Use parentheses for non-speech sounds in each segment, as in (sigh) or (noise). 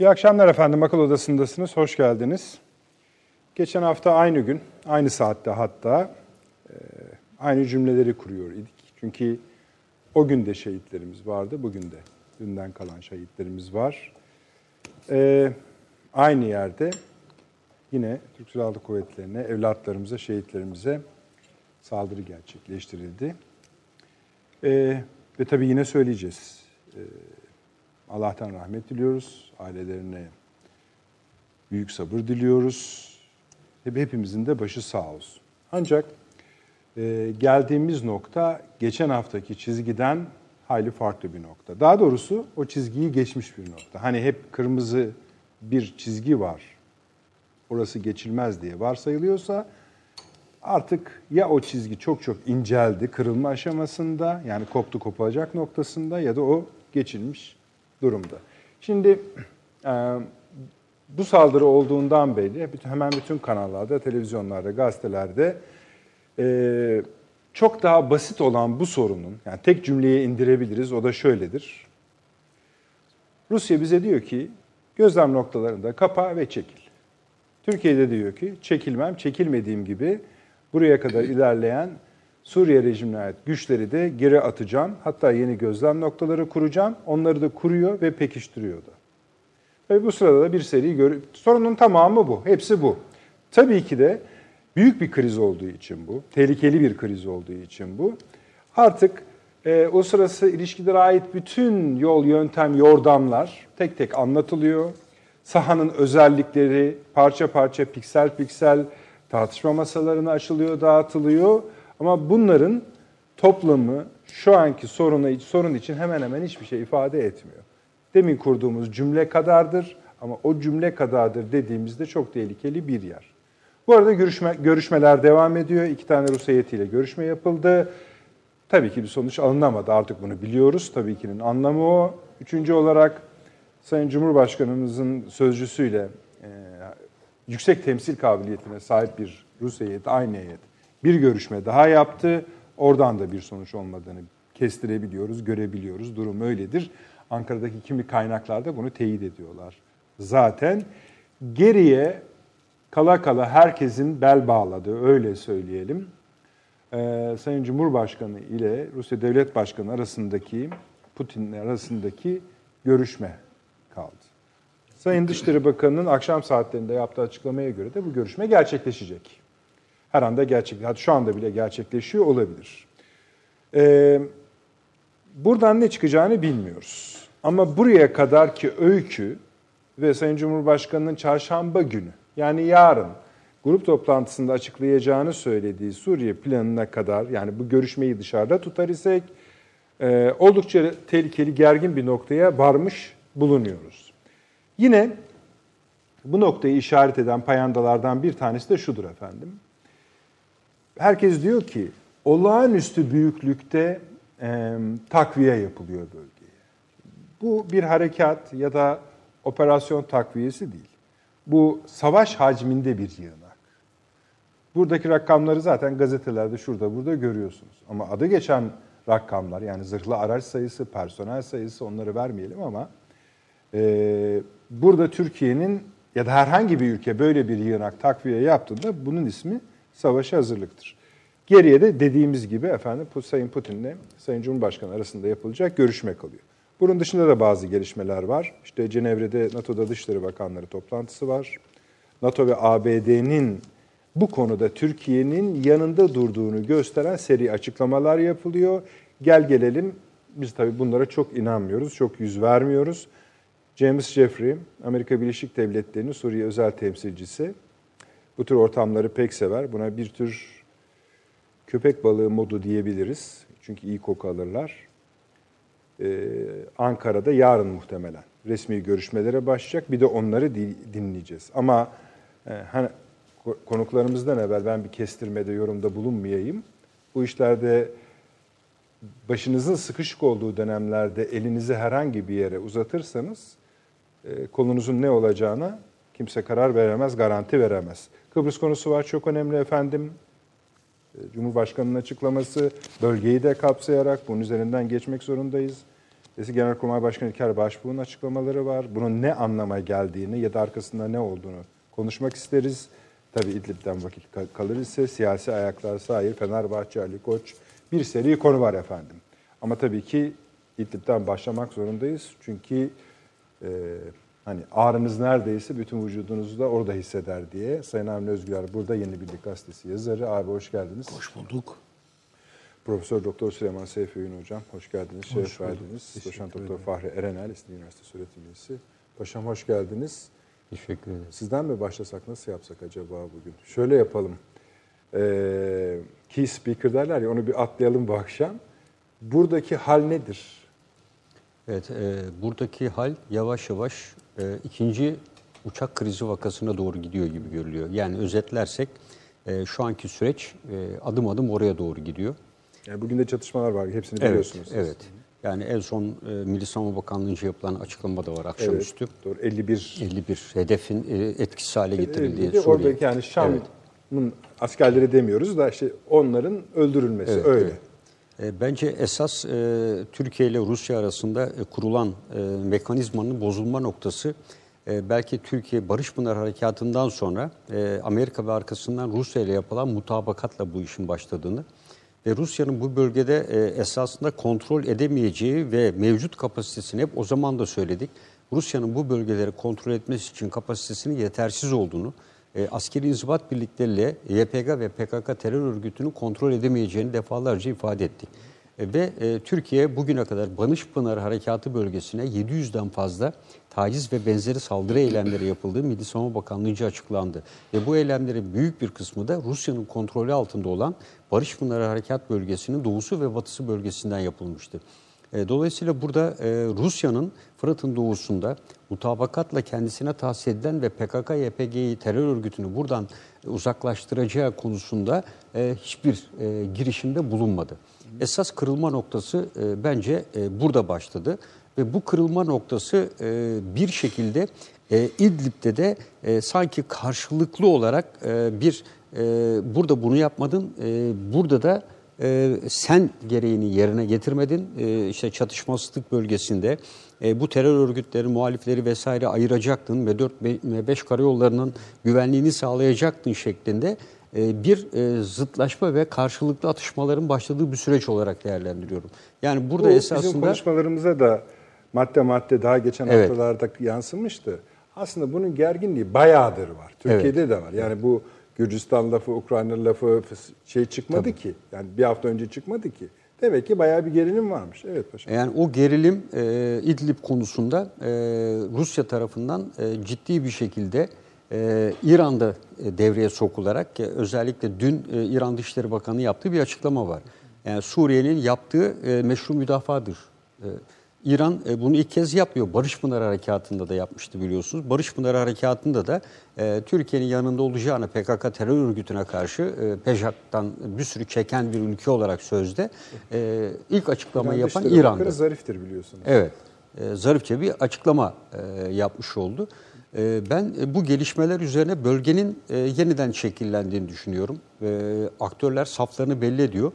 İyi akşamlar efendim. Akıl Odası'ndasınız. Hoş geldiniz. Geçen hafta aynı gün, aynı saatte hatta e, aynı cümleleri kuruyor idik. Çünkü o gün de şehitlerimiz vardı, bugün de dünden kalan şehitlerimiz var. E, aynı yerde yine Türk Silahlı Kuvvetleri'ne, evlatlarımıza, şehitlerimize saldırı gerçekleştirildi. E, ve tabii yine söyleyeceğiz. E, Allah'tan rahmet diliyoruz. Ailelerine büyük sabır diliyoruz. Hep hepimizin de başı sağ olsun. Ancak e, geldiğimiz nokta geçen haftaki çizgiden hayli farklı bir nokta. Daha doğrusu o çizgiyi geçmiş bir nokta. Hani hep kırmızı bir çizgi var. Orası geçilmez diye varsayılıyorsa artık ya o çizgi çok çok inceldi, kırılma aşamasında yani koptu kopacak noktasında ya da o geçilmiş durumda. Şimdi e, bu saldırı olduğundan beri hemen bütün kanallarda, televizyonlarda, gazetelerde e, çok daha basit olan bu sorunun, yani tek cümleye indirebiliriz, o da şöyledir. Rusya bize diyor ki gözlem noktalarında kapa ve çekil. Türkiye'de diyor ki çekilmem, çekilmediğim gibi buraya kadar ilerleyen Suriye rejimine ait güçleri de geri atacağım. Hatta yeni gözlem noktaları kuracağım. Onları da kuruyor ve pekiştiriyor da. Ve bu sırada da bir seri gör sorunun tamamı bu. Hepsi bu. Tabii ki de büyük bir kriz olduğu için bu. Tehlikeli bir kriz olduğu için bu. Artık e, o sırası ilişkilere ait bütün yol, yöntem, yordamlar tek tek anlatılıyor. Sahanın özellikleri parça parça, piksel piksel tartışma masalarına açılıyor, dağıtılıyor. Ama bunların toplamı şu anki sorunu, sorun için hemen hemen hiçbir şey ifade etmiyor. Demin kurduğumuz cümle kadardır ama o cümle kadardır dediğimizde çok tehlikeli bir yer. Bu arada görüşme, görüşmeler devam ediyor. İki tane Rus heyetiyle görüşme yapıldı. Tabii ki bir sonuç alınamadı. Artık bunu biliyoruz. Tabii ki'nin anlamı o. Üçüncü olarak Sayın Cumhurbaşkanımızın sözcüsüyle e, yüksek temsil kabiliyetine sahip bir Rus heyeti, aynı heyet bir görüşme daha yaptı. Oradan da bir sonuç olmadığını kestirebiliyoruz, görebiliyoruz. Durum öyledir. Ankara'daki kimi kaynaklarda bunu teyit ediyorlar. Zaten geriye kala kala herkesin bel bağladığı, öyle söyleyelim. Ee, Sayın Cumhurbaşkanı ile Rusya Devlet Başkanı arasındaki, Putin arasındaki görüşme kaldı. Sayın Dışişleri Bakanı'nın akşam saatlerinde yaptığı açıklamaya göre de bu görüşme gerçekleşecek her anda gerçek, hatta şu anda bile gerçekleşiyor olabilir. Ee, buradan ne çıkacağını bilmiyoruz. Ama buraya kadar ki öykü ve Sayın Cumhurbaşkanı'nın çarşamba günü yani yarın grup toplantısında açıklayacağını söylediği Suriye planına kadar yani bu görüşmeyi dışarıda tutar isek e, oldukça tehlikeli gergin bir noktaya varmış bulunuyoruz. Yine bu noktayı işaret eden payandalardan bir tanesi de şudur efendim herkes diyor ki olağanüstü büyüklükte e, takviye yapılıyor bölgeye. Bu bir harekat ya da operasyon takviyesi değil. Bu savaş hacminde bir yığınak. Buradaki rakamları zaten gazetelerde şurada burada görüyorsunuz. Ama adı geçen rakamlar yani zırhlı araç sayısı, personel sayısı onları vermeyelim ama e, burada Türkiye'nin ya da herhangi bir ülke böyle bir yığınak takviye yaptığında bunun ismi savaşa hazırlıktır. Geriye de dediğimiz gibi efendim Sayın Putin'le Sayın Cumhurbaşkanı arasında yapılacak görüşme kalıyor. Bunun dışında da bazı gelişmeler var. İşte Cenevre'de NATO'da Dışişleri Bakanları toplantısı var. NATO ve ABD'nin bu konuda Türkiye'nin yanında durduğunu gösteren seri açıklamalar yapılıyor. Gel gelelim biz tabii bunlara çok inanmıyoruz, çok yüz vermiyoruz. James Jeffrey, Amerika Birleşik Devletleri'nin Suriye özel temsilcisi, bu tür ortamları pek sever. Buna bir tür köpek balığı modu diyebiliriz. Çünkü iyi koku alırlar. Ee, Ankara'da yarın muhtemelen resmi görüşmelere başlayacak. Bir de onları dinleyeceğiz. Ama e, hani konuklarımızdan evvel ben bir kestirmede, yorumda bulunmayayım. Bu işlerde başınızın sıkışık olduğu dönemlerde elinizi herhangi bir yere uzatırsanız e, kolunuzun ne olacağına kimse karar veremez, garanti veremez. Kıbrıs konusu var çok önemli efendim. Cumhurbaşkanının açıklaması bölgeyi de kapsayarak bunun üzerinden geçmek zorundayız. Eski Genelkurmay Başkanı İlker Başbuğ'un açıklamaları var. Bunun ne anlama geldiğini ya da arkasında ne olduğunu konuşmak isteriz. Tabii İdlib'den vakit kalır ise siyasi ayaklar sahip Fenerbahçe, Ali Koç bir seri konu var efendim. Ama tabii ki İdlib'den başlamak zorundayız. Çünkü e, hani ağrınız neredeyse bütün vücudunuzu da orada hisseder diye. Sayın Avni Özgüler burada Yeni Birlik Gazetesi yazarı. Abi hoş geldiniz. Hoş bulduk. Profesör Doktor Süleyman Seyfi Ün Hocam hoş geldiniz. Hoş Şeref verdiniz. Doçent Doktor Fahri Erenel İstinye Üniversitesi öğretim üyesi. Paşam hoş geldiniz. Teşekkür ederim. Sizden mi başlasak nasıl yapsak acaba bugün? Şöyle yapalım. Ee, key speaker derler ya onu bir atlayalım bu akşam. Buradaki hal nedir? Evet, e, buradaki hal yavaş yavaş e, ikinci uçak krizi vakasına doğru gidiyor gibi görülüyor. Yani özetlersek e, şu anki süreç e, adım adım oraya doğru gidiyor. Yani bugün de çatışmalar var. Hepsini biliyorsunuz. Evet, evet. Yani en son e, Milli Savunma Bakanlığı'nca yapılan açıklama da var akşamüstü. Evet, doğru. 51 51 hedefin e, etkisiz hale getirildiği Suriye. Oradaki yani Şam'ın evet. askerleri demiyoruz da işte onların öldürülmesi evet, öyle. Evet. E, bence esas e, Türkiye ile Rusya arasında e, kurulan mekanizmanın bozulma noktası belki Türkiye Barış Pınar Harekatı'ndan sonra Amerika ve arkasından Rusya ile yapılan mutabakatla bu işin başladığını ve Rusya'nın bu bölgede esasında kontrol edemeyeceği ve mevcut kapasitesini hep o zaman da söyledik. Rusya'nın bu bölgeleri kontrol etmesi için kapasitesinin yetersiz olduğunu, e, askeri inzibat birlikleriyle YPG ve PKK terör örgütünü kontrol edemeyeceğini defalarca ifade ettik. E, ve e, Türkiye bugüne kadar Banış Pınarı Harekatı bölgesine 700'den fazla taciz ve benzeri saldırı eylemleri yapıldığı Milli Savunma Bakanlığı'nca açıklandı. Ve bu eylemlerin büyük bir kısmı da Rusya'nın kontrolü altında olan Barış Pınarı Harekat Bölgesi'nin doğusu ve batısı bölgesinden yapılmıştı. E, dolayısıyla burada e, Rusya'nın Fırat'ın doğusunda mutabakatla kendisine tahsis edilen ve PKK-YPG'yi terör örgütünü buradan uzaklaştıracağı konusunda e, hiçbir e, girişimde bulunmadı. Esas kırılma noktası e, bence e, burada başladı ve bu kırılma noktası e, bir şekilde e, İdlib'de de e, sanki karşılıklı olarak e, bir e, burada bunu yapmadın, e, burada da e, sen gereğini yerine getirmedin. E, işte çatışmasızlık bölgesinde e, bu terör örgütleri, muhalifleri vesaire ayıracaktın ve 4 ve 5 karayollarının güvenliğini sağlayacaktın şeklinde e, bir e, zıtlaşma ve karşılıklı atışmaların başladığı bir süreç olarak değerlendiriyorum. Yani burada Bu esasında bizim konuşmalarımıza da madde madde daha geçen Evet. haftalarda yansımıştı. Aslında bunun gerginliği bayağıdır var. Türkiye'de de var. Yani bu Gürcistan lafı, Ukrayna lafı şey çıkmadı ki. Yani bir hafta önce çıkmadı ki. Demek ki bayağı bir gerilim varmış. Evet paşam. Yani o gerilim e, İdlib konusunda e, Rusya tarafından e, ciddi bir şekilde e, İran'da e, devreye sokularak e, özellikle dün e, İran Dışişleri Bakanı yaptığı bir açıklama var. Yani Suriye'nin yaptığı e, meşru müdafadır. E, İran e, bunu ilk kez yapıyor. Barış Pınarı Harekatı'nda da yapmıştı biliyorsunuz. Barış Pınarı Harekatı'nda da e, Türkiye'nin yanında olacağını PKK terör örgütüne karşı e, PEJAK'tan bir sürü çeken bir ülke olarak sözde e, ilk açıklamayı İran yapan İran'dı. Bakanı zariftir biliyorsunuz. Evet, e, zarifçe bir açıklama e, yapmış oldu. E, ben e, bu gelişmeler üzerine bölgenin yeniden şekillendiğini düşünüyorum. Aktörler saflarını belli ediyor.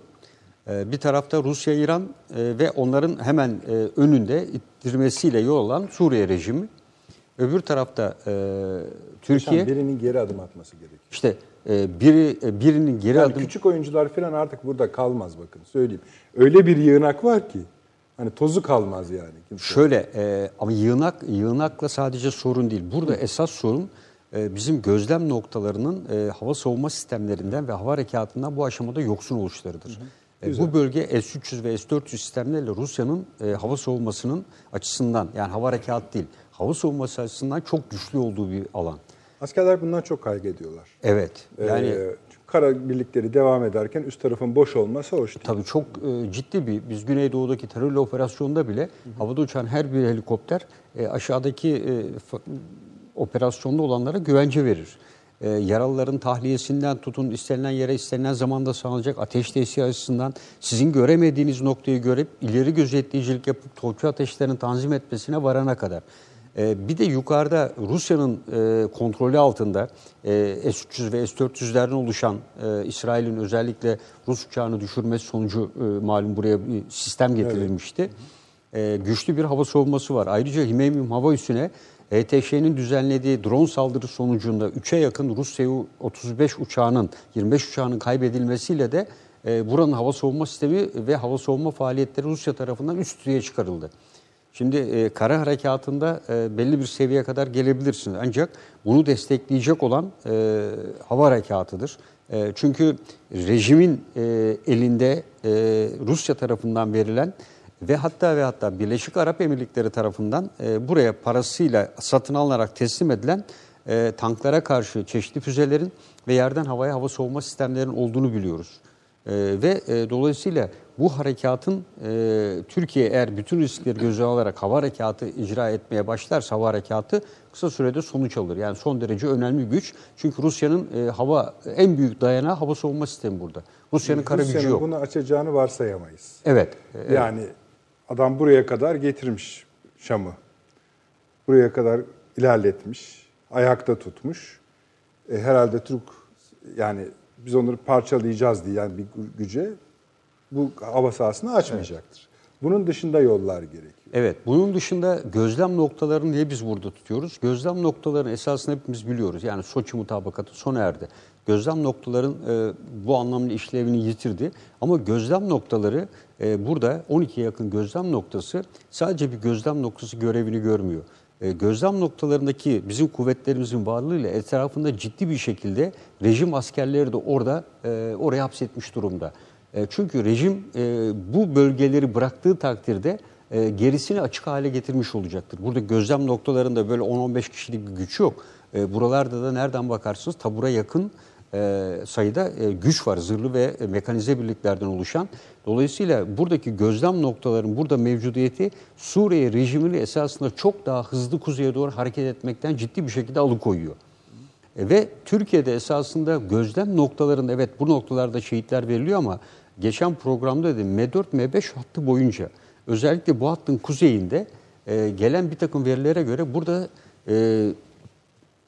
E, bir tarafta Rusya, İran e, ve onların hemen e, önünde ittirmesiyle yol alan Suriye rejimi. Öbür tarafta e, Türkiye, Paşam, birinin geri adım atması gerekiyor. işte biri birinin geri Yani adım küçük oyuncular falan artık burada kalmaz bakın söyleyeyim. Öyle bir yığınak var ki hani tozu kalmaz yani. Kimse. Şöyle e, ama yığınak yığınakla sadece sorun değil. Burada esas sorun e, bizim gözlem noktalarının e, hava savunma sistemlerinden ve hava harekatından bu aşamada yoksun oluşlarıdır. E, bu bölge S-300 ve S-400 sistemleriyle Rusya'nın e, hava savunmasının açısından yani hava harekatı değil, hava savunması açısından çok güçlü olduğu bir alan. Askerler bundan çok kaygı ediyorlar. Evet. Yani Ee, kara birlikleri devam ederken üst tarafın boş olması hoş değil. Tabii çok e, ciddi bir, biz Güneydoğu'daki terörle operasyonda bile havada uçan her bir helikopter e, aşağıdaki e, operasyonda olanlara güvence verir. E, yaralıların tahliyesinden tutun istenilen yere istenilen zamanda sağlanacak ateş tesisi açısından sizin göremediğiniz noktayı görüp ileri gözetleyicilik yapıp torpil ateşlerini tanzim etmesine varana kadar. E, bir de yukarıda Rusya'nın e, kontrolü altında e, S-300 ve S-400'lerden oluşan e, İsrail'in özellikle Rus uçağını düşürmesi sonucu e, malum buraya bir sistem getirilmişti. e, güçlü bir hava savunması var. Ayrıca Himeymium hava üssüne ETŞ'nin düzenlediği drone saldırı sonucunda 3'e yakın Rus Su-35 uçağının, 25 uçağının kaybedilmesiyle de e, buranın hava savunma sistemi ve hava savunma faaliyetleri Rusya tarafından üst düzeye çıkarıldı. Şimdi e, kara harekatında e, belli bir seviyeye kadar gelebilirsiniz. Ancak bunu destekleyecek olan e, hava harekatıdır. E, çünkü rejimin e, elinde e, Rusya tarafından verilen ve hatta ve hatta Birleşik Arap Emirlikleri tarafından e, buraya parasıyla satın alınarak teslim edilen e, tanklara karşı çeşitli füzelerin ve yerden havaya hava savunma sistemlerinin olduğunu biliyoruz. E, ve e, dolayısıyla bu harekatın e, Türkiye eğer bütün riskleri göze alarak hava harekatı icra etmeye başlarsa hava harekatı kısa sürede sonuç alır. Yani son derece önemli güç. Çünkü Rusya'nın e, hava en büyük dayanağı hava savunma sistemi burada. Rusya'nın kara gücü Rusya'nın yok. bunu açacağını varsayamayız. Evet. e, Yani adam buraya kadar getirmiş Şam'ı. Buraya kadar ilerletmiş, ayakta tutmuş. E, herhalde Türk yani biz onları parçalayacağız diye yani bir güce bu hava sahasını açmayacaktır. Bunun dışında yollar gerekiyor. Evet, bunun dışında gözlem noktalarını niye biz burada tutuyoruz? Gözlem noktalarının esasını hepimiz biliyoruz. Yani Soçi mutabakatı sona erdi. Gözlem noktaların e, bu anlamda işlevini yitirdi. Ama gözlem noktaları e, burada 12'ye yakın gözlem noktası sadece bir gözlem noktası görevini görmüyor. E, gözlem noktalarındaki bizim kuvvetlerimizin varlığıyla etrafında ciddi bir şekilde rejim askerleri de orada e, oraya hapsetmiş durumda. E, Çünkü rejim e, bu bölgeleri bıraktığı takdirde e, gerisini açık hale getirmiş olacaktır. Burada gözlem noktalarında böyle 10-15 kişilik bir güç yok. Buralarda da nereden bakarsınız tabura yakın e, sayıda e, güç var. Zırhlı ve mekanize birliklerden oluşan. Dolayısıyla buradaki gözlem noktaların burada mevcudiyeti Suriye rejimini esasında çok daha hızlı kuzeye doğru hareket etmekten ciddi bir şekilde alıkoyuyor. E, Ve Türkiye'de esasında gözlem noktalarında evet bu noktalarda şehitler veriliyor ama geçen programda dedim M4 M5 hattı boyunca özellikle bu hattın kuzeyinde e, gelen bir takım verilere göre burada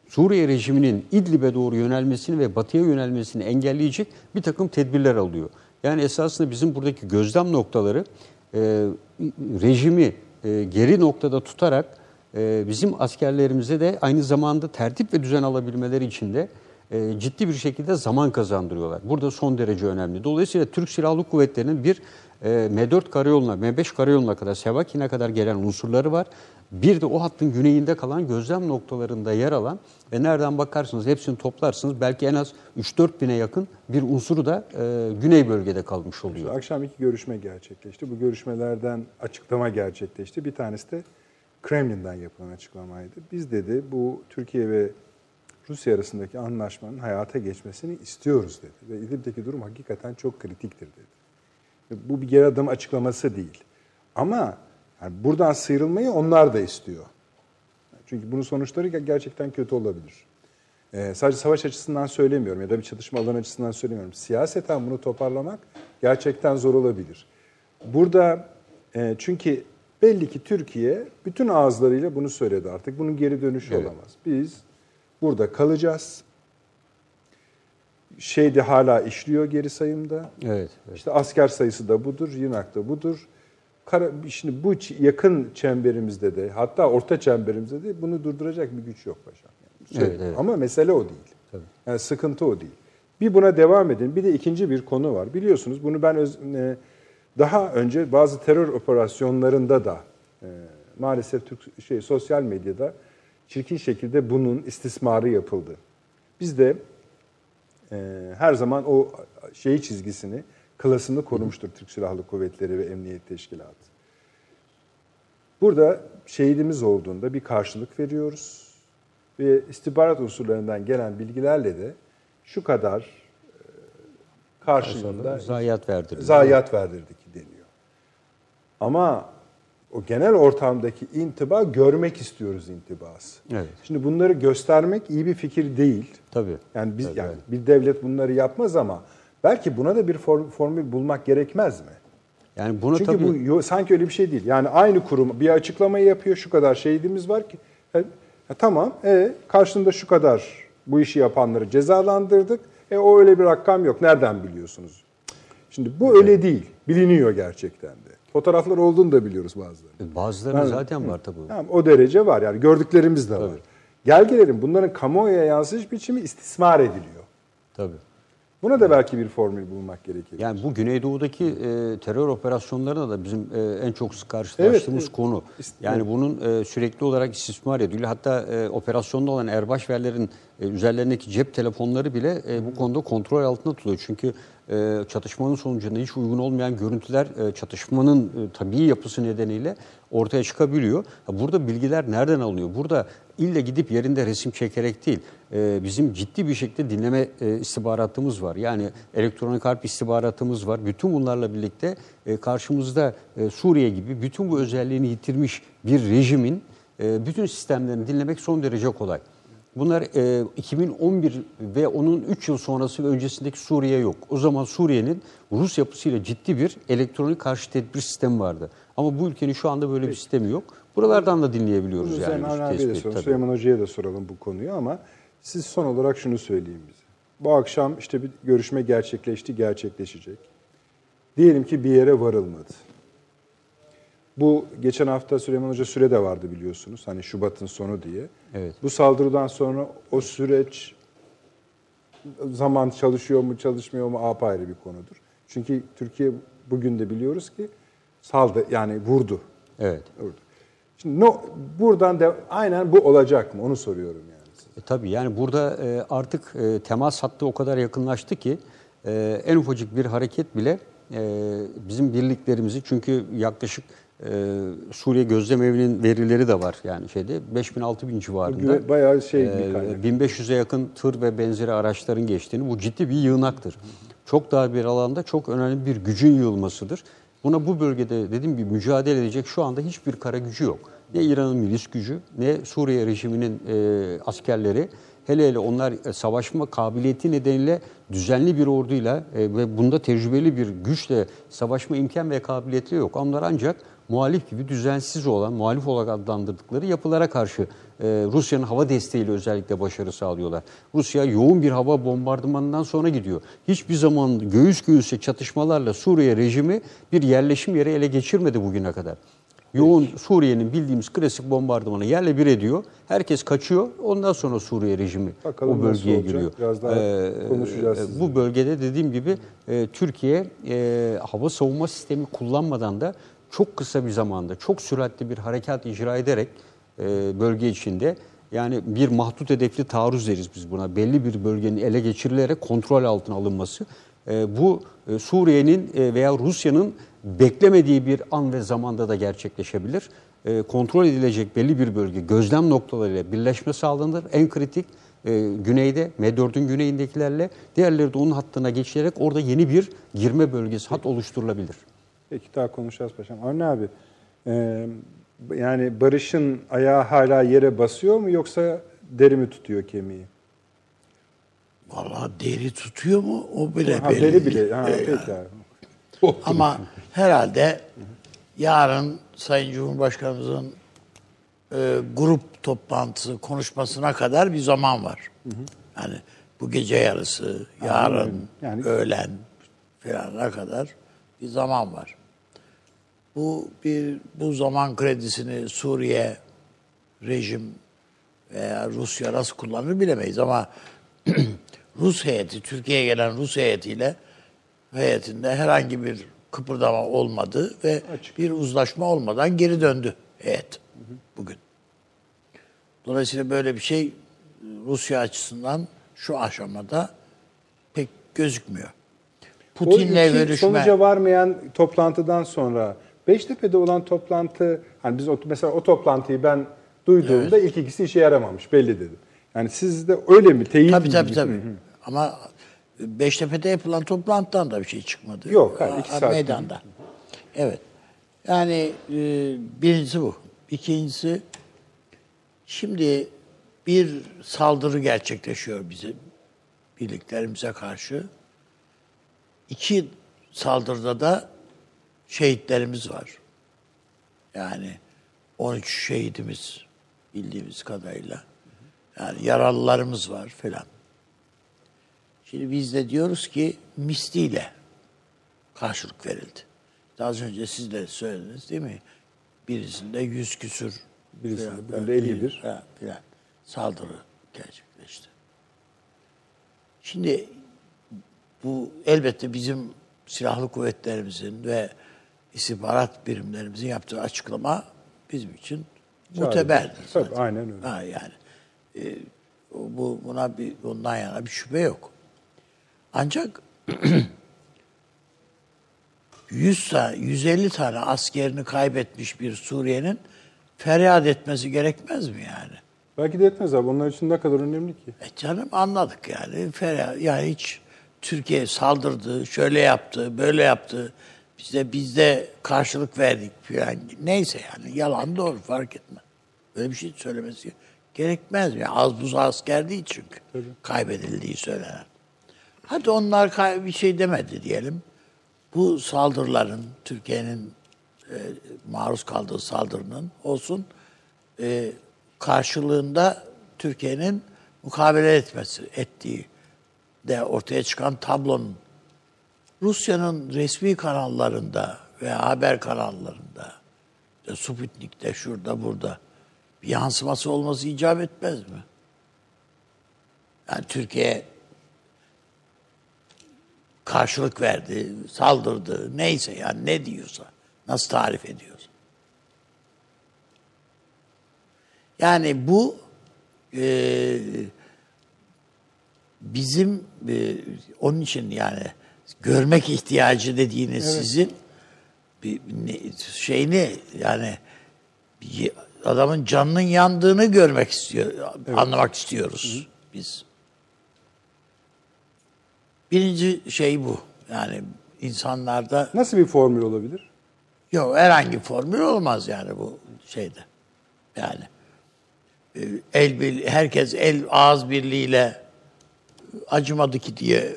Suriye rejiminin İdlib'e doğru yönelmesini ve batıya yönelmesini engelleyecek bir takım tedbirler alıyor. Yani esasında bizim buradaki gözlem noktaları e, rejimi e, geri noktada tutarak e, bizim askerlerimize de aynı zamanda tertip ve düzen alabilmeleri için de e, ciddi bir şekilde zaman kazandırıyorlar. Burada son derece önemli. Dolayısıyla Türk Silahlı Kuvvetleri'nin bir e, M4 karayoluna, M5 karayoluna kadar, Sevakin'e kadar gelen unsurları var. Bir de o hattın güneyinde kalan gözlem noktalarında yer alan ve nereden bakarsınız hepsini toplarsınız belki en az 3-4 bine yakın bir unsuru da e, güney bölgede kalmış oluyor. Akşam iki görüşme gerçekleşti. Bu görüşmelerden açıklama gerçekleşti. Bir tanesi de Kremlin'den yapılan açıklamaydı. Biz dedi bu Türkiye ve Rusya arasındaki anlaşmanın hayata geçmesini istiyoruz dedi. Ve İdlib'deki durum hakikaten çok kritiktir dedi. Bu bir geri adım açıklaması değil. Ama yani buradan sıyrılmayı onlar da istiyor. Çünkü bunun sonuçları gerçekten kötü olabilir. Ee, sadece savaş açısından söylemiyorum ya da bir çatışma alanı açısından söylemiyorum. Siyaseten bunu toparlamak gerçekten zor olabilir. Burada e, çünkü belli ki Türkiye bütün ağızlarıyla bunu söyledi artık. Bunun geri dönüşü Evet. olamaz. Biz burada kalacağız. Şeyde hala işliyor geri sayımda. Evet. evet. İşte asker sayısı da budur, Yunak da budur. Kara, şimdi bu yakın çemberimizde de hatta orta çemberimizde de bunu durduracak bir güç yok paşam. Yani Evet, evet. Ama mesele o değil. Tabii. Yani sıkıntı o değil. Bir buna devam edin. Bir de ikinci bir konu var. Biliyorsunuz bunu ben öz- e, daha önce bazı terör operasyonlarında da e, maalesef Türk şey sosyal medyada çirkin şekilde bunun istismarı yapıldı. Biz de e, her zaman o şeyi çizgisini, klasını korumuştur Türk Silahlı Kuvvetleri ve Emniyet Teşkilatı. Burada şehidimiz olduğunda bir karşılık veriyoruz ve istihbarat unsurlarından gelen bilgilerle de şu kadar e, karşılığında Zayiat verdirdi. zayiat verdirdik deniyor. Ama o genel ortamdaki intiba görmek istiyoruz intibası. Evet. Şimdi bunları göstermek iyi bir fikir değil. Tabii. Yani biz Tabii, yani bir devlet bunları yapmaz ama belki buna da bir form- formül bulmak gerekmez mi? Yani bunu Çünkü tabii bu yo- sanki öyle bir şey değil. Yani aynı kurum bir açıklamayı yapıyor. Şu kadar şehidimiz var ki. E, e, tamam. E, karşında şu kadar bu işi yapanları cezalandırdık. E o öyle bir rakam yok. Nereden biliyorsunuz? Şimdi bu öyle değil. Biliniyor gerçekten de. Fotoğraflar olduğunu da biliyoruz bazıları. Bazılarının Evet. zaten var tabii. Tamam, o derece var yani gördüklerimiz de var. Gel gelelim bunların kamuoyuna yansıyış biçimi istismar ediliyor. Tabii. Buna da belki bir formül bulmak gerekir. Yani bu Güneydoğu'daki e, terör operasyonlarına da bizim e, en çok karşılaştığımız Evet, evet. konu. Yani bunun e, sürekli olarak istismar ediliyor. Hatta e, operasyonda olan erbaş verlerin e, üzerlerindeki cep telefonları bile e, bu konuda kontrol altında tutuluyor. Çünkü e, çatışmanın sonucunda hiç uygun olmayan görüntüler e, çatışmanın e, tabii yapısı nedeniyle ortaya çıkabiliyor. Burada bilgiler nereden alınıyor? Burada ille gidip yerinde resim çekerek değil, e, bizim ciddi bir şekilde dinleme e, istihbaratımız var. Yani elektronik harp istihbaratımız var. Bütün bunlarla birlikte e, karşımızda e, Suriye gibi bütün bu özelliğini yitirmiş bir rejimin e, bütün sistemlerini dinlemek son derece kolay. Bunlar e, 2011 ve onun 3 yıl sonrası ve öncesindeki Suriye yok. O zaman Suriye'nin Rus yapısıyla ciddi bir elektronik karşı tedbir sistemi vardı. Ama bu ülkenin şu anda böyle bir sistemi yok. Buralardan da dinleyebiliyoruz Bunun yani. üzerine bu Avni abiye de soralım. Süleyman Hoca'ya da soralım bu konuyu ama siz son olarak şunu söyleyin bize. Bu akşam işte bir görüşme gerçekleşti, gerçekleşecek. Diyelim ki bir yere varılmadı. Bu geçen hafta Süleyman Hoca süre de vardı biliyorsunuz. Hani Şubat'ın sonu diye. Evet. Bu saldırıdan sonra o süreç zaman çalışıyor mu çalışmıyor mu apayrı bir konudur. Çünkü Türkiye bugün de biliyoruz ki saldı yani vurdu. Evet. Vurdu. Şimdi no, buradan da aynen bu olacak mı onu soruyorum yani. size. E, tabii yani burada e, artık e, temas hattı o kadar yakınlaştı ki e, en ufacık bir hareket bile e, bizim birliklerimizi çünkü yaklaşık e, Suriye Gözlem Evi'nin verileri de var yani şeyde 5000-6000 civarında. Bayağı şey bir E, kaynak. 1500'e yakın tır ve benzeri araçların geçtiğini bu ciddi bir yığınaktır. Çok dar bir alanda çok önemli bir gücün yığılmasıdır. Buna bu bölgede dediğim gibi mücadele edecek şu anda hiçbir kara gücü yok. Ne İran'ın milis gücü ne Suriye rejiminin e, askerleri hele hele onlar e, savaşma kabiliyeti nedeniyle düzenli bir orduyla e, ve bunda tecrübeli bir güçle savaşma imkan ve kabiliyeti yok. Onlar ancak muhalif gibi düzensiz olan, muhalif olarak adlandırdıkları yapılara karşı e, Rusya'nın hava desteğiyle özellikle başarı sağlıyorlar. Rusya yoğun bir hava bombardımanından sonra gidiyor. Hiçbir zaman göğüs göğüse çatışmalarla Suriye rejimi bir yerleşim yeri ele geçirmedi bugüne kadar. Yoğun Suriye'nin bildiğimiz klasik bombardımanı yerle bir ediyor. Herkes kaçıyor. Ondan sonra Suriye rejimi Bakalım o bölgeye giriyor. Biraz daha konuşacağız e, sizinle. Bu bölgede dediğim gibi e, Türkiye e, hava savunma sistemi kullanmadan da çok kısa bir zamanda çok süratli bir harekat icra ederek e, bölge içinde yani bir mahdut hedefli taarruz deriz biz buna. Belli bir bölgenin ele geçirilerek kontrol altına alınması. E, bu e, Suriye'nin e, veya Rusya'nın beklemediği bir an ve zamanda da gerçekleşebilir. E, kontrol edilecek belli bir bölge gözlem noktalarıyla birleşme sağlanır. En kritik e, güneyde, M4'ün güneyindekilerle diğerleri de onun hattına geçilerek orada yeni bir girme bölgesi, hat oluşturulabilir. Peki daha konuşacağız paşam. Avni abi e, yani Barış'ın ayağı hala yere basıyor mu yoksa deri mi tutuyor kemiği? Vallahi deri tutuyor mu o bile Ha, belli deri bile. Ha, Ee, peki abi. Ama herhalde yarın Sayın Cumhurbaşkanımızın e, grup toplantısı konuşmasına kadar bir zaman var. Yani bu gece yarısı, yarın, Yani- öğlen filanına kadar bir zaman var. Bu bir bu zaman kredisini Suriye rejim veya Rusya nasıl kullanır bilemeyiz ama (clears throat) Rus heyeti, Türkiye'ye gelen Rus heyetiyle heyetinde herhangi bir kıpırdama olmadı ve bir uzlaşma olmadan geri döndü heyet bugün. Dolayısıyla böyle bir şey Rusya açısından şu aşamada pek gözükmüyor. Putin'le görüşme sonuca varmayan toplantıdan sonra Beştepe'de olan toplantı hani biz o, mesela o toplantıyı ben duyduğumda ilk ikisi işe yaramamış belli dedim. Yani siz de öyle mi? Teyit Tabii mi tabii tabii. Ama Beştepe'de yapılan toplantıdan da bir şey çıkmadı. Yok, hayır, iki saat. Meydanda. Evet. Yani e, birincisi bu. İkincisi şimdi bir saldırı gerçekleşiyor bizim birliklerimize karşı. İki saldırıda da şehitlerimiz var. Yani 13 şehidimiz bildiğimiz kadarıyla. Yani yaralılarımız var falan. Şimdi biz de diyoruz ki misliyle karşılık verildi. Az önce siz de söylediniz değil mi? Birisinde yüz küsür Birisinde, birinde 51. filan, saldırı gerçekleşti. Şimdi bu elbette bizim silahlı kuvvetlerimizin ve istihbarat birimlerimizin yaptığı açıklama bizim için muteberdir. Tabii, aynen öyle. Ha, yani e, bu buna bir bundan yana bir şüphe yok. Ancak 100 tane, 150 tane askerini kaybetmiş bir Suriye'nin feryat etmesi gerekmez mi yani? Belki de etmez abi. Onlar için ne kadar önemli ki? E canım anladık yani. Feryat, yani hiç Türkiye saldırdı, şöyle yaptı, böyle yaptı. Biz de, biz de karşılık verdik falan. Neyse yani yalan doğru fark etmez. Böyle bir şey söylemesi gerekmez mi? Az buz asker değil çünkü. Kaybedildiği söylenen. Hadi onlar bir şey demedi diyelim. Bu saldırıların, Türkiye'nin e, maruz kaldığı saldırının olsun e, karşılığında Türkiye'nin mukabele etmesi, ettiği de ortaya çıkan tablonun Rusya'nın resmi kanallarında veya haber kanallarında işte Sputnik'te şurada burada bir yansıması olması icap etmez mi? Yani Türkiye karşılık verdi, saldırdı, neyse yani ne diyorsa, nasıl tarif ediyorsa. Yani bu e, bizim e, onun için yani görmek ihtiyacı dediğiniz sizin bir, ne- şeyini yani bir adamın canının yandığını görmek istiyor, anlamak istiyoruz biz. Birinci şey bu. Yani insanlarda Nasıl bir formül olabilir? Yok herhangi formül olmaz yani bu şeyde. Yani e, el bir, herkes el ağız birliğiyle acımadı ki diye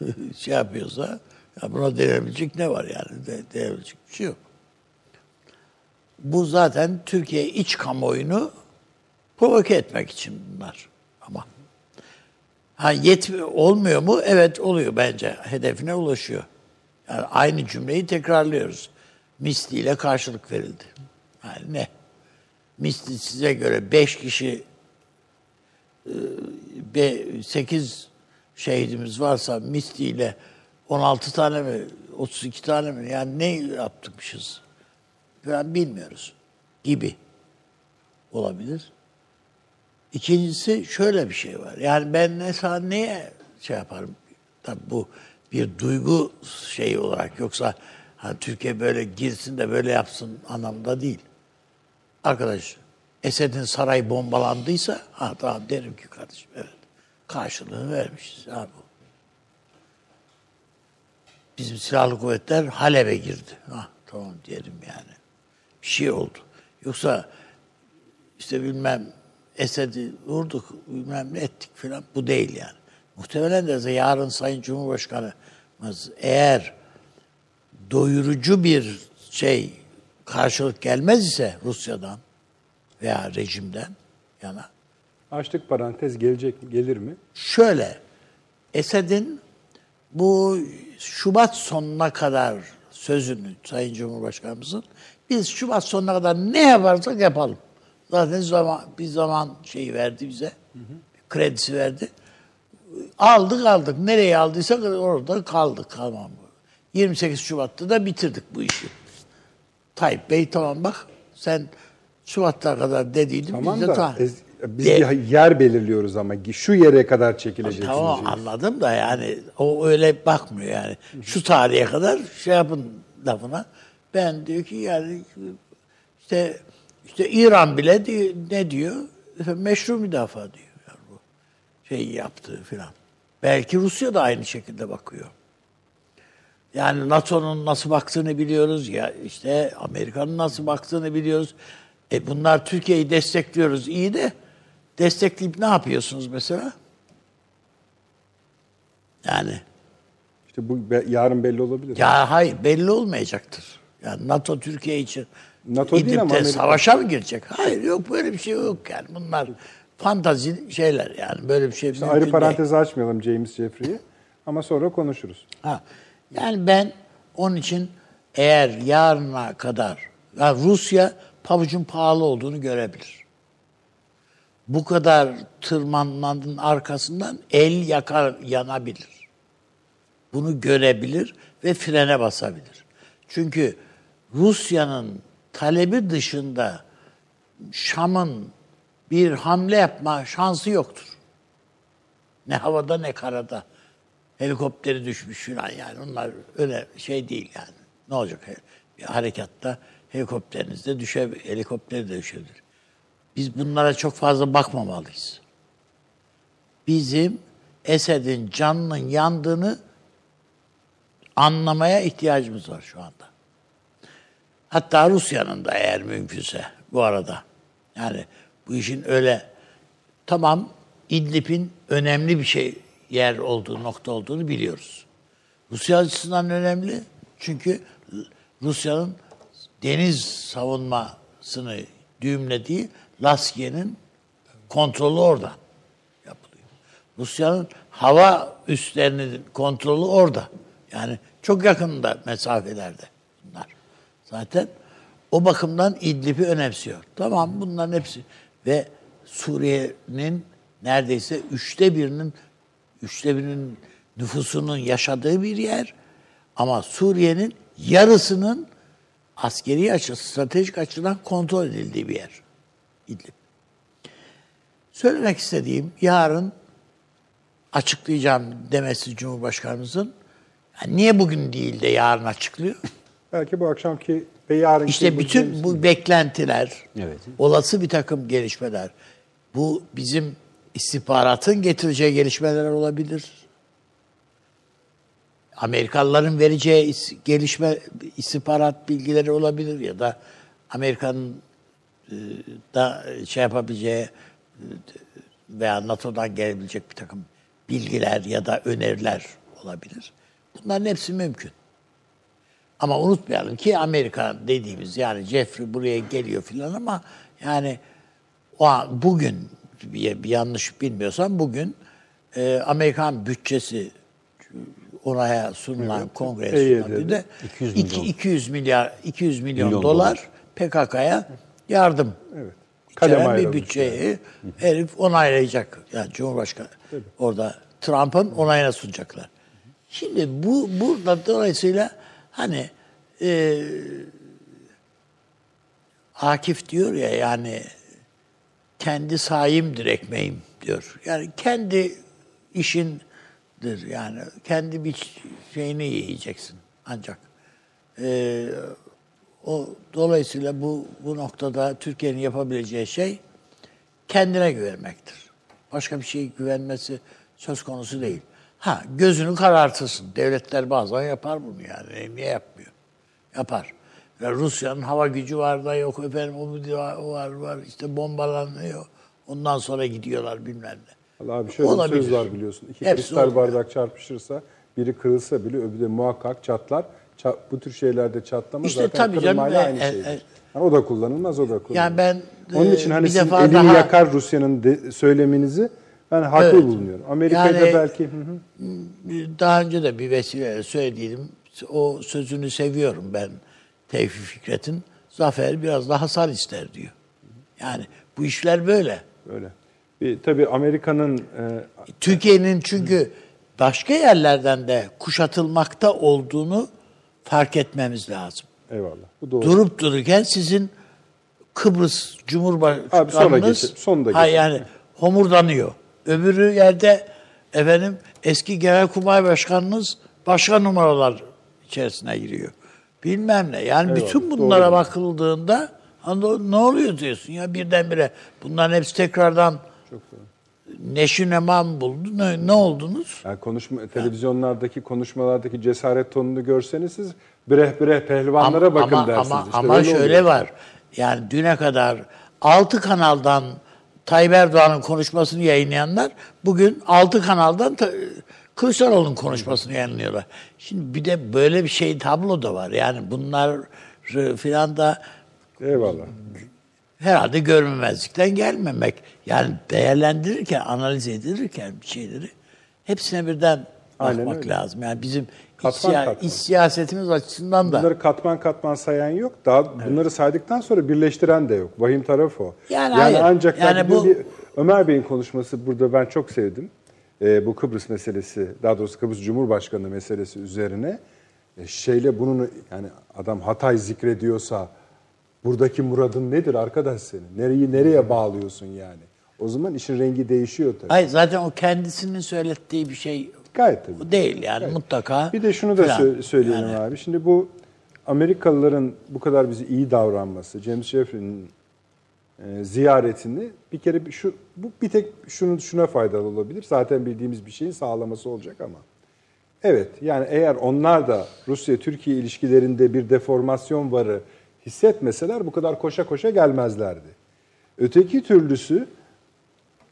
(laughs) şey yapıyorsa ya buna denebilecek ne var yani? De, denebilecek bir şey yok. Bu zaten Türkiye iç kamuoyunu provoke etmek için bunlar ama. Ha yetmi olmuyor mu? Evet oluyor bence. Hedefine ulaşıyor. Yani aynı cümleyi tekrarlıyoruz. Misliyle karşılık verildi. Yani ne? Misli size göre 5 kişi 8 şehidimiz varsa misliyle 16 tane mi 32 tane mi yani ne yaptıkmışız falan bilmiyoruz gibi olabilir. İkincisi şöyle bir şey var. Yani ben mesela neye şey yaparım? Tabii bu bir duygu şeyi olarak yoksa hani Türkiye böyle girsin de böyle yapsın anlamda değil. Arkadaş Esed'in sarayı bombalandıysa ha tamam derim ki kardeşim evet karşılığını vermişiz. Ha bu. Bizim silahlı kuvvetler Halep'e girdi. Ha tamam diyelim yani. Bir şey oldu. Yoksa işte bilmem Esed'i vurduk, bilmem ne ettik falan. Bu değil yani. Muhtemelen de yarın Sayın Cumhurbaşkanımız eğer doyurucu bir şey karşılık gelmez ise Rusya'dan veya rejimden yana Açlık parantez gelecek mi? Gelir mi? şöyle Esed'in bu Şubat sonuna kadar sözünü Sayın Cumhurbaşkanımızın biz Şubat sonuna kadar ne yaparsak yapalım. Zaten zaman bir zaman şeyi verdi bize. Kredisi verdi. Aldık aldık. Nereye aldıysak orada kaldık. Tamam. 28 Şubat'ta da bitirdik bu işi. Tayyip Bey tamam bak sen Şubat'ta kadar dediydin. Tamam biz de da tamam. ez- biz De- yer belirliyoruz ama şu yere kadar çekileceksiniz. Tamam diyoruz. anladım da yani o öyle bakmıyor yani. Şu tarihe kadar şey yapın lafına. Ben diyor ki yani işte işte İran bile diyor, ne diyor? Meşru müdafaa diyor. Yani bu şeyi yaptığı filan. Belki Rusya da aynı şekilde bakıyor. Yani NATO'nun nasıl baktığını biliyoruz ya işte Amerika'nın nasıl baktığını biliyoruz. E bunlar Türkiye'yi destekliyoruz iyi de destekleyip ne yapıyorsunuz mesela? Yani İşte bu be- yarın belli olabilir. ya hayır belli olmayacaktır. Yani NATO Türkiye için NATO değil ama de Amerika. savaşa mı girecek? Hayır yok böyle bir şey yok yani. Bunlar fantazi şeyler yani böyle bir şey İşte ayrı değil. parantez açmayalım James Jeffrey'i ama sonra konuşuruz. Ha. Yani ben Onun için eğer yarına kadar yani Rusya pabucun pahalı olduğunu görebilir. Bu kadar tırmanmanın arkasından el yakar yanabilir. Bunu görebilir ve frene basabilir. Çünkü Rusya'nın talebi dışında Şam'ın bir hamle yapma şansı yoktur. Ne havada ne karada. Helikopteri düşmüş falan yani. Onlar öyle şey değil yani. Ne olacak? Bir harekatta helikopteriniz de düşebilir. Helikopteri de düşebilir. Biz bunlara çok fazla bakmamalıyız. Bizim Esed'in canının yandığını anlamaya ihtiyacımız var şu anda. Hatta Rusya'nın da eğer mümkünse bu arada. Yani bu işin öyle tamam İdlib'in önemli bir şey yer olduğu nokta olduğunu biliyoruz. Rusya açısından önemli çünkü Rusya'nın deniz savunmasını düğümlediği Laskiye'nin kontrolü orada yapılıyor. Rusya'nın hava üslerinin kontrolü orada. Yani çok yakında mesafelerde. Zaten o bakımdan İdlib'i önemsiyor. Tamam bunların hepsi. Ve Suriye'nin neredeyse üçte birinin üçte birinin nüfusunun yaşadığı bir yer. Ama Suriye'nin yarısının askeri açı, stratejik açıdan kontrol edildiği bir yer. İdlib. Söylemek istediğim yarın açıklayacağım demesi Cumhurbaşkanımızın yani niye bugün değil de yarın açıklıyor? Belki bu akşamki ve yarınki... İşte bütün bu beklentiler, Evet. olası bir takım gelişmeler, bu bizim istihbaratın getireceği gelişmeler olabilir. Amerikalıların vereceği is- gelişme istihbarat bilgileri olabilir ya da Amerika'nın e, da şey yapabileceği e, veya NATO'dan gelebilecek bir takım bilgiler ya da öneriler olabilir. Bunların hepsi mümkün. Ama unutmayalım ki Amerika dediğimiz yani Jeffrey buraya geliyor filan ama yani o an, bugün yanlış bilmiyorsam bugün e, Amerikan bütçesi onaya sunulan kongreye EYD'de sunulan de 200 200 milyon. 200 milyar 200 milyon, Milyon dolar, PKK'ya yardım. Evet. Kalem bir bütçeyi herif onaylayacak. Yani Cumhurbaşkanı orada Trump'ın onayına sunacaklar. Şimdi bu burada dolayısıyla hani e, Akif diyor ya yani kendi sayimdir ekmeğim diyor. Yani kendi işindir yani kendi bir şeyini yiyeceksin ancak. E, o dolayısıyla bu bu noktada Türkiye'nin yapabileceği şey kendine güvenmektir. Başka bir şeye güvenmesi söz konusu değil. Ha gözünü karartırsın. Devletler bazen yapar bunu yani. E, Niye yapmıyor? Yapar. Ya Rusya'nın hava gücü var da yok efendim o var, o var var işte bombalanıyor. Ondan sonra gidiyorlar bilmem ne. Allah abi şöyle Olabilir. söz var biliyorsun. İki Hepsi kristal bardak çarpışırsa biri kırılsa bile öbürü de muhakkak çatlar. Ça- bu tür şeylerde çatlama İşte zaten tabii canım, e, aynı e, şeydir. e. Yani o da kullanılmaz, o da kullanılmaz. Yani ben Onun e, için hani bir defa elini daha- yakar Rusya'nın söyleminizi ben haklı Evet. bulunuyorum. Amerika'da Yani- belki hı hı. daha önce de bir vesileyle söylediydim. O sözünü seviyorum ben Tevfik Fikret'in. Zafer biraz daha hasar ister diyor. Yani bu işler böyle. öyle. Bir, tabii Amerika'nın e, Türkiye'nin çünkü başka yerlerden de kuşatılmakta olduğunu fark etmemiz lazım. eyvallah. Bu doğru. Durup dururken sizin Kıbrıs Abi sonra Cumhurbaşkanınız geçelim, sonda ha geçelim. yani homurdanıyor. Öbürü yerde efendim eski Genelkurmay Başkanınız başka numaralar içerisine giriyor. Bilmem ne. Yani Eyvallah, bütün bunlara doğru. bakıldığında ne oluyor diyorsun ya birdenbire. Bunların hepsi tekrardan neşi nemam buldu. Ne, ne oldunuz? Yani konuşma, televizyonlardaki konuşmalardaki cesaret tonunu görseniz siz bireh bireh pehlivanlara bakın ama, dersiniz. Ama, İşte ama şöyle oluyor. var. Yani düne kadar 6 kanaldan Tayyip Erdoğan'ın konuşmasını yayınlayanlar bugün 6 kanaldan Kılıçdaroğlu'nun konuşmasını yayınlıyorlar. Şimdi bir de böyle bir şey tablo da var. Yani bunlar filan da Eyvallah. herhalde görmemezlikten gelmemek. Yani değerlendirirken, analiz edilirken bir şeyleri hepsine birden bakmak lazım. Yani bizim iç, Katman siya- katman. iç siyasetimiz açısından da. Bunları katman katman sayan yok. Daha bunları saydıktan sonra birleştiren de yok. Vahim tarafı o. Yani hayır. ancak Yani yani bu- bir, Ömer Bey'in konuşması burada ben çok sevdim. Ee, bu Kıbrıs meselesi, daha doğrusu Kıbrıs Cumhurbaşkanı meselesi üzerine e, şeyle bunun yani adam Hatay zikrediyorsa buradaki muradın nedir arkadaş senin? Nereyi nereye bağlıyorsun yani? O zaman işin rengi değişiyor tabii. Hayır zaten o kendisinin söylettiği bir şey Gayet tabii. değil yani mutlaka. Bir de şunu da filan. sö- söyleyelim Yani abi. Şimdi bu Amerikalıların bu kadar bize iyi davranması, James Jeffrey'nin e, ziyaretini bir kere şu bu bir tek şunu şuna faydalı olabilir. Zaten bildiğimiz bir şeyin sağlaması olacak ama. Evet yani eğer onlar da Rusya-Türkiye ilişkilerinde bir deformasyon varı hissetmeseler bu kadar koşa koşa gelmezlerdi. Öteki türlüsü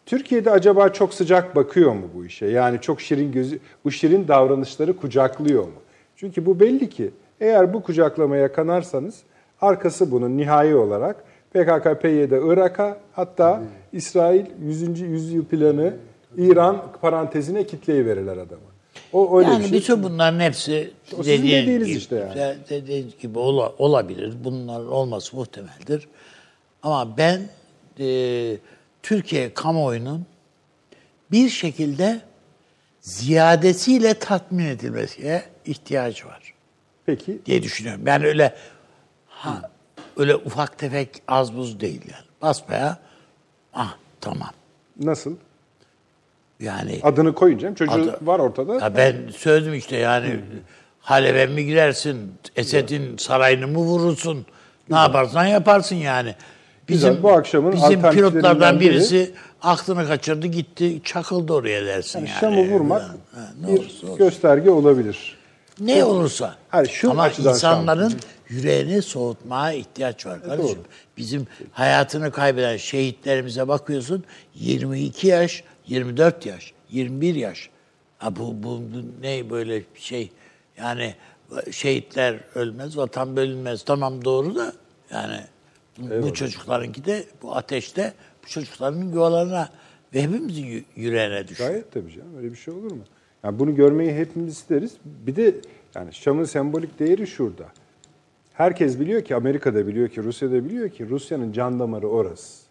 Türkiye'de acaba çok sıcak bakıyor mu bu işe? Yani çok şirin gözü, bu şirin davranışları kucaklıyor mu? Çünkü bu belli ki eğer bu kucaklamaya kanarsanız arkası bunun nihai olarak PKK-PYD Irak'a hatta İsrail 100. yüzyıl planı İran parantezine kitleyi verirler adamı. O öyle yani bir şey. bütün bunların hepsi O dediğin gibi, işte yani. de- dediğiniz gibi ola- olabilir. Bunlar olması muhtemeldir. Ama ben e, Türkiye kamuoyunun bir şekilde ziyadesiyle tatmin edilmesine ihtiyacı var Peki diye düşünüyorum. Yani öyle ha, öyle ufak tefek az buz değil yani. Basbaya ah tamam. nasıl? Yani Adını koyunca çocuğu Adı- var ortada. Ya ben söyledim işte yani Halep'e mi girersin, Esed'in sarayını mı vurursun, ne yaparsan yaparsın yani. Bizim, Güzel, bu akşamın bizim pilotlardan biri- birisi aklını kaçırdı gitti çakıldı oraya dersin yani. Yani Şam'ı vurmak Ha, ne bir olursa olsun. gösterge olabilir. Ne olursa. Hayır, şu Ama insanların yüreğini soğutmaya ihtiyaç var kardeşim. Bizim hayatını kaybeden şehitlerimize bakıyorsun 22 yaş, 24 yaş, 21 yaş. Ha bu, bu, bu ne böyle şey? Yani şehitler ölmez, vatan bölünmez. Tamam doğru da yani bu, bu çocuklarınki de bu ateşte bu çocukların yuvalarına ve hepimizin yü- yüreğine düşüyor. Gayet tabii canım. Öyle bir şey olur mu? Yani bunu görmeyi hepimiz isteriz. Bir de yani Şam'ın sembolik değeri şurada. Herkes biliyor ki, Amerika'da biliyor ki, Rusya'da biliyor ki Rusya'nın can damarı orası.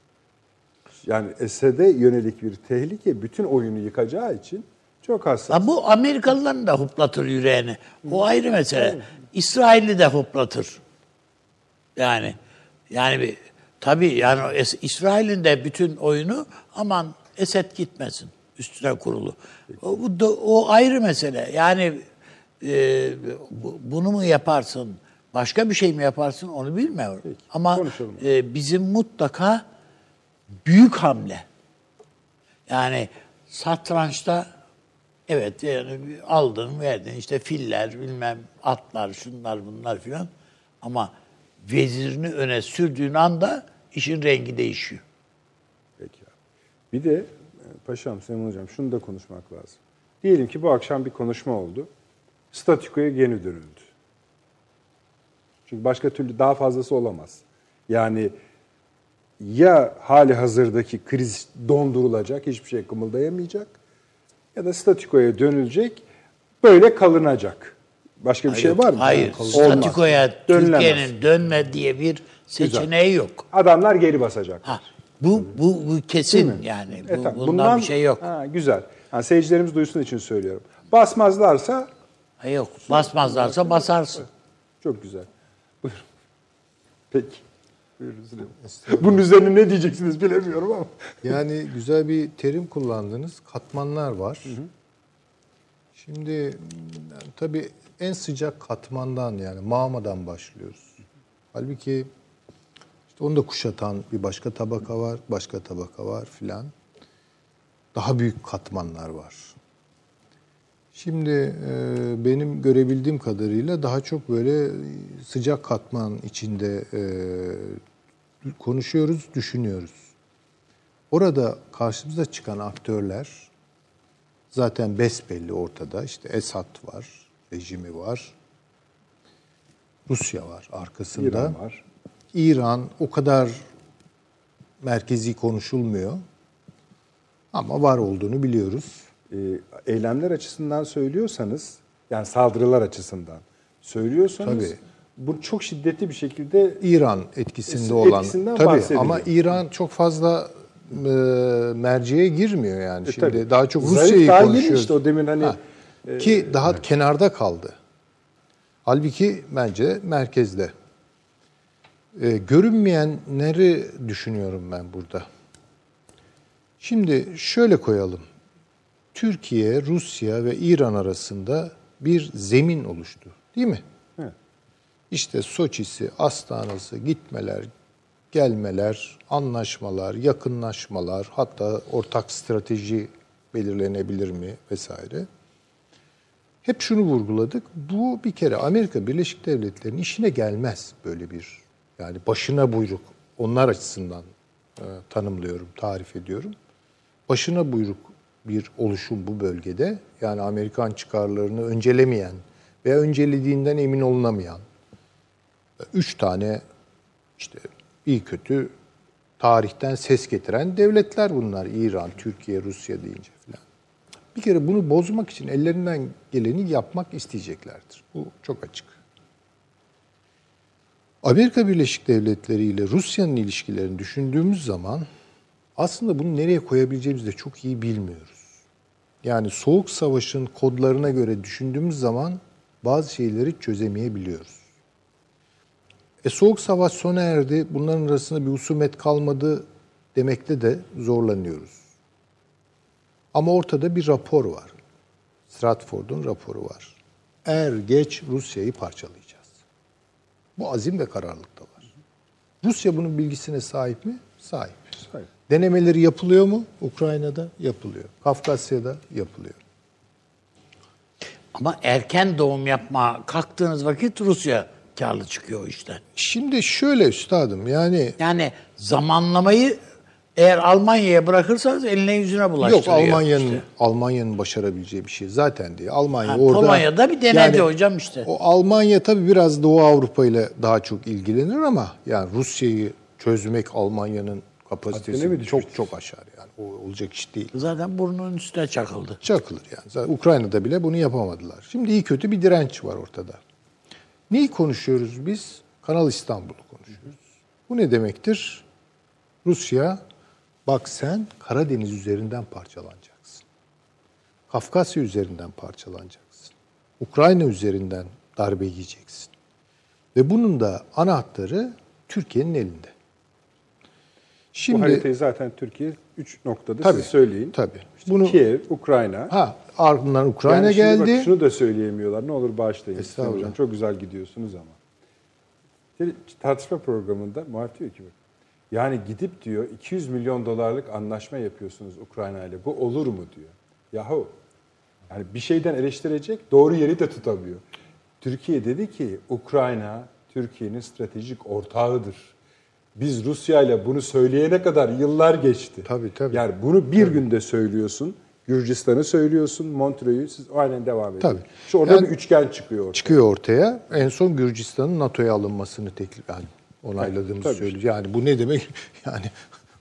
Yani Esed'e yönelik bir tehlike bütün oyunu yıkacağı için çok hassas. Ha bu Amerikalıların da hoplatır yüreğini. O ayrı mesele. İsrail'i de hoplatır. Yani yani bir tabii yani İsrail'in de bütün oyunu aman Esed gitmesin üstüne kurulu. O, bu da- o ayrı mesele. Yani e, bu- bunu mu yaparsın? Başka bir şey mi yaparsın onu bilmiyorum. Ama konuşalım. e, bizim mutlaka büyük hamle. Yani satrançta evet yani aldın verdin işte filler bilmem atlar şunlar bunlar filan ama vezirini öne sürdüğün anda işin rengi değişiyor. Peki abi. Bir de e, paşam Süleyman Hocam şunu da konuşmak lazım. Diyelim ki bu akşam bir konuşma oldu. Statükoya geri dönüldü. Çünkü başka türlü daha fazlası olamaz. Yani ya hali hazırdaki kriz dondurulacak, hiçbir şey kımıldayamayacak ya da statükoya dönülecek, böyle kalınacak. Başka bir şey var mı? Hayır, Olmaz. statikoya. Türkiye'nin dönme diye bir seçeneği yok. Adamlar geri basacak. Ha, bu bu bu kesin yani. E Bu, tamam, bundan, bir şey yok. Ha, güzel. Yani seyircilerimiz duysun için söylüyorum. Basmazlarsa Ha, yok. Basmazlarsa basarsın. çok güzel. Buyurun. Peki. Buyurun. Bunun üzerine ne diyeceksiniz bilemiyorum ama. Yani güzel bir terim kullandınız. Katmanlar var. Şimdi yani tabii en sıcak katmandan yani mağmadan başlıyoruz. Halbuki işte onu da kuşatan bir başka tabaka var, başka tabaka var filan. Daha büyük katmanlar var. Şimdi e, benim görebildiğim kadarıyla daha çok böyle sıcak katman içinde e, konuşuyoruz, düşünüyoruz. Orada karşımıza çıkan aktörler zaten besbelli ortada. İşte Esad var, rejimi var. Rusya var arkasında. İran var. İran o kadar merkezi konuşulmuyor. Ama var olduğunu biliyoruz. e, eylemler açısından söylüyorsanız, yani saldırılar açısından söylüyorsanız Tabii. bu çok şiddetli bir şekilde İran etkisinde olan. Tabii ama İran çok fazla e, merceğe girmiyor yani. E, Şimdi tabii. daha çok Rusya'yı daha yeni konuşuyoruz. işte o demin hani Ha. Ki daha kenarda kaldı. Halbuki bence merkezde. E, görünmeyenleri düşünüyorum ben burada. Şimdi şöyle koyalım. Türkiye, Rusya ve İran arasında bir zemin oluştu. Değil mi? Evet. İşte Soçi'si, Astana'sı, gitmeler, gelmeler, anlaşmalar, yakınlaşmalar, hatta ortak strateji belirlenebilir mi vesaire. Hep şunu vurguladık. Bu bir kere Amerika Birleşik Devletleri'nin işine gelmez böyle bir yani başına buyruk onlar açısından e, tanımlıyorum, tarif ediyorum. Başına buyruk bir oluşum bu bölgede. Yani Amerikan çıkarlarını öncelemeyen veya öncelediğinden emin olunamayan e, üç tane işte iyi kötü tarihten ses getiren devletler bunlar. İran, Türkiye, Rusya deyince falan. Bir kere bunu bozmak için ellerinden geleni yapmak isteyeceklerdir. Bu çok açık. Amerika Birleşik Devletleri ile Rusya'nın ilişkilerini düşündüğümüz zaman aslında bunu nereye koyabileceğimizi de çok iyi bilmiyoruz. Yani Soğuk Savaş'ın kodlarına göre düşündüğümüz zaman bazı şeyleri çözemeyebiliyoruz. E Soğuk Savaş sona erdi, bunların arasında bir husumet kalmadı demekte de zorlanıyoruz. Ama ortada bir rapor var. Stratford'un raporu var. Er geç Rusya'yı parçalayacağız. Bu azim ve kararlılık da var. Rusya bunun bilgisine sahip mi? Sahip. Sahip. Denemeleri yapılıyor mu? Ukrayna'da yapılıyor. Kafkasya'da yapılıyor. Ama erken doğum yapma kalktığınız vakit Rusya karlı çıkıyor o işten. Şimdi şöyle üstadım yani Yani zamanlamayı eğer Almanya'ya bırakırsanız eline yüzüne Yok bulaştırıyor. Almanya'nın işte. Almanya'nın başarabileceği bir şey zaten değil. Almanya Ha, orada Polonya'da bir denedi hocam işte. O Almanya tabii biraz Doğu Avrupa ile daha çok ilgilenir ama yani Rusya'yı çözmek Almanya'nın kapasitesi çok çok aşar yani. O olacak iş değil. Zaten burnunun üstüne çakıldı. Çakılır yani. Zaten Ukrayna'da bile bunu yapamadılar. Şimdi iyi kötü bir direnç var ortada. Neyi konuşuyoruz biz? Kanal İstanbul'u konuşuyoruz. Bu ne demektir? Rusya, bak sen Karadeniz üzerinden parçalanacaksın. Kafkasya üzerinden parçalanacaksın. Ukrayna üzerinden darbe yiyeceksin. Ve bunun da anahtarı Türkiye'nin elinde. bu Şimdi haritayı zaten Türkiye 3 noktada Tabii, siz söyleyin. tabii. İşte Bunu- Kiev, Ukrayna. ha ardından Ukrayna Yani şimdi bak geldi. şunu da söyleyemiyorlar. Ne olur bağışlayın. Estağfurullah. Hocam, çok güzel gidiyorsunuz ama. Tartışma programında muhalif diyor ki yani gidip diyor 200 milyon dolarlık anlaşma yapıyorsunuz Ukrayna ile. Bu olur mu diyor. Yahu yani bir şeyden eleştirecek doğru yeri de tutamıyor. Türkiye dedi ki Ukrayna Türkiye'nin stratejik ortağıdır. Biz Rusya ile bunu söyleyene kadar yıllar geçti. Tabii, tabii. Yani bunu bir günde söylüyorsun. Gürcistan'ı söylüyorsun, Montreux'u siz aynen devam edin. Tabii. Şu orada Yani- bir üçgen çıkıyor ortaya. çıkıyor ortaya. En son Gürcistan'ın NATO'ya alınmasını teklif yani onayladığımızı Tabii. söylüyor. Yani bu ne demek? (laughs) Yani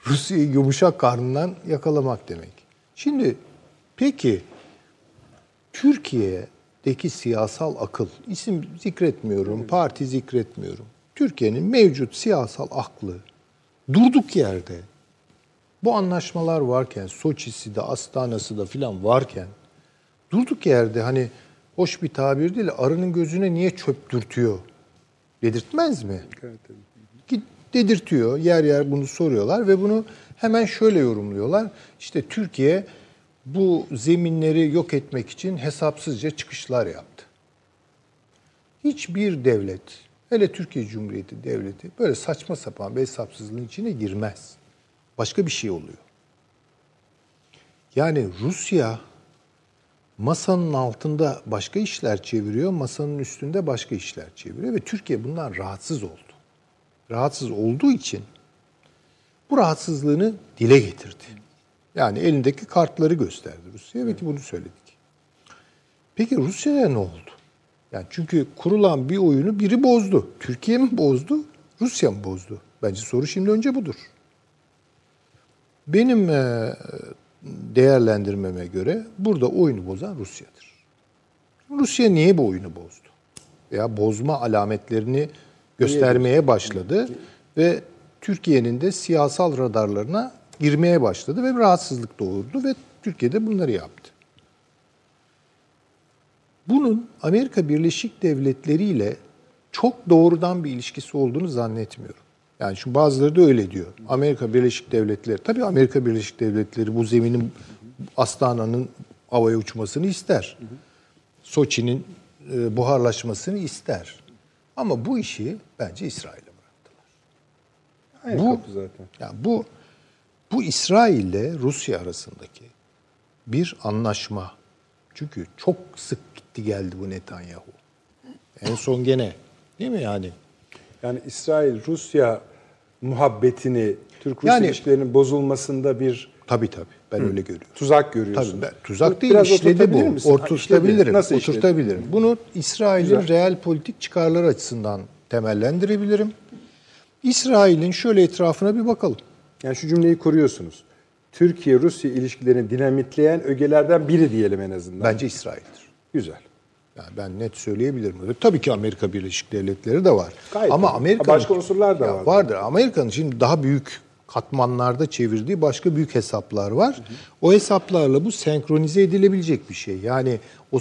Rusya'yı yumuşak karnından yakalamak demek. Şimdi peki Türkiye'deki siyasal akıl, isim zikretmiyorum, parti zikretmiyorum. Türkiye'nin mevcut siyasal aklı durduk yerde bu anlaşmalar varken, Soçi'si de, Astana'sı da filan varken durduk yerde hani hoş bir tabir değil, arının gözüne niye çöp dürtüyor dedirtmez mi? Git dedirtiyor. Yer yer bunu soruyorlar ve bunu hemen şöyle yorumluyorlar. İşte Türkiye bu zeminleri yok etmek için hesapsızca çıkışlar yaptı. Hiçbir devlet, hele Türkiye Cumhuriyeti devleti böyle saçma sapan bir hesapsızlığın içine girmez. Başka bir şey oluyor. Yani Rusya masanın altında başka işler çeviriyor, masanın üstünde başka işler çeviriyor ve Türkiye bundan rahatsız oldu. Rahatsız olduğu için bu rahatsızlığını dile getirdi. Yani elindeki kartları gösterdi Rusya ve ki bunu söyledik. Peki Rusya'ya ne oldu? Yani çünkü kurulan bir oyunu biri bozdu. Türkiye mi bozdu, Rusya mı bozdu? Bence soru şimdi önce budur. Benim e, değerlendirmeme göre burada oyunu bozan Rusya'dır. Rusya niye bu oyunu bozdu? Veya bozma alametlerini göstermeye başladı ve Türkiye'nin de siyasal radarlarına girmeye başladı ve rahatsızlık doğurdu ve Türkiye'de bunları yaptı. Bunun Amerika Birleşik Devletleri ile çok doğrudan bir ilişkisi olduğunu zannetmiyorum. Yani şu bazıları da öyle diyor. Amerika Birleşik Devletleri, tabii Amerika Birleşik Devletleri bu zeminin Astana'nın havaya uçmasını ister. Soçi'nin e, buharlaşmasını ister. Ama bu işi bence İsrail'e bıraktılar. Aynı Bu- kapı zaten. Yani bu bu İsrail ile Rusya arasındaki bir anlaşma. Çünkü çok sık gitti geldi bu Netanyahu. En son gene değil mi yani? Yani İsrail-Rusya muhabbetini, Türk-Rus Yani- ilişkilerinin bozulmasında bir Tabii tabii. Ben öyle görüyorum. tuzak görüyorsun. Tabii ben, tuzak Bu değil biraz işledi bu. misin? Oturtabilirim. Nasıl işledi? oturtabilirim. Bunu İsrail'in real politik çıkarları açısından temellendirebilirim. İsrail'in şöyle etrafına bir bakalım. Yani şu cümleyi kuruyorsunuz. Türkiye-Rusya ilişkilerini dinamitleyen ögelerden biri diyelim en azından. Bence İsrail'dir. Güzel. Yani ben net söyleyebilirim. Tabii ki Amerika Birleşik Devletleri de var. Gayet Ama. Amerika Başka unsurlar da var. Vardır. Amerika'nın şimdi daha büyük katmanlarda çevirdiği başka büyük hesaplar var. O hesaplarla bu senkronize edilebilecek bir şey. Yani o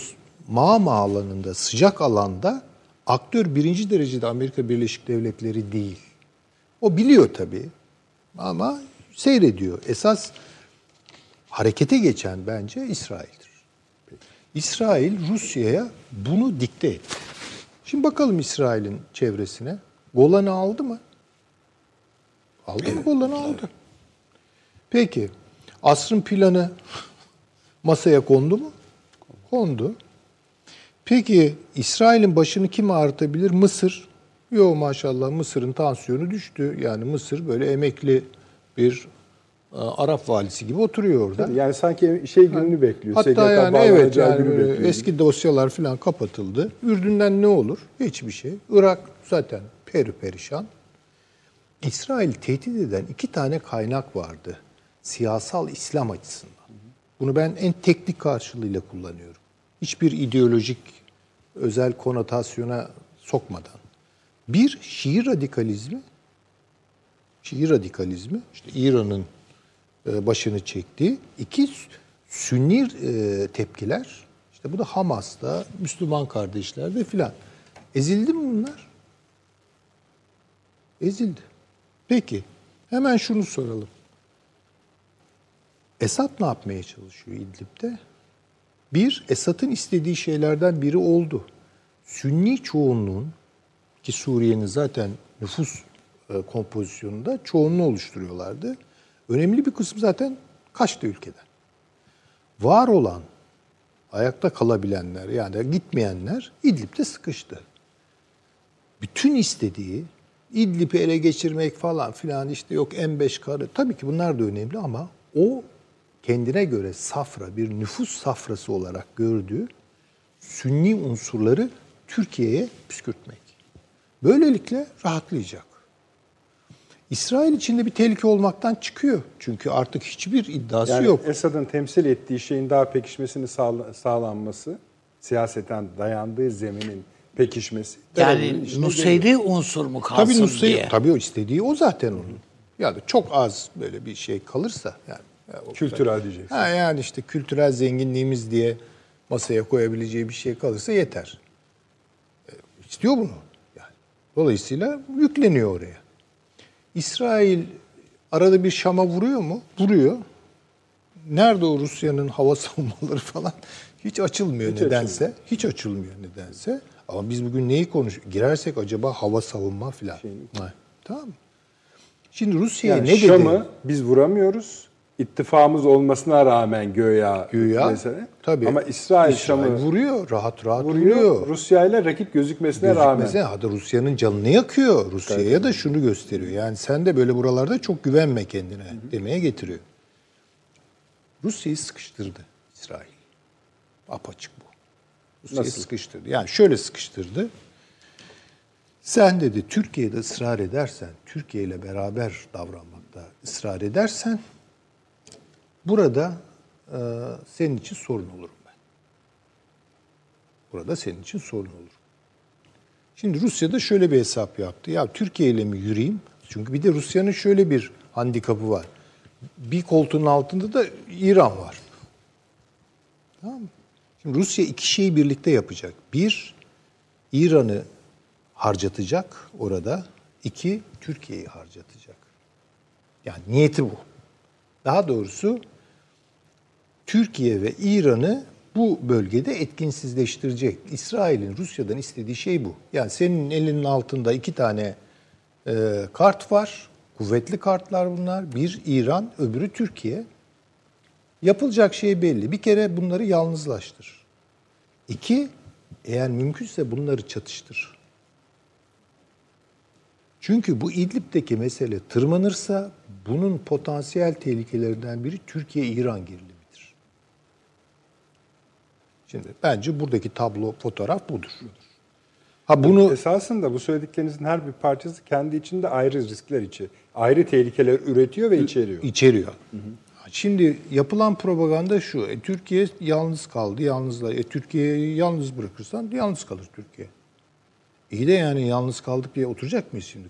mağma alanında, sıcak alanda aktör birinci derecede Amerika Birleşik Devletleri değil. O biliyor tabii ama seyrediyor. Esas harekete geçen bence İsrail'dir. İsrail Rusya'ya bunu dikte etti. Şimdi bakalım İsrail'in çevresine. Golan'ı aldı mı? Aldı mı Golan'ı aldı. Peki asrın planı masaya kondu mu? Kondu. Peki İsrail'in başını kim ağrıtabilir? Mısır. Yo maşallah Mısır'ın tansiyonu düştü. Yani Mısır böyle emekli bir e, Arap valisi gibi oturuyor orada. Yani sanki şey gününü bekliyor. Hatta SGK yani evet yani bekliyor. eski dosyalar falan kapatıldı. Ürdün'den ne olur? Hiçbir şey. Irak zaten peri perişan. İsrail tehdit eden iki tane kaynak vardı. Siyasal İslam açısından. Bunu ben en teknik karşılığıyla kullanıyorum. Hiçbir ideolojik özel konotasyona sokmadan. Bir, Şii radikalizmi. Şii radikalizmi, işte İran'ın e, başını çektiği. İki, Sünni e, tepkiler. İşte bu da Hamas'ta, Müslüman kardeşlerde filan. Ezildi mi bunlar? Ezildi. Peki, hemen şunu soralım. Esad ne yapmaya çalışıyor İdlib'de? Bir, Esad'ın istediği şeylerden biri oldu. Sünni çoğunluğun, ki Suriye'nin zaten nüfus e, kompozisyonunda çoğunluğu oluşturuyorlardı. Önemli bir kısım zaten kaçtı ülkeden. Var olan, ayakta kalabilenler yani gitmeyenler İdlib'de sıkıştı. Bütün istediği İdlib'i ele geçirmek falan filan işte yok M5 karı. Tabii ki bunlar da önemli ama o kendine göre safra, bir nüfus safrası olarak gördüğü Sünni unsurları Türkiye'ye püskürtmek. Böylelikle rahatlayacak. İsrail içinde bir tehlike olmaktan çıkıyor. Çünkü artık hiçbir iddiası Yani yok. Esad'ın temsil ettiği şeyin daha pekişmesini sağla- sağlanması, siyaseten dayandığı zeminin pekişmesi. Yani işine Nusayri unsur mu kalsın Tabii Nusayr, diye. tabii o istediği o zaten onun. Yani çok az böyle bir şey kalırsa yani. ya o Kültürel diyeceksin. Ha yani işte kültürel zenginliğimiz diye masaya koyabileceği bir şey kalırsa yeter. E, İstiyor bunu. Yani. Dolayısıyla yükleniyor oraya. İsrail arada bir Şam'a vuruyor mu? Vuruyor. Nerede o Rusya'nın hava (laughs) savunmaları falan? Hiç açılmıyor Hiç nedense. Hiç açılmıyor nedense. Ama biz bugün neyi konuş? Girersek acaba hava savunma falan. Ha, Tamam mı? Şimdi Rusya'ya Yani ne dedi? Şam'ı biz vuramıyoruz. İttifamız olmasına rağmen göya, Güya. mesele. Tabii. Ama İsrail, İsrail Şam'ı vuruyor. Rahat rahat vuruyor. vuruyor. Rusya ile rakip gözükmesine rağmen. Gözükmese hadi Rusya'nın canını yakıyor. Rusya'ya da şunu gösteriyor. Yani sen de böyle buralarda çok güvenme kendine demeye getiriyor. Rusya'yı sıkıştırdı İsrail. Apaçık. Rusya'yı Nasıl? sıkıştırdı. Yani şöyle sıkıştırdı. Sen dedi Türkiye'de ısrar edersen, Türkiye ile beraber davranmakta ısrar edersen burada e, senin için sorun olurum ben. Burada senin için sorun olur. Şimdi Rusya da şöyle bir hesap yaptı. Ya Türkiye ile mi yürüyeyim? Çünkü bir de Rusya'nın şöyle bir handikapı var. Bir koltuğun altında da İran var. Tamam mı? Şimdi Rusya iki şeyi birlikte yapacak. Bir, İran'ı harcatacak orada. İki, Türkiye'yi harcatacak. Yani niyeti bu. Daha doğrusu Türkiye ve İran'ı bu bölgede etkinsizleştirecek. İsrail'in Rusya'dan istediği şey bu. Yani senin elinin altında iki tane e, kart var. Kuvvetli kartlar bunlar. Bir İran, öbürü Türkiye. Yapılacak şey belli. Bir kere bunları yalnızlaştır. İki, eğer mümkünse bunları çatıştır. Çünkü bu İdlib'deki mesele tırmanırsa bunun potansiyel tehlikelerinden biri Türkiye-İran gerilimidir. Şimdi bence buradaki tablo, fotoğraf budur. Ha bunu Esasında bu söylediklerinizin her bir parçası kendi içinde ayrı riskler içi. Ayrı tehlikeler üretiyor ve içeriyor. içeriyor. Şimdi yapılan propaganda şu. E, Türkiye yalnız kaldı, yalnızla. E, Türkiye'yi yalnız bırakırsan yalnız kalır Türkiye. İyi de yani yalnız kaldık diye oturacak mıyız şimdi?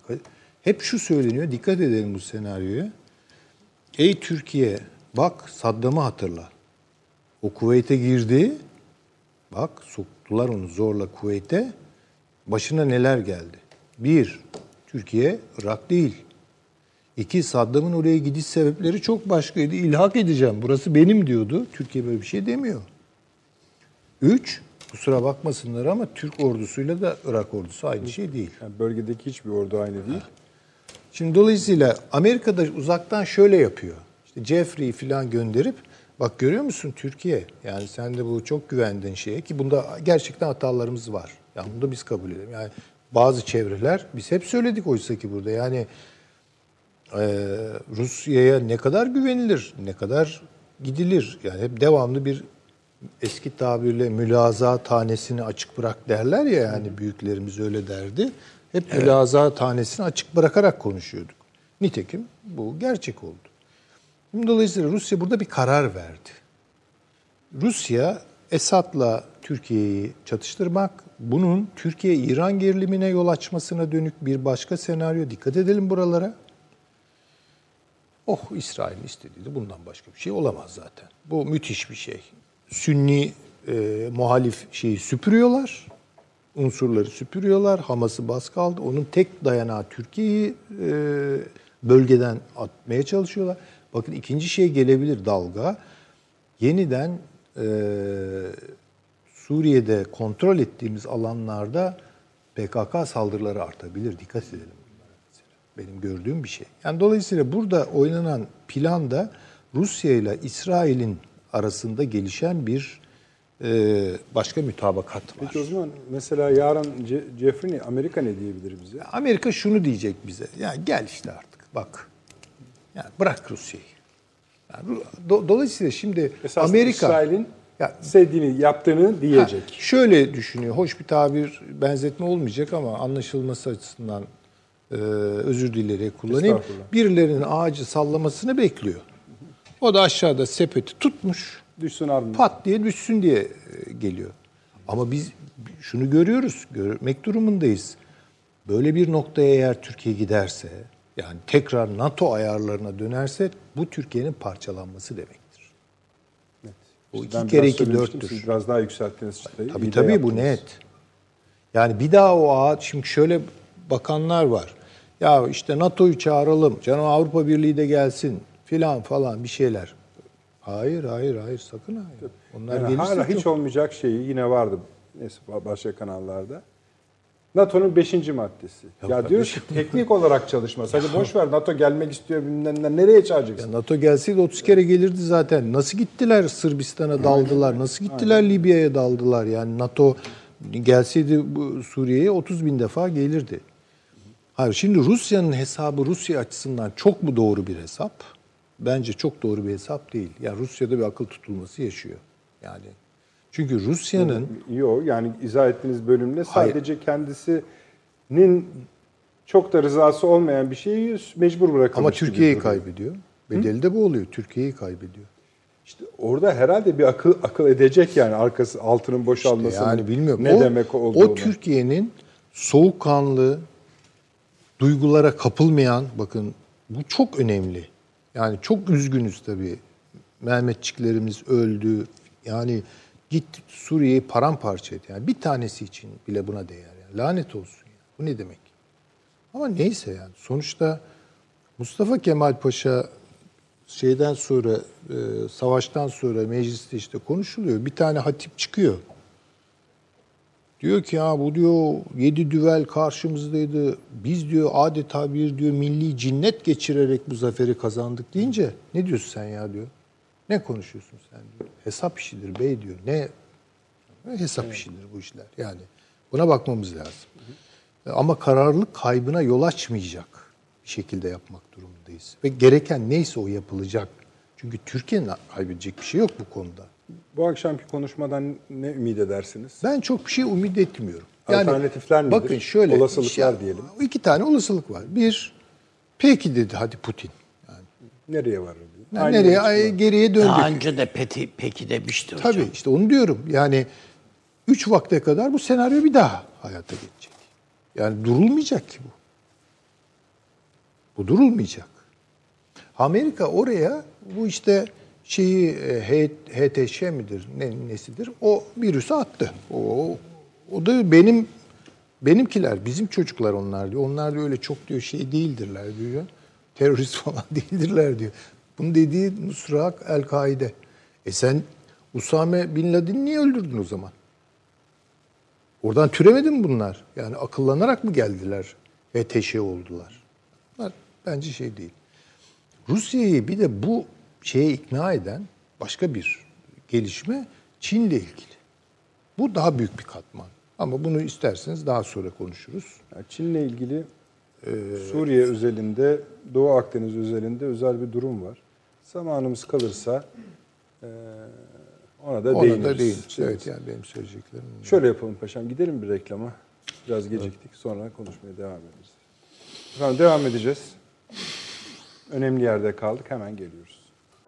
Hep şu söyleniyor. Dikkat edelim bu senaryoya. Ey Türkiye bak Saddam'ı hatırla. O Kuveyt'e girdi. Bak soktular onu zorla Kuveyt'e. Başına neler geldi? Bir, Türkiye Irak değil. İki, Saddam'ın oraya gidiş sebepleri çok başkaydı. İlhak edeceğim, burası benim diyordu. Türkiye böyle bir şey demiyor. Üç, kusura bakmasınlar ama Türk ordusuyla da Irak ordusu aynı şey değil. Yani bölgedeki hiçbir ordu aynı değil. Şimdi dolayısıyla Amerika'da uzaktan şöyle yapıyor. İşte Jeffrey'i falan gönderip bak görüyor musun Türkiye? Yani sen de bu çok güvendiğin şeye ki bunda gerçekten hatalarımız var. Yani bunu da biz kabul edelim. Yani bazı çevreler biz hep söyledik oysa ki burada yani e, Rusya'ya ne kadar güvenilir, ne kadar gidilir. Yani hep devamlı bir eski tabirle mülaza tanesini açık bırak derler ya yani büyüklerimiz öyle derdi. Hep mülaza tanesini açık bırakarak konuşuyorduk. Nitekim bu gerçek oldu. Şimdi dolayısıyla Rusya burada bir karar verdi. Rusya Esad'la Türkiye'yi çatıştırmak, bunun Türkiye-İran gerilimine yol açmasına dönük bir başka senaryo. Dikkat edelim buralara. Oh İsrail'in istediği bundan başka bir şey olamaz zaten. Bu müthiş bir şey. Sünni e, muhalif şeyi süpürüyorlar. Unsurları süpürüyorlar. Hamas'ı baskı aldı. Onun tek dayanağı Türkiye'yi e, bölgeden atmaya çalışıyorlar. Bakın ikinci şey gelebilir dalga. Yeniden e, Suriye'de kontrol ettiğimiz alanlarda PKK saldırıları artabilir. Dikkat edelim. Benim gördüğüm bir şey. Yani dolayısıyla burada oynanan planda Rusya ile İsrail'in arasında gelişen bir e, başka mütabakat var. Peki o zaman mesela yarın Ce- Jeffrey Amerika ne diyebilir bize? Amerika şunu diyecek bize. Ya gel işte artık bak. Yani bırak Rusya'yı. Yani do- dolayısıyla şimdi Esasında Amerika İsrail'in Ya- sevdiğini, yaptığını diyecek. Ha, şöyle düşünüyor. Hoş bir tabir, benzetme olmayacak ama anlaşılması açısından e, özür dileyerek kullanayım. Birilerinin ağacı sallamasını bekliyor. O da aşağıda sepeti tutmuş. Düşsün ardından. Pat diye düşsün diye e, geliyor. Ama biz şunu görüyoruz, görmek durumundayız. Böyle bir noktaya eğer Türkiye giderse, yani tekrar NATO ayarlarına dönerse bu Türkiye'nin parçalanması demektir. O İşte iki ben kere iki dörttür. Siz biraz daha yükselttiniz çıtayı. Tabii tabii bu net. Yani bir daha o ağaç, şimdi şöyle bakanlar var. Ya işte NATO'yu çağıralım, canım Avrupa Birliği de gelsin filan falan bir şeyler. Hayır, hayır, hayır sakın hayır. Onlar Yani gelirse hala hiç çok- olmayacak şeyi yine vardı neyse başka kanallarda. NATO'nun 5. maddesi. ya diyor ki teknik olarak çalışmaz. Hadi boş ver NATO gelmek istiyor bilmem ne. Nereye çağıracaksın? Ya NATO gelseydi 30 kere gelirdi zaten. Nasıl gittiler Sırbistan'a daldılar? Nasıl gittiler Libya'ya daldılar? Yani NATO gelseydi Suriye'ye 30 bin defa gelirdi. Hayır şimdi Rusya'nın hesabı Rusya açısından çok mu doğru bir hesap? Bence çok doğru bir hesap değil. Yani Rusya'da bir akıl tutulması yaşıyor. Yani çünkü Rusya'nın Yok yani izah ettiğiniz bölümle Hayır. sadece kendisinin çok da rızası olmayan bir şeyi mecbur bırakılmış ama Türkiye'yi kaybediyor. Bedeli de bu oluyor. Türkiye'yi kaybediyor. İşte orada herhalde bir akıl akıl edecek yani arkası altının boşalmasının yani bilmiyorum. ne o, demek olduğunu. O Türkiye'nin soğukkanlı, duygulara kapılmayan, bakın bu çok önemli. Yani çok üzgünüz tabii. Mehmetçiklerimiz öldü. Yani git Suriye'yi paramparça et. Yani bir tanesi için bile buna değer. Yani. Lanet olsun. Yani. Bu ne demek? Ama neyse yani. Sonuçta Mustafa Kemal Paşa şeyden sonra, e, savaştan sonra mecliste işte konuşuluyor. Bir tane hatip çıkıyor. Diyor ki ya bu diyor yedi düvel karşımızdaydı. Biz diyor adeta bir diyor milli cinnet geçirerek bu zaferi kazandık deyince ne diyorsun sen ya diyor. Ne konuşuyorsun sen diyor. Hesap işidir bey diyor. Ne hesap işidir bu işler. Yani buna bakmamız lazım. Ama kararlılık kaybına yol açmayacak bir şekilde yapmak durumundayız. Ve gereken neyse o yapılacak. Çünkü Türkiye'nin kaybedecek bir şey yok bu konuda. Bu akşamki konuşmadan ne ümit edersiniz? Ben çok bir şey umut etmiyorum. Alternatifler nedir? Bakın şöyle. Olasılıklar şey- diyelim. İki tane olasılık var. Bir, peki dedi hadi Putin. Yani, Nereye varır? yani Aynı nereye? Ay, geriye döndük. Daha önce de peki, peki demişti hocam. Tabii işte onu diyorum. Yani üç vakte kadar bu senaryo bir daha hayata geçecek. Yani durulmayacak ki bu. Bu durulmayacak. Amerika oraya bu işte şeyi e, HTŞ midir ne, nesidir o virüsü attı. O, o da benim benimkiler bizim çocuklar onlar diyor. Onlar diyor öyle çok diyor şey değildirler diyor. Terörist (laughs) falan değildirler diyor. Bunu dediği Nusra El-Kaide. E sen Usame Bin Laden'i niye öldürdün o zaman? Oradan türemedi mi bunlar? Yani akıllanarak mı geldiler? HTŞ oldular. Bunlar bence şey değil. Rusya'yı bir de bu şeye ikna eden başka bir gelişme Çin'le ilgili. Bu daha büyük bir katman. Ama bunu isterseniz daha sonra konuşuruz. Yani Çin'le ilgili e, Suriye özelinde, Doğu Akdeniz özelinde özel bir durum var. Zamanımız kalırsa e, ona da Ona değiniriz. da değil. Evet yani benim söyleyeceklerim. Şöyle yapalım paşam, gidelim bir reklama. Biraz geciktik, sonra konuşmaya devam ederiz. Efendim devam edeceğiz. Önemli yerde kaldık, hemen geliyoruz.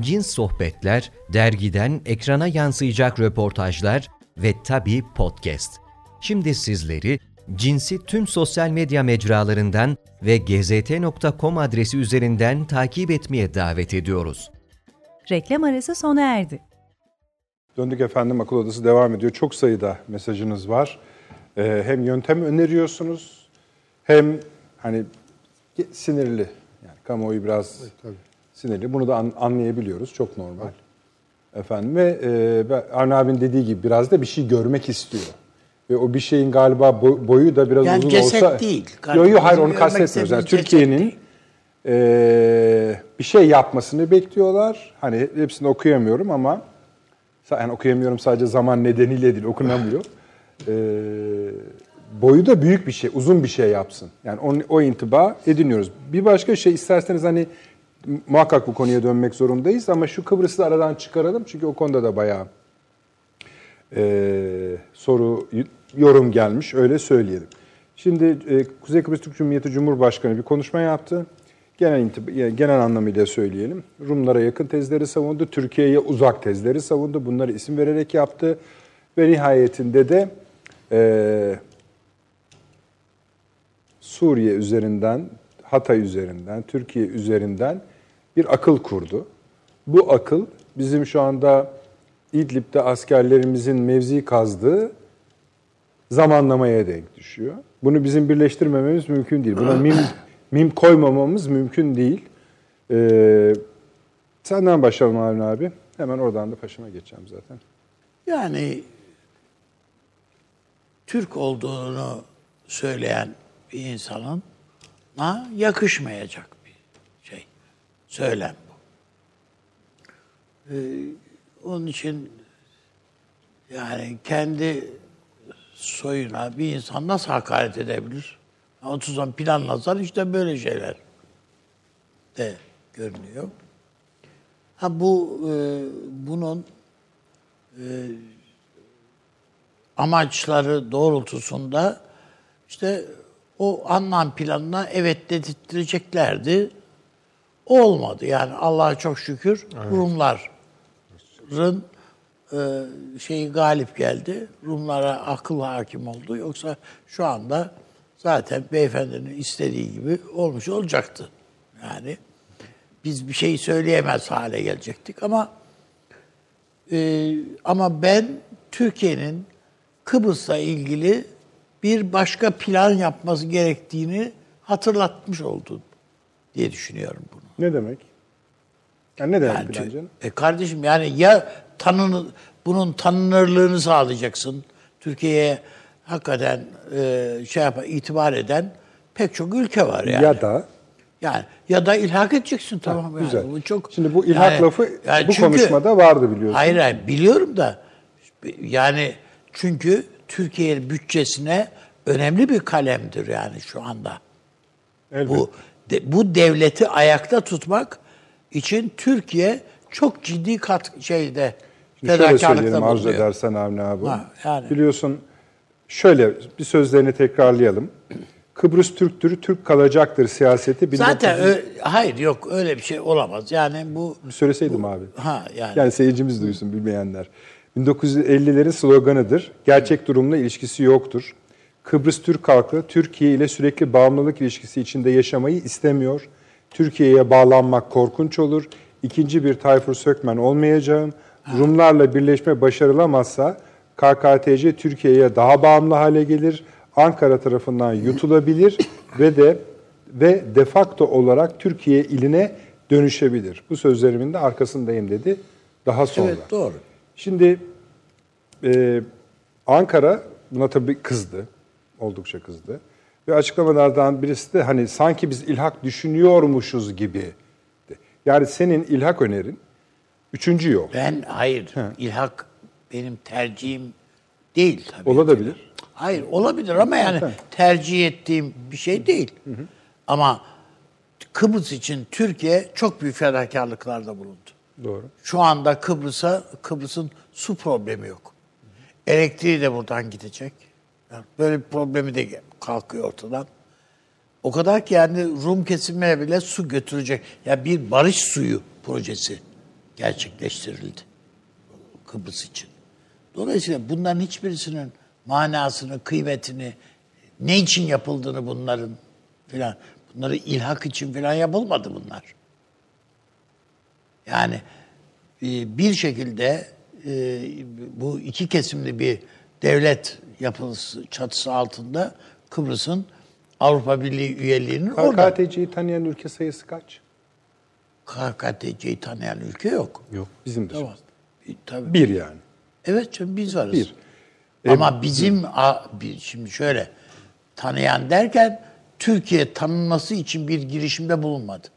cins sohbetler, dergiden ekrana yansıyacak röportajlar ve tabii podcast. Şimdi sizleri cinsi tüm sosyal medya mecralarından ve gzt.com adresi üzerinden takip etmeye davet ediyoruz. Reklam arası sona erdi. Döndük efendim, akıl odası devam ediyor. Çok sayıda mesajınız var. Ee, hem yöntem öneriyorsunuz, hem hani sinirli, yani kamuoyu biraz sinirli. Bunu da an- anlayabiliyoruz, çok normal. Efendim ve e, Arne abinin dediği gibi biraz da bir şey görmek istiyor. Ve o bir şeyin galiba bo- boyu da biraz Yani uzun ceset olsa... değil. Yok yok hayır onu kastetmiyoruz. Yani ceset Türkiye'nin e, bir şey yapmasını bekliyorlar. Hani hepsini okuyamıyorum ama yani okuyamıyorum sadece zaman nedeniyle değil okunamıyor. E, boyu da büyük bir şey, uzun bir şey yapsın. Yani o, o intiba ediniyoruz. Bir başka şey isterseniz hani muhakkak bu konuya dönmek zorundayız ama şu Kıbrıs'ı da aradan çıkaralım çünkü o konuda da bayağı e, soru, yorum gelmiş öyle söyleyelim. Şimdi e, Kuzey Kıbrıs Türk Cumhuriyeti Cumhurbaşkanı bir konuşma yaptı. Genel, genel anlamıyla söyleyelim. Rumlara yakın tezleri savundu, Türkiye'ye uzak tezleri savundu. Bunları isim vererek yaptı. Ve nihayetinde de e, Suriye üzerinden, Hatay üzerinden, Türkiye üzerinden bir akıl kurdu. Bu akıl bizim şu anda İdlib'de askerlerimizin mevzi kazdığı zamanlamaya denk düşüyor. Bunu bizim birleştirmememiz mümkün değil. Buna (clears throat) mim, mim koymamamız mümkün değil. Ee, senden başlayalım Harun abi. Hemen oradan da paşama geçeceğim zaten. Yani Türk olduğunu söyleyen bir insanın ha, yakışmayacak. Söylem bu. Ee, onun için Yani kendi soyuna bir insan nasıl hakaret edebilir? 30 an planlasan işte böyle şeyler de görünüyor. Ha bu e, bunun e, amaçları doğrultusunda işte o anlam planına evet dedirteceklerdi. Olmadı. Yani Allah'a çok şükür Rumların e, şeyi galip geldi. Rumlara akıl hakim oldu. Yoksa şu anda zaten beyefendinin istediği gibi olmuş olacaktı. Yani biz bir şey söyleyemez hale gelecektik ama e, ama ben Türkiye'nin Kıbrıs'la ilgili bir başka plan yapması gerektiğini hatırlatmış oldum diye düşünüyorum bunu. Ne demek? Yani ne demek Yani plan tü- canım? E kardeşim yani ya tanını, bunun tanınırlığını sağlayacaksın. Türkiye'ye hakikaten e, şey yap itibar eden pek çok ülke var yani. Ya da yani ya da ilhak edeceksin tamam yani. güzel. Bu çok Şimdi bu ilhak yani- lafı yani bu çünkü- konuşmada vardı biliyorsun. Hayır hayır biliyorum da yani çünkü Türkiye bütçesine önemli bir kalemdir yani şu anda. Elbette. Bu de- bu devleti ayakta tutmak için Türkiye çok ciddi kat şeyde Şimdi şöyle söyleyelim arzu edersen Avni abi. Ha, yani. Biliyorsun şöyle bir sözlerini tekrarlayalım. Kıbrıs Türktür, Türk kalacaktır siyaseti. Zaten 1900 ö- hayır yok öyle bir şey olamaz. Yani bu Bir söyleseydim abi. ha yani, Yani seyircimiz duysun bilmeyenler. 1950'lerin sloganıdır. Gerçek durumla ilişkisi yoktur. Kıbrıs Türk halkı Türkiye ile sürekli bağımlılık ilişkisi içinde yaşamayı istemiyor. Türkiye'ye bağlanmak korkunç olur. İkinci bir Tayfur Sökmen olmayacağım. Rumlarla birleşme başarılamazsa KKTC Türkiye'ye daha bağımlı hale gelir. Ankara tarafından yutulabilir ve de ve de facto olarak Türkiye iline dönüşebilir. Bu sözlerimin de arkasındayım dedi daha sonra. evet doğru. Şimdi e, Ankara buna tabii kızdı. Oldukça kızdı. Ve açıklamalardan birisi de hani sanki biz ilhak düşünüyormuşuz gibi. Yani senin ilhak önerin üçüncü yol. Ben hayır ilhak benim tercihim değil tabii. Olabilir. Hayır olabilir ama yani tercih ettiğim bir şey değil. Ama Kıbrıs için Türkiye çok büyük fedakarlıklarda bulundu. Doğru. Şu anda Kıbrıs'a Kıbrıs'ın su problemi yok. Elektriği de buradan gidecek. Yani böyle bir problemi de kalkıyor ortadan. O kadar ki yani Rum kesimine bile su götürecek. Ya bir barış suyu projesi gerçekleştirildi Kıbrıs için. Dolayısıyla bunların hiçbirisinin manasını, kıymetini, ne için yapıldığını bunların filan, bunları ilhak için filan yapılmadı bunlar. Yani e, bir şekilde e, bu iki kesimli bir devlet yapısı çatısı altında Kıbrıs'ın Avrupa Birliği üyeliğinin orada. KKTC'yi tanıyan ülke sayısı kaç? KKTC'yi tanıyan ülke yok. Yok. Bizim dışımızda. Tamam. E, tabii. Bir yani. Evet canım biz varız. Bir. Ama bizim a- şimdi şöyle tanıyan derken Türkiye tanınması için bir girişimde bulunmadı.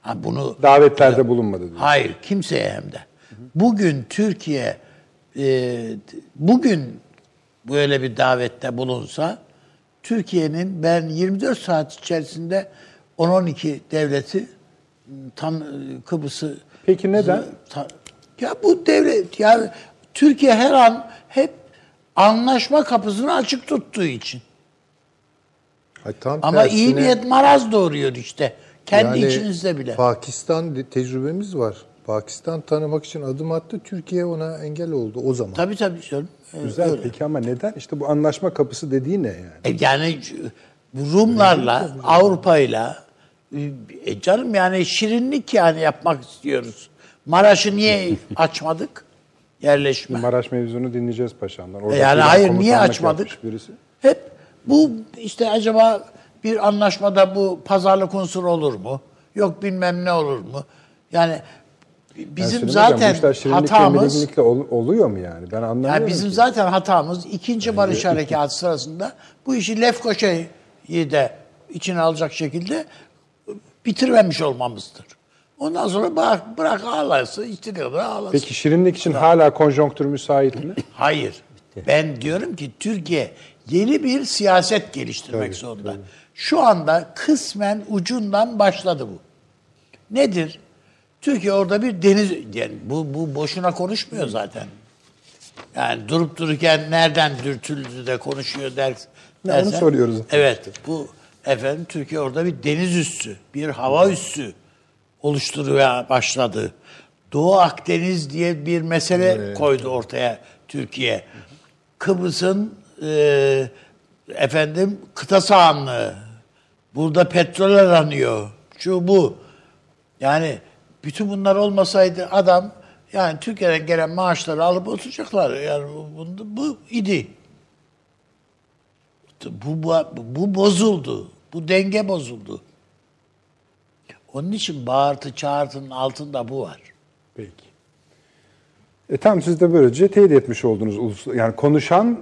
Ha bunu Davetlerde bulunmadı diyor. Hayır, kimseye hem de. Bugün Türkiye e, bugün böyle bir davette bulunsa Türkiye'nin ben 24 saat içerisinde 10-12 devleti tam Kıbrıs'ı Peki neden? Ta- ya bu devlet ya Türkiye her an hep anlaşma kapısını açık tuttuğu için. Ay, tam Ama iyi tersine, niyet maraz doğuruyor işte. Kendi yani içinizde bile. Pakistan tecrübemiz var. Pakistan tanımak için adım attı. Türkiye ona engel oldu o zaman. Tabii tabii canım. Güzel öyle. peki ama neden? İşte bu anlaşma kapısı dediği ne yani? E yani bu Rumlarla, Avrupa'yla e canım yani şirinlik yani yapmak istiyoruz. Maraş'ı niye (laughs) açmadık? Yerleşme. Maraş mevzunu dinleyeceğiz paşamdan. Orada Yani hayır, niye açmadık? Birisi. Hep bu işte acaba bir anlaşmada bu pazarlık unsuru olur mu? Yok bilmem ne olur mu? Yani bizim Yani Hocam, zaten şirinlikle, hatamız ol- oluyor mu yani? Ben anlamıyorum yani bizim ki. zaten hatamız ikinci barış harekatı sırasında bu işi Lefkoşa'yı de içine alacak şekilde bitirmemiş olmamızdır. Ondan sonra bırak, bırak ağlasın, istediği kadar ağlasın. Peki şirinlik için hala konjonktür müsait mi? (clears throat) Hayır. Ben diyorum ki Türkiye yeni bir siyaset geliştirmek zorunda. Şu anda kısmen ucundan başladı bu. Nedir? Türkiye orada bir deniz yani bu bu boşuna konuşmuyor zaten. Yani durup dururken nereden dürtüldü de konuşuyor der. Ya onu dersen- soruyoruz. Evet. Bu efendim Türkiye orada bir deniz üssü, bir hava üssü oluşturmaya başladı. Doğu Akdeniz diye bir mesele koydu ortaya Türkiye. Kıbrıs'ın e, efendim kıta sahanlığı. Burada petrol aranıyor. Şu bu. Yani bütün bunlar olmasaydı adam yani Türkiye'den gelen maaşları alıp oturacaklar. Yani bu, bu, bu idi. Bu, bu, bu bozuldu. Bu denge bozuldu. Onun için bağırtı çağırtının altında bu var. Peki. E tam siz de böylece teyit etmiş oldunuz. Yani konuşan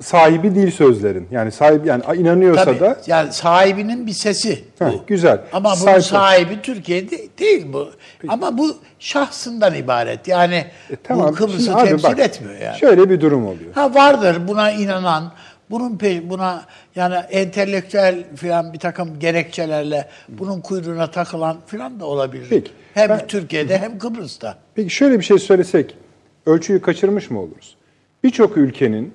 sahibi değil sözlerin. Yani sahibi yani inanıyorsa Tabii, da yani sahibinin bir sesi bu. Heh, güzel. Ama bunun Sahip- sahibi Türkiye'de değil bu. Ama bu şahsından ibaret. Yani E, tamam. bu Kıbrıs'ı Şimdi temsil bak, etmiyor yani. Şöyle bir durum oluyor. Ha vardır buna inanan, bunun pe- buna yani entelektüel filan bir takım gerekçelerle bunun kuyruğuna takılan filan da olabilir. Peki. Hem Ben- Türkiye'de hem Kıbrıs'ta. Peki şöyle bir şey söylesek ölçüyü kaçırmış mı oluruz? Birçok ülkenin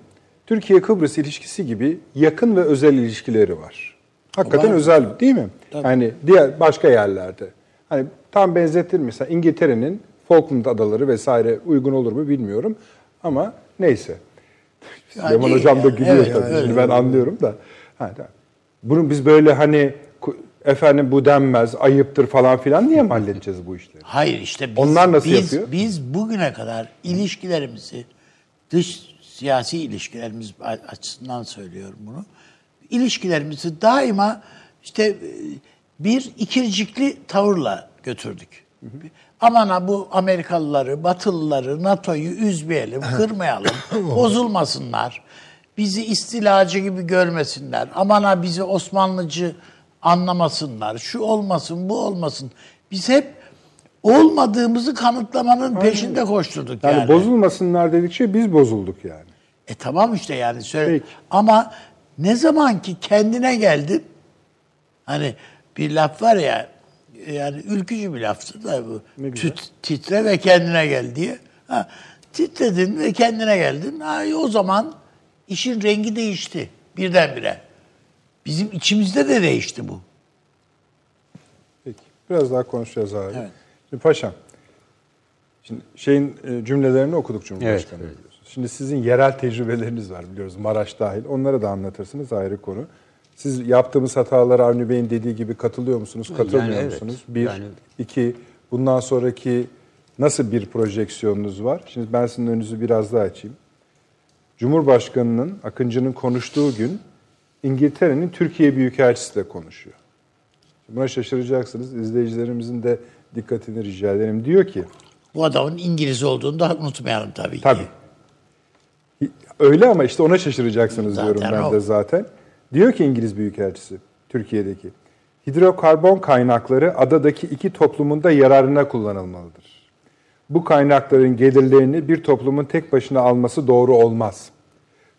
Türkiye-Kıbrıs ilişkisi gibi yakın ve özel ilişkileri var. Hakikaten Var. özel değil mi? Yani diğer başka yerlerde. Hani tam benzetir mesela İngiltere'nin Falkland adaları vesaire uygun olur mu bilmiyorum ama neyse. (laughs) Değil Hocam da yani. gülüyor Evet, tabii. öyle. Şimdi ben anlıyorum da. Ha. Bunun biz böyle hani efendim bu denmez, ayıptır falan filan diye mi (laughs) halledeceğiz bu işleri? Hayır işte biz, Onlar nasıl biz, yapıyor? Biz bugüne kadar ilişkilerimizi, dış siyasi ilişkilerimiz açısından söylüyorum bunu. İlişkilerimizi daima işte e, bir ikircikli tavırla götürdük. Aman ha bu Amerikalıları, Batılıları, NATO'yu üzmeyelim, (laughs) kırmayalım, (laughs) bozulmasınlar. Bizi istilacı gibi görmesinler. Aman ha bizi Osmanlıcı anlamasınlar. Şu olmasın, bu olmasın. Biz hep olmadığımızı kanıtlamanın peşinde koşturduk Yani, yani. bozulmasınlar dedikçe biz bozulduk yani. E tamam işte yani söyle. Peki. Ama ne zaman ki kendine geldin hani bir laf var ya yani ülkücü bir laftı da bu. Tüt- titre ve kendine gel diye. Ha, titredin ve kendine geldin. Ha, o zaman işin rengi değişti birdenbire. Bizim içimizde de değişti bu. Peki. Biraz daha konuşacağız abi. Evet. Şimdi paşam. Şimdi şeyin e, cümlelerini okuduk Cumhurbaşkanı. Evet, evet. Şimdi sizin yerel tecrübeleriniz var biliyoruz. Maraş dahil. Onları da anlatırsınız ayrı konu. Siz yaptığımız hatalara Avni Bey'in dediği gibi katılıyor musunuz? Katılmıyor Yani evet. musunuz? Bir. Yani- iki. Bundan sonraki nasıl bir projeksiyonunuz var? Şimdi ben sizin önünüzü biraz daha açayım. Cumhurbaşkanının, Akıncı'nın konuştuğu gün İngiltere'nin Türkiye Büyükelçisi de konuşuyor. Buna şaşıracaksınız. İzleyicilerimizin de dikkatini rica ederim. Diyor ki, Bu adamın İngiliz olduğunu da unutmayalım tabii ki. tabii. Öyle ama işte ona şaşıracaksınız Zaten diyorum ben o. de zaten. Diyor ki İngiliz Büyükelçisi, Türkiye'deki. Hidrokarbon kaynakları adadaki iki toplumun da yararına kullanılmalıdır. Bu kaynakların gelirlerini bir toplumun tek başına alması doğru olmaz.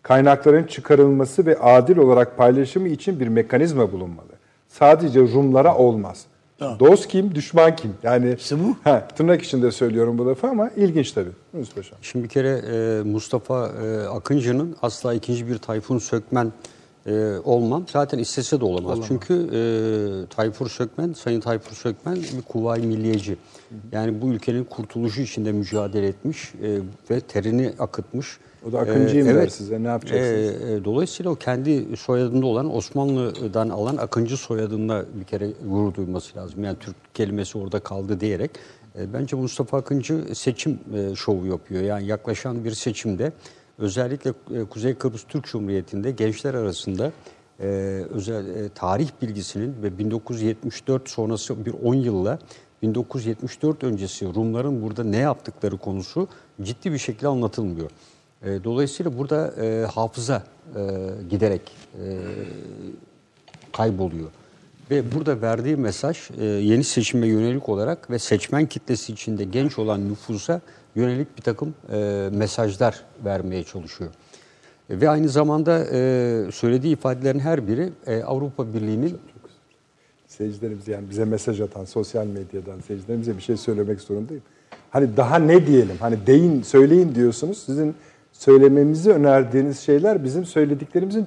Kaynakların çıkarılması ve adil olarak paylaşımı için bir mekanizma bulunmalı. Sadece Rumlara olmaz. Tamam. Dost kim, düşman kim? Yani İşte bu. Ha, tırnak içinde söylüyorum bu lafı ama ilginç tabii. Yunus Paşa. Şimdi bir kere e, Mustafa e, Akıncı'nın asla ikinci bir Tayfun Sökmen e, olmam. Zaten istese de olamaz. Çünkü e, Tayfur Sökmen, Sayın Tayfur Sökmen bir kuvayi milliyeci. Yani bu ülkenin kurtuluşu içinde mücadele etmiş e, ve terini akıtmış. O da Akıncıyım E, der size, ne yapacaksınız? E, e, dolayısıyla o kendi soyadında olan Osmanlı'dan alan Akıncı soyadında bir kere gurur duyması lazım. Yani Türk kelimesi orada kaldı diyerek. E, bence Mustafa Akıncı seçim e, şovu yapıyor. Yani yaklaşan bir seçimde özellikle e, Kuzey Kıbrıs Türk Cumhuriyeti'nde gençler arasında e, özel e, tarih bilgisinin ve 1974 sonrası bir 10 yılla 1974 öncesi Rumların burada ne yaptıkları konusu ciddi bir şekilde anlatılmıyor. E, Dolayısıyla burada e, hafıza e, giderek e, kayboluyor. Ve burada verdiği mesaj e, yeni seçime yönelik olarak ve seçmen kitlesi içinde genç olan nüfusa yönelik bir takım e, mesajlar vermeye çalışıyor. E, ve aynı zamanda e, söylediği ifadelerin her biri e, Avrupa Birliği'nin Seyircilerimiz yani bize mesaj atan sosyal medyadan seyircilerimize bir şey söylemek zorundayım. Hani daha ne diyelim? Hani deyin, söyleyin diyorsunuz. Sizin söylememizi önerdiğiniz şeyler bizim söylediklerimizin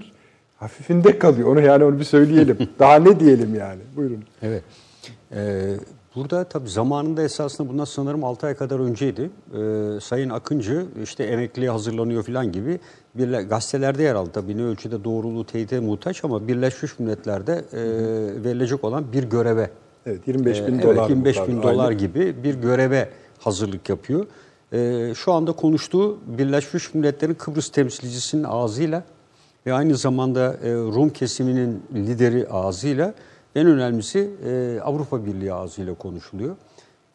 hafifinde kalıyor. Onu yani onu bir söyleyelim. (laughs) daha ne diyelim yani? Buyurun. Evet. Ee, burada tabii zamanında esasında bundan sanırım 6 ay kadar önceydi. Ee, Sayın Akıncı işte emekliye hazırlanıyor falan gibi bir gazetelerde yer aldı. Tabii ne ölçüde doğruluğu teyite muhtaç ama Birleşmiş Milletler'de e, verilecek olan bir göreve. Evet 25 bin Ee, dolar. Evet 25 bu bin dolar gibi bir göreve hazırlık yapıyor. Ee, şu anda konuştuğu Birleşmiş Milletler'in Kıbrıs temsilcisinin ağzıyla ve aynı zamanda e, Rum kesiminin lideri ağzıyla en önemlisi e, Avrupa Birliği ağzıyla konuşuluyor.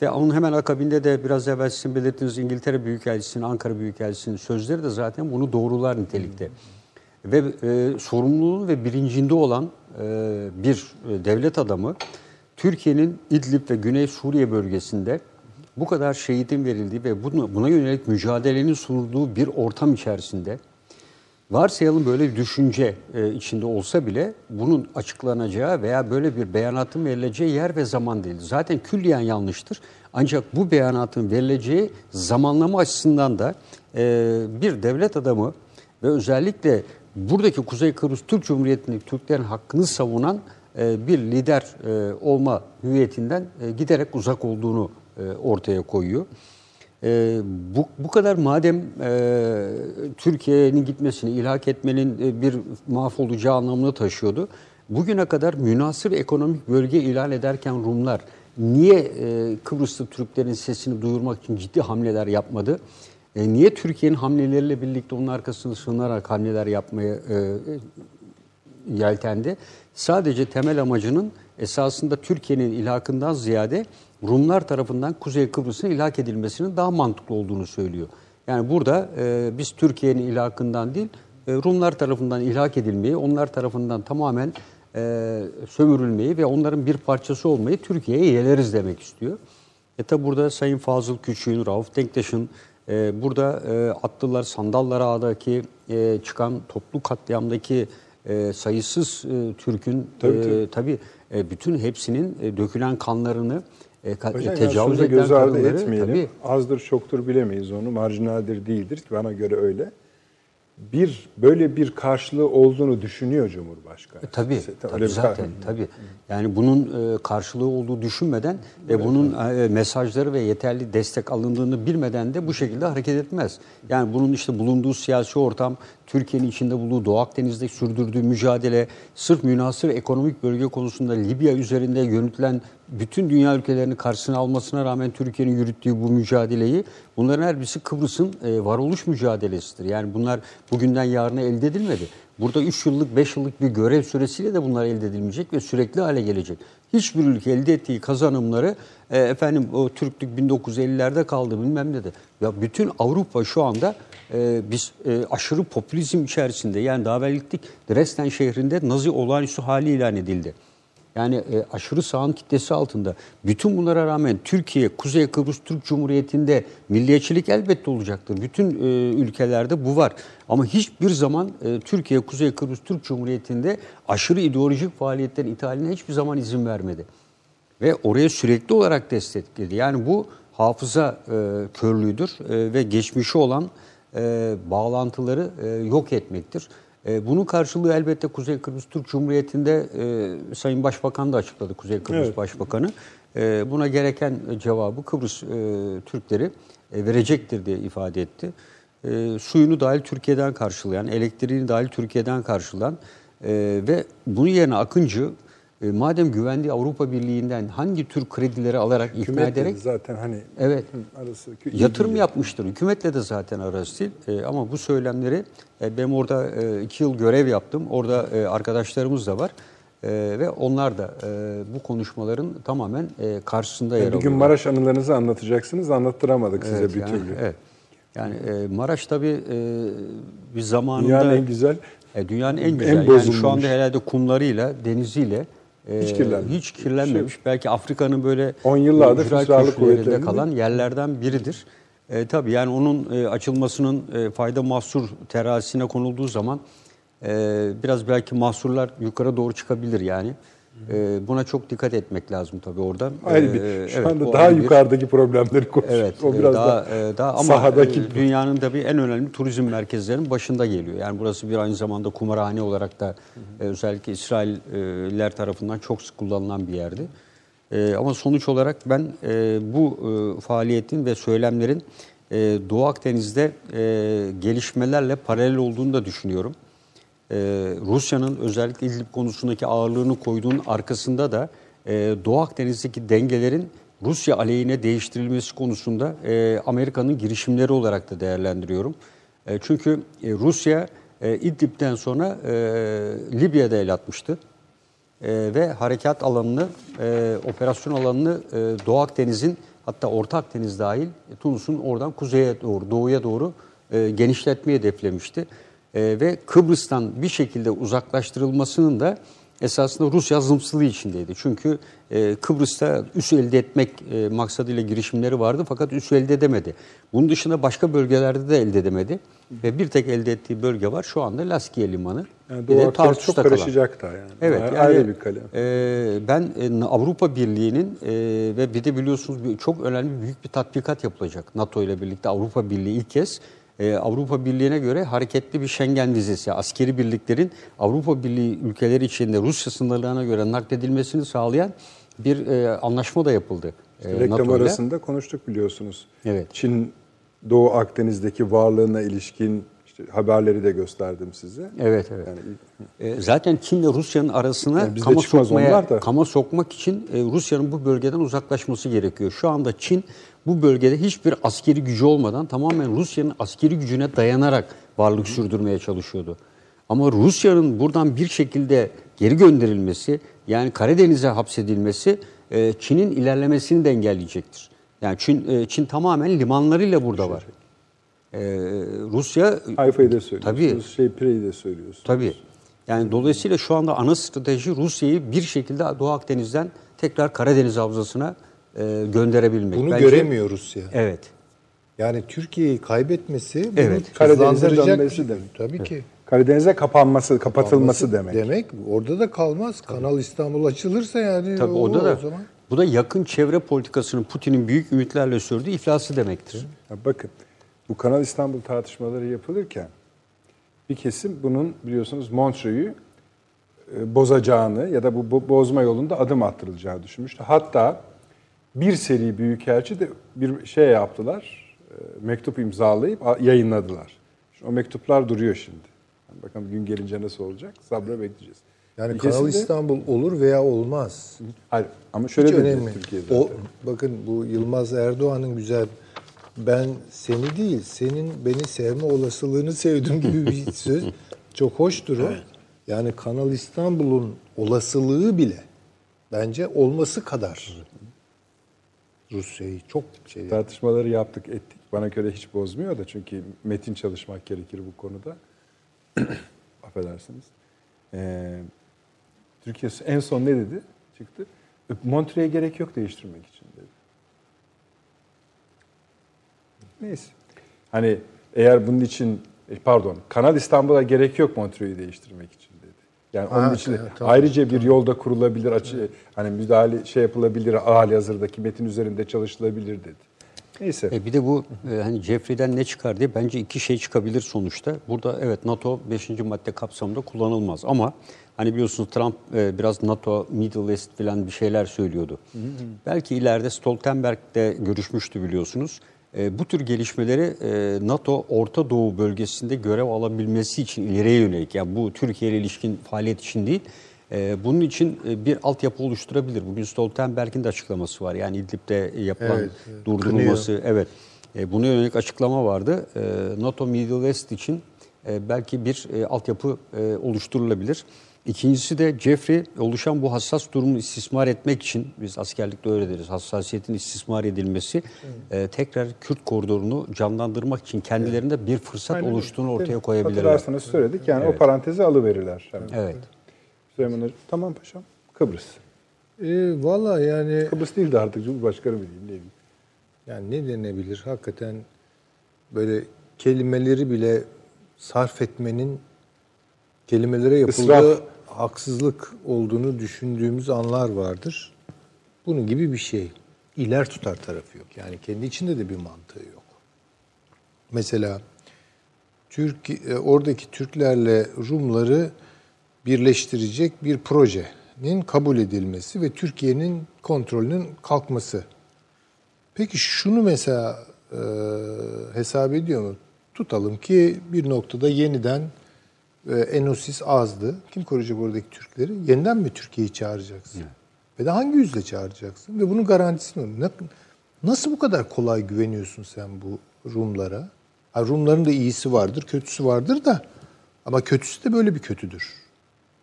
Ve onun hemen akabinde de biraz evvel sizin belirttiğiniz İngiltere Büyükelçisi'nin, Ankara Büyükelçisi'nin sözleri de zaten bunu doğrular nitelikte. Ve e, sorumluluğun ve bilincinde olan e, bir e, devlet adamı Türkiye'nin İdlib ve Güney Suriye bölgesinde bu kadar şehidin verildiği ve buna, buna yönelik mücadelenin sunulduğu bir ortam içerisinde varsayalım böyle bir düşünce e, içinde olsa bile bunun açıklanacağı veya böyle bir beyanatın verileceği yer ve zaman değil. Zaten külliyen yanlıştır. Ancak bu beyanatın verileceği zamanlama açısından da e, bir devlet adamı ve özellikle buradaki Kuzey Kıbrıs Türk Cumhuriyeti'ndeki Türklerin hakkını savunan e, bir lider e, olma hüviyetinden e, giderek uzak olduğunu ortaya koyuyor. E, bu, bu kadar madem e, Türkiye'nin gitmesini ilhak etmenin e, bir mahvolacağı anlamını taşıyordu. Bugüne kadar münasır ekonomik bölge ilan ederken Rumlar niye e, Kıbrıs'ta Türklerin sesini duyurmak için ciddi hamleler yapmadı? E, niye Türkiye'nin hamleleriyle birlikte onun arkasını sığınarak hamleler yapmaya e, yeltendi. Sadece temel amacının esasında Türkiye'nin ilhakından ziyade Rumlar tarafından Kuzey Kıbrıs'ın ilhak edilmesinin daha mantıklı olduğunu söylüyor. Yani burada e, biz Türkiye'nin ilhakından değil, e, Rumlar tarafından ilhak edilmeyi, onlar tarafından tamamen e, sömürülmeyi ve onların bir parçası olmayı Türkiye'ye yeleriz demek istiyor. E tabi burada Sayın Fazıl Küçük'ün, Rauf Denktaş'ın e, burada e, attılar Sandallar Ağa'daki e, çıkan toplu katliamdaki e, sayısız e, Türk'ün Tabii, e, tabii. tabii e, bütün hepsinin e, dökülen kanlarını e, Hocam tecavüz edilen göz ardı etmeyelim. tabii Azdır çoktur bilemeyiz onu. Marjinaldir değildir bana göre öyle. Bir böyle bir karşılığı olduğunu düşünüyor Cumhurbaşkanı. E, Tabii, Öyle tabii zaten tabii. Yani bunun e, karşılığı olduğu düşünmeden ve bunun e, mesajları ve yeterli destek alındığını bilmeden de bu şekilde hareket etmez. Yani bunun işte bulunduğu siyasi ortam, Türkiye'nin içinde bulunduğu Doğu Akdeniz'de sürdürdüğü mücadele, sırf münasır ekonomik bölge konusunda Libya üzerinde yönetilen bütün dünya ülkelerini karşısına almasına rağmen Türkiye'nin yürüttüğü bu mücadeleyi bunların her birisi Kıbrıs'ın e, varoluş mücadelesidir. Yani bunlar bugünden yarına elde edilmedi. Burada 3 yıllık, 5 yıllık bir görev süresiyle de bunlar elde edilmeyecek ve sürekli hale gelecek. Hiçbir ülke elde ettiği kazanımları e, efendim o Türklük 1950'lerde kaldı bilmem ne de. Ya bütün Avrupa şu anda e, biz e, aşırı popülizm içerisinde yani daha Dresden şehrinde Nazi olağanüstü hali ilan edildi. Yani e, aşırı sağın kitlesi altında. Bütün bunlara rağmen Türkiye, Kuzey Kıbrıs Türk Cumhuriyeti'nde milliyetçilik elbette olacaktır. Bütün e, ülkelerde bu var. Ama hiçbir zaman e, Türkiye, Kuzey Kıbrıs Türk Cumhuriyeti'nde aşırı ideolojik faaliyetlerin ithaline hiçbir zaman izin vermedi. Ve oraya sürekli olarak destekledi. Yani bu hafıza e, körlüğüdür e, ve geçmişi olan e, bağlantıları e, yok etmektir. E, bunun karşılığı elbette Kuzey Kıbrıs Türk Cumhuriyeti'nde e, Sayın Başbakan da açıkladı Kuzey Kıbrıs Evet. Başbakanı. E, buna gereken cevabı Kıbrıs e, Türkleri e, verecektir diye ifade etti. E, suyunu dahil Türkiye'den karşılayan, elektriğini dahil Türkiye'den karşılayan e, ve bunun yerine Akıncı e, madem güvendiği Avrupa Birliği'nden hangi tür kredileri alarak ikna Hükümet dedi ederek zaten hani Evet. arası yatırım değil. yapmıştır. Hükümetle de zaten arası değil. E, ama bu söylemleri e, ben orada e, iki yıl görev yaptım. Orada e, arkadaşlarımız da var. E, ve onlar da e, bu konuşmaların tamamen e, karşısında yer Yani bir gün. Maraş anılarınızı anlatacaksınız. Anlattıramadık size Evet, bir yani, türlü. Evet. Yani e, Maraş tabii e, bir zamanında Dünyanın en güzel e, dünyanın en en güzel. yani bozulmuş. şu anda herhalde kumlarıyla, deniziyle Hiç kirlenmemiş. Hiç kirlenmemiş. Belki Afrika'nın böyle 10 yıllardır köşelerinde Kuvvetleri'nin- kalan yerlerden biridir. E, tabii yani onun e, açılmasının e, fayda mahsur terazisine konulduğu zaman e, biraz belki mahsurlar yukarı doğru çıkabilir yani. E, buna çok dikkat etmek lazım tabii orada. Ayrı bir, E, şu evet, anda daha ayrı bir- yukarıdaki problemleri konuşuyoruz. Evet, o e, biraz daha, daha, e, daha ama sahadaki e, dünyanın tabii en önemli turizm merkezlerinin başında geliyor. Yani burası bir aynı zamanda kumarhane olarak da özellikle İsrailler tarafından çok sık kullanılan bir yerdi. E, ama sonuç olarak ben e, bu e, faaliyetin ve söylemlerin e, Doğu Akdeniz'de e, gelişmelerle paralel olduğunu da düşünüyorum. Ee, Rusya'nın özellikle İdlib konusundaki ağırlığını koyduğunun arkasında da e, Doğu Akdeniz'deki dengelerin Rusya aleyhine değiştirilmesi konusunda e, Amerika'nın girişimleri olarak da değerlendiriyorum. E, çünkü Rusya e, İdlib'den sonra Libya'da el atmıştı. Ve harekat alanını, operasyon alanını Doğu Akdeniz'in hatta Orta Akdeniz dahil Tunus'un oradan kuzeye doğru, doğuya doğru e, genişletmeyi hedeflemişti. E, ve Kıbrıs'tan bir şekilde uzaklaştırılmasının da esasında Rusya zımsılığı içindeydi. Çünkü e, Kıbrıs'ta üs elde etmek e, maksadıyla girişimleri vardı fakat üs elde edemedi. Bunun dışında başka bölgelerde de elde edemedi. Ve bir tek elde ettiği bölge var şu anda Laskiye Limanı. yani Bir de Doğu Akdeniz çok karışacak da yani. Evet yani ayrı bir kalem. e, ben e, Avrupa Birliği'nin e, ve bir de biliyorsunuz çok önemli büyük bir tatbikat yapılacak NATO ile birlikte Avrupa Birliği ilk kez e, Avrupa Birliği'ne göre hareketli bir Schengen vizesi askeri birliklerin Avrupa Birliği ülkeleri içinde Rusya sınırlarına göre nakledilmesini sağlayan bir e, anlaşma da yapıldı. e, Reklam NATO ile. arasında konuştuk biliyorsunuz. Evet. Çin Doğu Akdeniz'deki varlığına ilişkin işte haberleri de gösterdim size. Evet evet. Yani E, Zaten Çin ve Rusya'nın arasına Yani kama sokmaya, kama sokmak için e, Rusya'nın bu bölgeden uzaklaşması gerekiyor. Şu anda Çin bu bölgede hiçbir askeri gücü olmadan tamamen Rusya'nın askeri gücüne dayanarak varlık sürdürmeye çalışıyordu. Ama Rusya'nın buradan bir şekilde geri gönderilmesi, yani Karadeniz'e hapsedilmesi e, Çin'in ilerlemesini de engelleyecektir. Yani Çin, e, Çin tamamen limanlarıyla burada var. E, Rusya Hayfa'yı da söylüyorsunuz. Tabii. Şey Pire'yi de söylüyorsunuz. Tabii. Yani dolayısıyla şu anda ana strateji Rusya'yı bir şekilde Doğu Akdeniz'den tekrar Karadeniz havzasına e, gönderebilmek. Bunu Bence- göremiyor Rusya. Evet. Yani Türkiye'yi kaybetmesi bunu Evet. Karadeniz'e dönmesi demek. Tabii ki. Karadeniz'e kapanması, kapatılması demek. Demek orada da kalmaz. Kanal İstanbul açılırsa yani Tabii o, orada da o zaman. bu da yakın çevre politikasının Putin'in büyük ümitlerle sürdüğü iflası demektir. Ya bakın bu Kanal İstanbul tartışmaları yapılırken bir kesim bunun biliyorsunuz Montreux'u e, bozacağını ya da bu bo- bozma yolunda adım attırılacağını düşünmüştü. Hatta bir seri büyükelçi de bir şey yaptılar, e, mektup imzalayıp yayınladılar. Şimdi o mektuplar duruyor şimdi. Yani bakalım gün gelince nasıl olacak? Sabra bekleyeceğiz. Yani Bir Kanal İstanbul olur veya olmaz. Hayır ama şöyle Hiç önemli. O, bakın bu Yılmaz Erdoğan'ın güzel ben seni değil senin beni sevme olasılığını sevdim gibi bir (laughs) söz. Çok hoştur o. Yani Kanal İstanbul'un olasılığı bile bence olması kadar Rusya'yı çok şey Tartışmaları yaptık, ettik. Bana göre hiç bozmuyor da çünkü metin çalışmak gerekir bu konuda. (clears throat) Affedersiniz. Ee, Türkiye en son ne dedi? Çıktı. Montreux'e gerek yok değiştirmek için dedi. Neyse. Hani eğer bunun için e, pardon Kanal İstanbul'a gerek yok Montreux'u değiştirmek için Yani onun Ha, için de evet, tamam, ayrıca bir yolda kurulabilir açı hani müdahale şey yapılabilir hali hazırdaki metin üzerinde çalışılabilir dedi. Neyse. E bir de bu e, hani Jeffrey'den ne çıkar diye bence iki şey çıkabilir sonuçta. Burada evet NATO 5. madde kapsamında kullanılmaz ama hani biliyorsunuz Trump e, biraz NATO, Middle East falan bir şeyler söylüyordu. Belki ileride Stoltenberg'de görüşmüştü biliyorsunuz. E, bu tür gelişmeleri e, NATO Orta Doğu bölgesinde görev alabilmesi için ileriye yönelik yani bu Türkiye ile ilişkin faaliyet için değil e, bunun için e, bir altyapı oluşturabilir. Bugün Stoltenberg'in de açıklaması var. Yani İdlib'de yapılan Evet, evet. durdurulması, evet. E, buna yönelik açıklama vardı. E, NATO Middle East için e, belki bir e, altyapı e, oluşturulabilir. İkincisi de Jeffrey oluşan bu hassas durumu istismar etmek için, biz askerlikte öyle deriz, hassasiyetin istismar edilmesi, e, tekrar Kürt koridorunu canlandırmak için kendilerinde bir fırsat Aynen oluştuğunu ortaya Değil koyabilirler. Hatırlarsanız söyledik yani o parantezi alıverirler. hemen. Evet. Süleyman Hocam. Tamam paşam. Kıbrıs. E, Valla yani Kıbrıs değil de artık Cumhurbaşkanı mı diyeyim ne diyeyim. yani ne denebilir? Hakikaten böyle kelimeleri bile sarf etmenin kelimelere yapıldığı İsraf. Haksızlık olduğunu düşündüğümüz anlar vardır. Bunun gibi bir şey. İler tutar tarafı yok. Yani kendi içinde de bir mantığı yok. Mesela Türk e, oradaki Türklerle Rumları birleştirecek bir projenin kabul edilmesi ve Türkiye'nin kontrolünün kalkması. Peki şunu mesela e, hesap ediyor mu? Tutalım ki bir noktada yeniden Enosis azdı. Kim koruyacak oradaki Türkleri? Yeniden mi Türkiye'yi çağıracaksın? Ve de hangi yüzle çağıracaksın? Ve bunun garantisi ne? Ne- Nasıl bu kadar kolay güveniyorsun sen bu Rumlara? Ha, Rumların da iyisi vardır, kötüsü vardır da ama kötüsü de böyle bir kötüdür.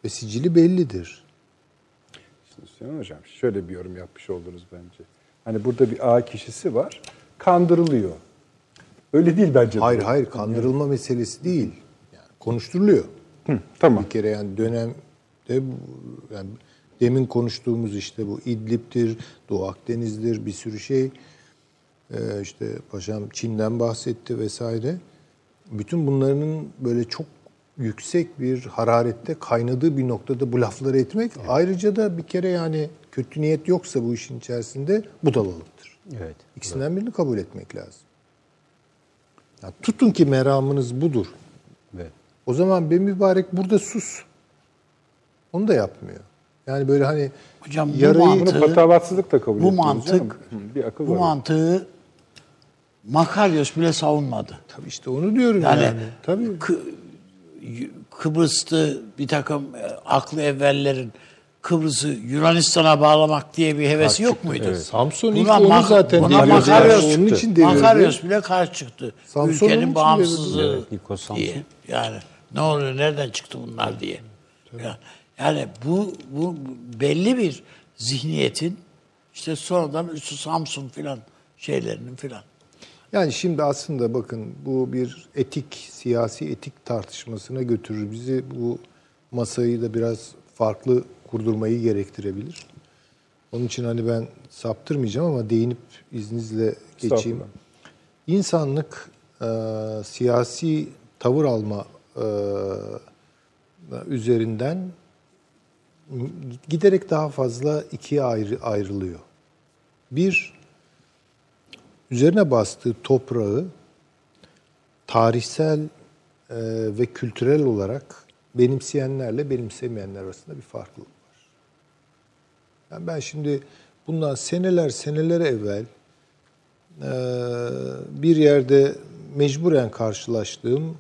Ve sicili bellidir. Şimdi Süleyman Hocam şöyle bir yorum yapmış oldunuz bence. Hani burada bir A kişisi var, kandırılıyor. Öyle değil bence. Hayır bu. hayır kandırılma meselesi değil. Yani konuşturuluyor. Hı, tamam. Bir kere yani dönemde yani demin konuştuğumuz işte bu İdlib'tir, Doğu Akdeniz'dir bir sürü şey. Ee, işte paşam Çin'den bahsetti vesaire. Bütün bunların böyle çok yüksek bir hararette kaynadığı bir noktada bu lafları etmek ayrıca da bir kere yani kötü niyet yoksa bu işin içerisinde budalalıktır. Evet. İkisinden birini kabul etmek lazım. Ya tutun ki meramınız budur. Evet. O zaman bir mübarek burada sus. Onu da yapmıyor. Yani böyle hani Hocam bu yarayı mantığı- Bunu patavatsızlık da kabul Bu mantık- bir akıl Bu var. mantığı Makaryos bile savunmadı. tabii işte onu diyorum yani. Yani Tabii. Kı- Kıbrıs'ta bir takım e, aklı evvellerin Kıbrıs'ı Yunanistan'a bağlamak diye bir hevesi yok muydu? Samson ilk onu Mak- zaten buna. Makaryos, Yani onun için devirdi. Makaryos bile karşı çıktı. Samson Ülkenin bağımsızlığı. Evet, Nikos Samson. diye. Yani ne oluyor, nereden çıktı bunlar diye. Ya- Yani bu, bu belli bir zihniyetin işte sonradan üstü Samsun filan şeylerinin filan. Yani şimdi aslında bakın bu bir etik, siyasi etik tartışmasına götürür bizi. Bu masayı da biraz farklı kurdurmayı gerektirebilir. Onun için hani ben saptırmayacağım ama değinip izninizle geçeyim. İnsanlık e, siyasi tavır alma e, üzerinden giderek daha fazla ikiye ayrı, ayrılıyor. Bir, üzerine bastığı toprağı tarihsel e, ve kültürel olarak benimseyenlerle benimsemeyenler arasında bir farklılık var. Yani ben şimdi bundan seneler seneler evvel e, bir yerde mecburen karşılaştığım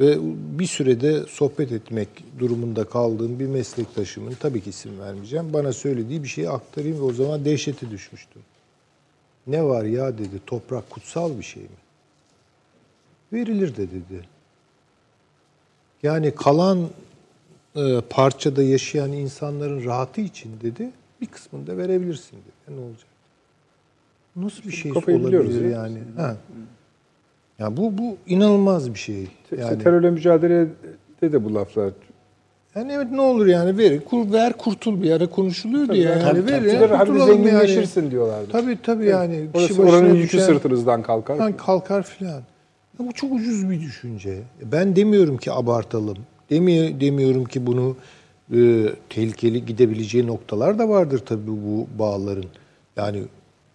ve bir sürede sohbet etmek durumunda kaldığım bir meslektaşımın tabii ki isim vermeyeceğim bana söylediği bir şeyi aktarayım ve o zaman dehşete düşmüştüm. Ne var ya dedi toprak kutsal bir şey mi? Verilir de dedi. Yani kalan e, parçada yaşayan insanların rahatı için dedi bir kısmını da verebilirsin dedi. Ne olacak? Nasıl bir şey olabilir ya. yani? Ha. Ya bu bu inanılmaz bir şey. İşte Yani terörle mücadelede de bu laflar. yani evet ne olur yani ver, kur, ver kurtul bir ara konuşuluyordu Tabii, yani. tabii, ver tabii. ya, kurtulalım zenginleşirsin diyorlardı. Tabii tabii yani. Orası, kişi başına oranın yükü düşen- sırtınızdan kalkar. Ha, kalkar filan. Ya bu çok ucuz bir düşünce. Ben demiyorum ki abartalım. Demiyor, demiyorum ki bunu e, tehlikeli gidebileceği noktalar da vardır tabii bu bağların. Yani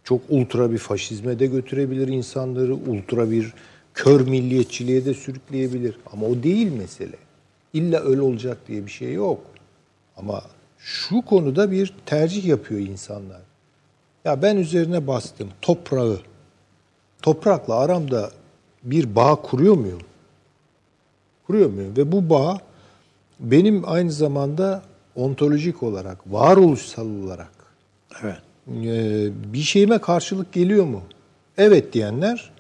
çok ultra bir faşizme de götürebilir insanları, ultra bir kör milliyetçiliğe de sürükleyebilir. Ama o değil mesele. İlla öyle olacak diye bir şey yok. Ama şu konuda bir tercih yapıyor insanlar. Ya ben üzerine bastım toprağı. Toprakla aramda bir bağ kuruyor muyum? Kuruyor muyum? Ve bu bağ benim aynı zamanda ontolojik olarak, varoluşsal olarak Evet. e, bir şeyime karşılık geliyor mu? Evet diyenler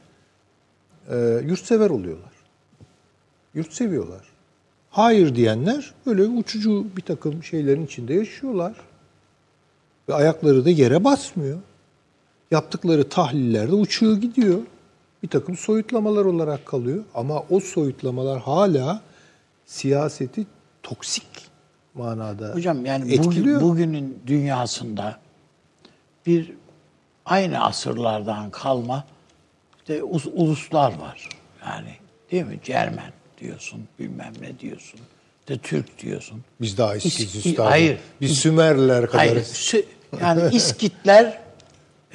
e, yurtsever oluyorlar. Yurt seviyorlar. Hayır diyenler böyle uçucu bir takım şeylerin içinde yaşıyorlar. Ve ayakları da yere basmıyor. Yaptıkları tahlillerde uçuyor gidiyor. Bir takım soyutlamalar olarak kalıyor. Ama o soyutlamalar hala siyaseti toksik manada Hocam yani etkiliyor. bugün, bugünün dünyasında bir aynı asırlardan kalma işte us- uluslar var. Yani değil mi? Cermen diyorsun, bilmem ne diyorsun. De Türk diyorsun. Biz daha eskiyiz İs- üstadım. Hayır. Biz Sümerliler Hayır. kadarız. sü- Yani İskitler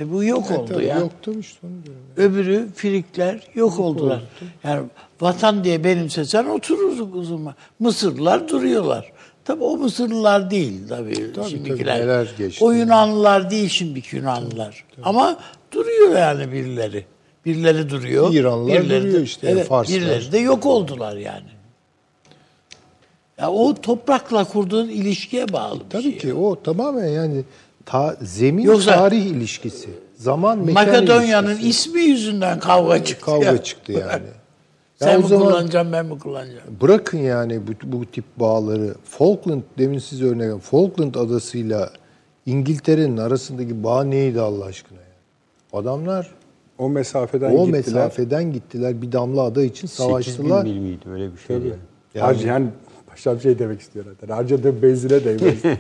e bu yok oldu Tabii ya. Yoktu işte onu diyorum. Öbürü Frikler yok oldular. Yani vatan diye benimsesen otururduk o zaman. Mısırlılar duruyorlar. Tabii o Mısırlılar değil tabii, Tabii, şimdikiler. tabii, geçti. o Yunanlılar değil şimdiki Yunanlılar. Ama duruyor yani birileri. Birileri duruyor. İranlılar birileri duruyor işte, Evet, Farslar. birileri de yok oldular yani. Ya o toprakla kurduğun ilişkiye bağlı bir Tabii şey. ki o tamamen yani ta, zemin Yoksa- tarih ilişkisi. Zaman mekan Makedonya'nın ismi yüzünden kavga çıktı. kavga ya. çıktı yani. (laughs) Sen Ya o mi zaman- kullanacaksın ben mi kullanacağım? Bırakın yani bu, bu tip bağları. Falkland demin siz örnek Falkland adasıyla İngiltere'nin arasındaki bağ neydi Allah aşkına ya? Adamlar O mesafeden o gittiler. mesafeden gittiler bir damla ada için 8000 savaştılar. mil miydi öyle bir şey yani. Yani, yani başka bir şey demek istiyor zaten. Harcadığı benzine değmez. (laughs)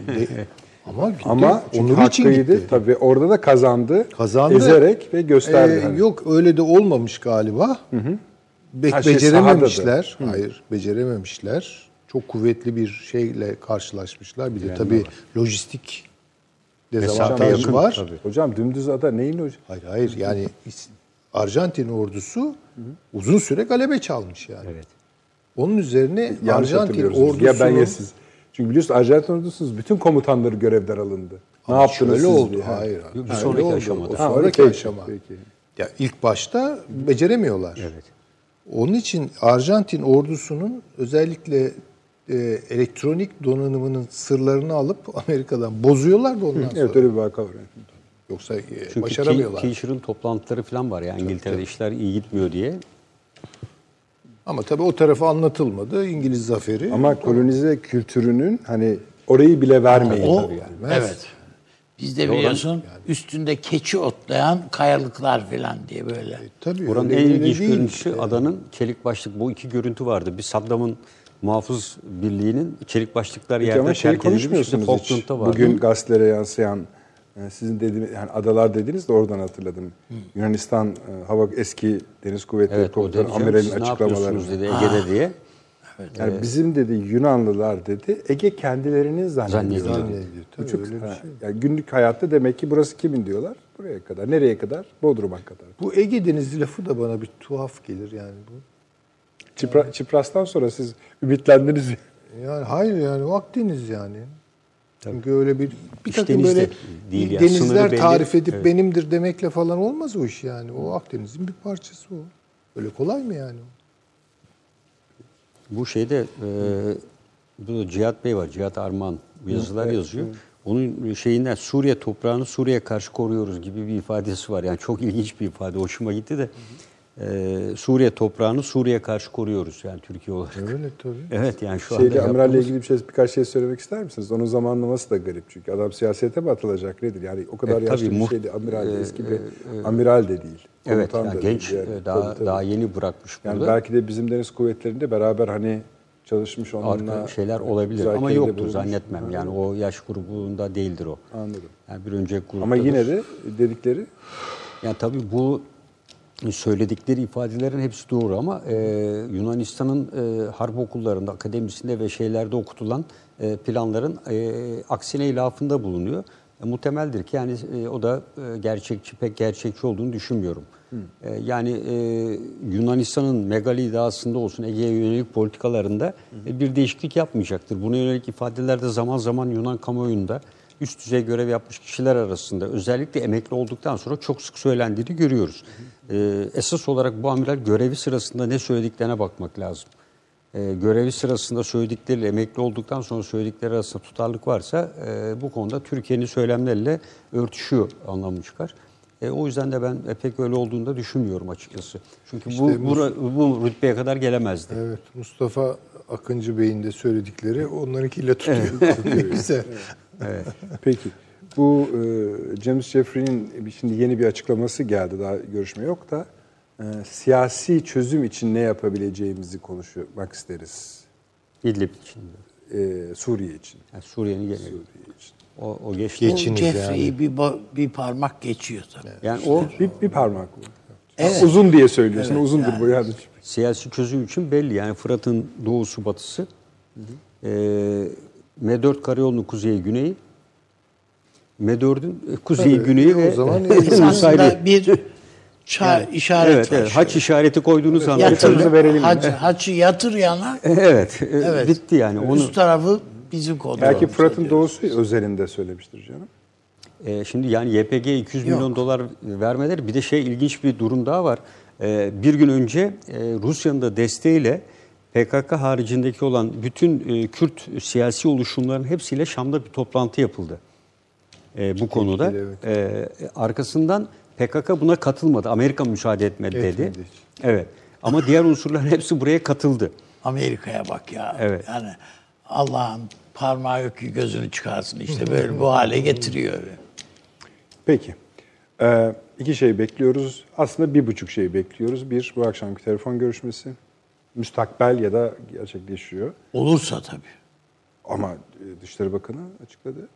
Ama gitti. Ama onur için hakkıydı. gitti. Tabii orada da kazandı. Kazandı. Ezerek ve gösterdi. Ee, hani. Yok öyle de olmamış galiba. Be- Ha, şey, becerememişler. Hayır, becerememişler. Çok kuvvetli bir şeyle karşılaşmışlar. Bir de tabii lojistik dezavantajı yakın, var. tabii. Hocam dümdüz ada neyin hocam? Hayır hayır yani Arjantin ordusu uzun süre galebe çalmış yani. Evet. Onun üzerine Yanlış Arjantin hatırlıyorsunuz. Ya ben ordusunun ya siz. Çünkü biliyorsunuz Arjantin ordusunuz bütün komutanları görevden alındı. Ne Ama yaptınız şöyle siz oldu. diye. Hayır. Bir öyle sonraki oldu. aşamada. O Ha, sonraki peki, aşama. peki. Ya ilk başta beceremiyorlar. Evet. Onun için Arjantin ordusunun özellikle e, elektronik donanımının sırlarını alıp Amerika'dan bozuyorlar da ondan sonra. Evet öyle bir vaka var. Yoksa e, Çünkü başaramıyorlar. Teacher'ın toplantıları falan var ya İngiltere'de işler iyi gitmiyor diye. Ama tabii o tarafa anlatılmadı. İngiliz zaferi. Ama kolonize kültürünün hani orayı bile vermeyin O, tabii yani. evet. Bizde biliyorsun üstünde keçi otlayan kayalıklar falan diye böyle. tabii Oranın en ilginç görüntüsü adanın çelik başlık. Bu iki görüntü vardı. Bir Saddam'ın muhafız birliğinin çelik başlıklar Peki yerde ama şey konuşmuyorsunuz hiç. Vardı. Bugün gazetelere yansıyan e, sizin dediğiniz yani adalar dediniz de oradan hatırladım. Yunanistan e, hava eski deniz kuvvetleri evet komutanı amiralin açıklamaları. dedi Ege'de diye. Yani bizim dedi Yunanlılar dedi Ege kendilerinin zannediyor. Zannediyor. Tabii Çok, öyle bir şey. yani günlük hayatta demek ki burası kimin diyorlar? Buraya kadar. Nereye kadar? Bodrum'a kadar. Bu Ege Denizi lafı da bana bir tuhaf gelir yani bu. Çipra, Çipras'tan sonra siz ümitlendiniz. Yani hayır yani Akdeniz yani. Çünkü öyle bir bir takım deniz de böyle değil yani, sınırı denizler belli. tarif edip Evet. benimdir demekle falan olmaz o iş yani. O Akdeniz'in bir parçası o. Öyle kolay mı yani? Bu şeyde e, bu Cihat Bey var, Cihat Arman yazılar yazıyor. Onun şeyinden Suriye toprağını Suriye'ye karşı koruyoruz gibi bir ifadesi var. Yani çok ilginç bir ifade, hoşuma gitti de. E, Suriye toprağını Suriye'ye karşı koruyoruz yani Türkiye olarak. Öyle tabii. Evet yani şu anda Şeyde amiralle yaptığımız- ilgili bir şey birkaç şey söylemek ister misiniz? Onun zamanlaması da garip çünkü adam siyasete mi atılacak nedir? Yani o kadar E, yaşlı tabii, bir muht- şeydi amiral e, eski bir amiral de değil. Evet yani da genç değil yani. e, daha Tabii, tabii. daha yeni bırakmış Yani burada. belki de bizim deniz kuvvetlerinde beraber hani çalışmış onunla Arka şeyler olabilir ama yoktur bulunmuş. zannetmem. Yani o yaş grubunda değildir o. Anladım. Yani bir önceki grupta. Ama yine de dedikleri Yani tabii bu söyledikleri ifadelerin hepsi doğru ama e, Yunanistan'ın e, harp okullarında, akademisinde ve şeylerde okutulan e, planların e, aksine ilafında bulunuyor. E, muhtemeldir ki yani e, o da e, gerçekçi, pek gerçekçi olduğunu düşünmüyorum. E, yani e, Yunanistan'ın megali iddiasında olsun Ege'ye yönelik politikalarında e, bir değişiklik yapmayacaktır. Buna yönelik ifadelerde zaman zaman Yunan kamuoyunda üst düzey görev yapmış kişiler arasında özellikle emekli olduktan sonra çok sık söylendiğini görüyoruz. Ee, esas olarak bu amiral görevi sırasında ne söylediklerine bakmak lazım. Ee, görevi sırasında söyledikleri emekli olduktan sonra söyledikleri arasında tutarlık varsa e, bu konuda Türkiye'nin söylemleriyle örtüşüyor anlamı çıkar. E, o yüzden de ben e, pek öyle olduğunu da düşünmüyorum açıkçası. Çünkü bu, İşte bu, bu rütbeye kadar gelemezdi. Evet. Mustafa Akıncı Bey'in de söyledikleri onlarınkiyle tutuyor. (laughs) Güzel. Peki. Bu e, James Jeffrey'nin bir- şimdi yeni bir açıklaması geldi. Daha görüşme yok da e, siyasi çözüm için ne yapabileceğimizi konuşmak isteriz. İdlib için. e, Suriye için. Yani Suriye'nin geneli. Suriye için. O, o geçti. Geçiniz Jeffrey'i bir, ba- bir parmak geçiyor tabii. Yani o Bir, bir parmak bu. Evet. Uzun diye söylüyorsun. Evet, Uzundur yani. bu yani. siyasi çözüm için belli. Yani Fırat'ın doğusu batısı, e, M4 karayolunun kuzeyi güneyi, M4'ün kuzeyi Tabii, güneyi o zaman (laughs) Nusayri. Aslında bir ça- işaret Evet, var. evet. Haç işareti koyduğunuz anda Yatır, verelim. hac, haçı yatır yana, (laughs) evet, e, Evet. bitti yani. Onu üst tarafı bizim kontrolümüzde. Belki Fırat'ın doğusu özelinde söylemiştir canım. E, şimdi yani YPG 200 Yok. milyon dolar vermeleri bir de şey ilginç bir durum daha var. E, bir gün önce e, Rusya'nın da desteğiyle PKK haricindeki olan bütün e, Kürt siyasi oluşumların hepsiyle Şam'da bir toplantı yapıldı. E, bu konuda. E, arkasından PKK buna katılmadı. Amerika müsaade etmedi dedi. Etmedi. Evet. Ama diğer unsurların (laughs) hepsi buraya katıldı. Amerika'ya bak ya. Evet. Yani Allah'ın parmağı yok ki gözünü çıkarsın işte böyle bu hale getiriyor. Peki. Ee, iki şey bekliyoruz. Aslında bir buçuk şey bekliyoruz. Bir, bu akşamki telefon görüşmesi. Müstakbel ya da gerçekleşiyor. Olursa tabii. Ama e, Dışişleri Bakanı açıkladı.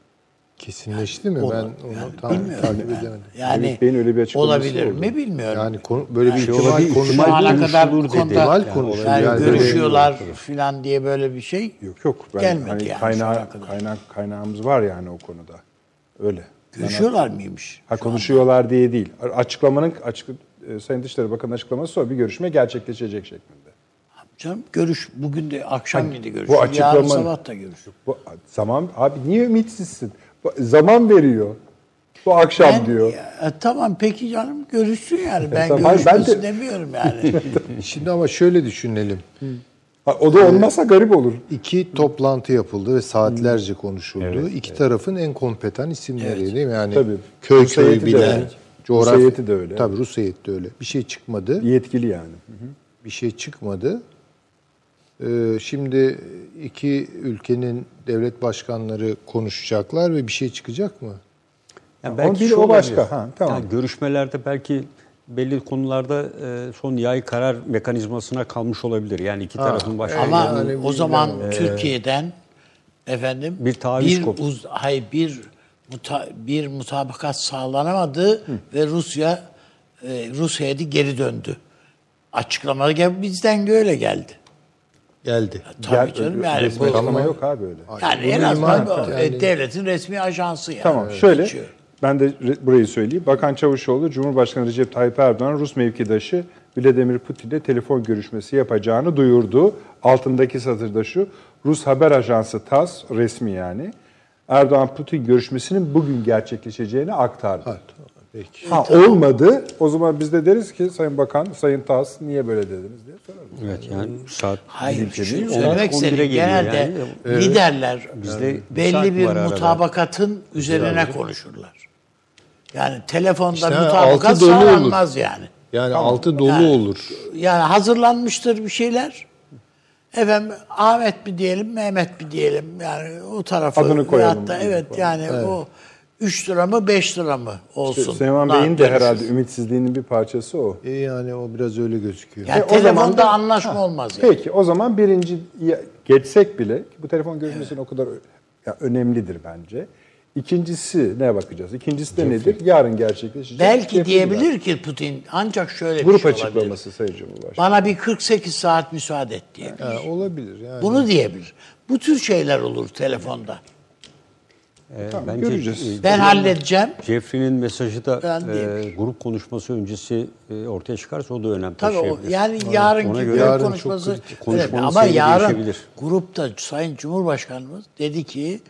Kesinleşti mi? Olur. Ben onu Yani tam bilmiyorum takip yani. edemedim. Yani Ümit Bey'in öyle bir açıklaması olabilir oldu. mi bilmiyorum. Yani konu, böyle bir Şey ihtimal. Şu ihtimal ana kadar bu konuşulur konuda yani, konuşulur. yani Yani görüşüyorlar filan diye böyle bir şey Yok yok. Ben, Gelmedi hani yani kaynağı, kaynak, kaynağımız var yani o konuda. Öyle. görüşüyorlar mıymış? Ha konuşuyorlar diye değil. Açıklamanın açık e, Sayın Dışişleri Bakanı açıklaması sonra bir görüşme gerçekleşecek şeklinde. Canım görüş bugün de akşam yedi görüş. bu Yarın açıklamanın- sabah da görüş. Bu zaman abi niye ümitsizsin? Zaman veriyor. Bu akşam Ben- diyor. Ya, tamam peki canım görüşsün yani. Ben (laughs) Tamam, hayır, ben de- demiyorum yani. (laughs) (laughs) Şimdi ama şöyle düşünelim. Ha, o da olmazsa garip olur. İki toplantı yapıldı ve saatlerce konuşuldu. İki tarafın en kompetan isimleri değil mi? Yani Tabii. köy Rus köy heyeti de bilen, öyle. coğrafya... Rus heyeti de öyle. Tabii Rus heyeti de öyle. Bir şey çıkmadı. Yetkili yani. Bir şey çıkmadı. Ee, şimdi iki ülkenin devlet başkanları konuşacaklar ve bir şey çıkacak mı? Yani Ama biri şu o başka, ha, tamam. Yani görüşmelerde belki belli konularda e, son nihai karar mekanizmasına kalmış olabilir. Yani iki tarafın başka Ama Yani o zaman Türkiye'den efendim Bir taviz bir koptu. uz, hayır bir muta, bir mutabakat sağlanamadı ve Rusya e, Rus heyeti geri döndü. Açıklamaları bizden öyle geldi. Geldi. Tabii Gel- canım yani resmi bu, açıklama yok abi öyle. yani Bunu en azından bu, e, Yani- devletin resmi ajansı yani. Tamam Öyle şöyle geçiyor. ben de re- burayı söyleyeyim. Bakan Çavuşoğlu Cumhurbaşkanı Recep Tayyip Erdoğan Rus mevkidaşı Vladimir Putin'le telefon görüşmesi yapacağını duyurdu. Altındaki satırda şu Rus haber ajansı TASS resmi yani Erdoğan Putin görüşmesinin bugün gerçekleşeceğini aktardı. Peki. Ha olmadı. O zaman biz de deriz ki Sayın Bakan, Sayın TASS niye böyle dediniz diye sorarız. Evet yani saat Hayır, değil, söylemek 11'e istedim. geliyor Genelde yani. liderler Bizde belli bir var arada. mutabakatın üzerine konuşurlar. Yani telefonda İşte mutabakat olur. sağlanmaz yani. Yani altı dolu Yani- olur. Yani hazırlanmıştır bir şeyler. Efendim Ahmet mi diyelim, Mehmet mi diyelim yani o tarafı. Adını koyalım. da evet yani o 3 lira mı 5 lira mı olsun. Süleyman Daha Bey'in de görüşürüz. herhalde ümitsizliğinin bir parçası o. E yani o biraz öyle gözüküyor. Yani E, o zaman da- anlaşma olmaz yani. Peki o zaman birinci geçsek bile bu telefon görüşmesinin o kadar ya, önemlidir bence. İkincisi ne bakacağız? İkincisi de nedir? Yarın gerçekleşecek. Belki diyebilir ki Putin ancak şöyle bir Grup şey olabilir. açıklaması Sayın Cumhurbaşkanı. Bana bir 48 saat müsaade et diyebilir. Ha, olabilir yani. Bunu diyebilir. Bu tür şeyler olur telefonda. E, Tamam, bence göreceğiz. e, Ben halledeceğim. Jeffrey'nin mesajı da e, grup konuşması öncesi e, ortaya çıkarsa o da önemli Tabii o, taşıyabilir. yani yarınki Ona grup göre yarın konuşması önemli. ama yarın değişebilir. grupta Sayın Cumhurbaşkanımız dedi ki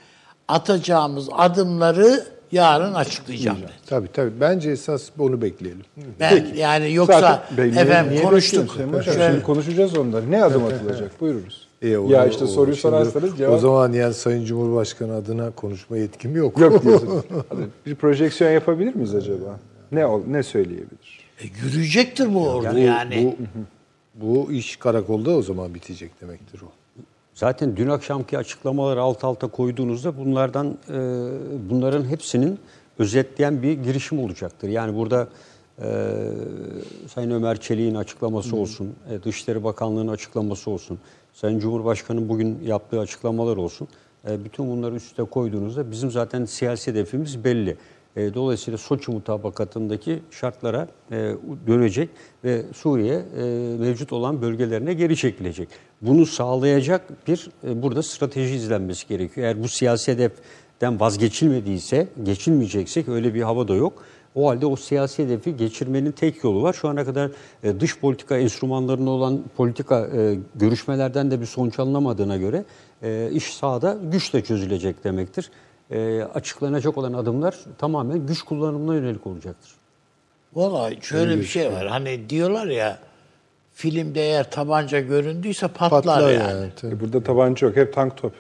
atacağımız adımları yarın açıklayacağım dedi. Tabii tabii. Bence esas onu bekleyelim. Ben yani yoksa Zaten efendim konuştuk. Şöyle- Şimdi konuşacağız onları. Ne adım atılacak? Buyurunuz. E, o- ya işte o- soruyu sorarsanız cevap O zaman yani Sayın Cumhurbaşkanı adına konuşma yetkim yok. yok diyorsunuz. (laughs) Hadi, bir projeksiyon yapabilir miyiz acaba? Ne ol, ne söyleyebilir? E, yürüyecektir bu ordu yani. Bu, bu iş karakolda o zaman bitecek demektir o. Zaten dün akşamki açıklamaları alt alta koyduğunuzda bunlardan e, bunların hepsinin özetleyen bir girişim olacaktır. Yani burada e, Sayın Ömer Çelik'in açıklaması olsun, e, Dışişleri Bakanlığı'nın açıklaması olsun, Sayın Cumhurbaşkanı bugün yaptığı açıklamalar olsun. E, bütün bunları üst üste koyduğunuzda bizim zaten siyasi hedefimiz belli. E, dolayısıyla Soçi mutabakatındaki şartlara e, dönecek ve Suriye mevcut olan bölgelerine geri çekilecek. Bunu sağlayacak bir burada strateji izlenmesi gerekiyor. Eğer bu siyasi hedeften vazgeçilmediyse, geçilmeyeceksek öyle bir hava da yok. O halde o siyasi hedefi geçirmenin tek yolu var. Şu ana kadar e, dış politika enstrümanlarında olan politika e, görüşmelerden de bir sonuç alınamadığına göre e, iş sahada güçle çözülecek demektir. E, açıklanacak olan adımlar tamamen güç kullanımına yönelik olacaktır. Vallahi şöyle bir şey var. Hani diyorlar ya filmde eğer tabanca göründüyse patlar, Patlar yani. yani. E, burada tabanca yok, hep tank top.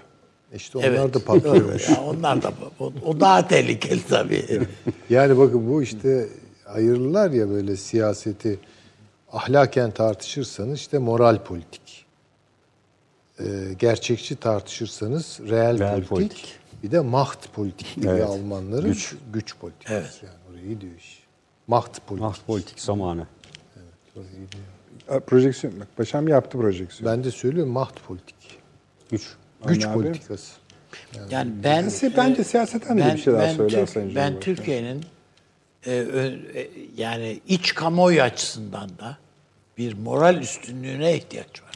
İşte onlar Evet. da patlıyormuş. (laughs) Ya onlar da o, o daha tehlikeli tabii. Yani bakın bu işte ayırırlar ya böyle siyaseti ahlaken tartışırsanız işte moral politik. Ee, gerçekçi tartışırsanız reel, Reel politik, politik. Bir de maht politik gibi Evet. Almanların Güç. güç, politik. Evet. Yani oraya gidiyor iş. Maht politik. Maht politik zamanı. Oraya gidiyor. Projeksiyon, bak Paşam yaptı projeksiyon. Ben de söylüyorum maht politik. Güç. Güç abi? politikası. Yani ben Siz bence siyaseten de bir şey daha ben söyler Türk- Sayın Ben. Türkiye'nin e, e, yani iç kamuoyu açısından da bir moral üstünlüğüne ihtiyaç var.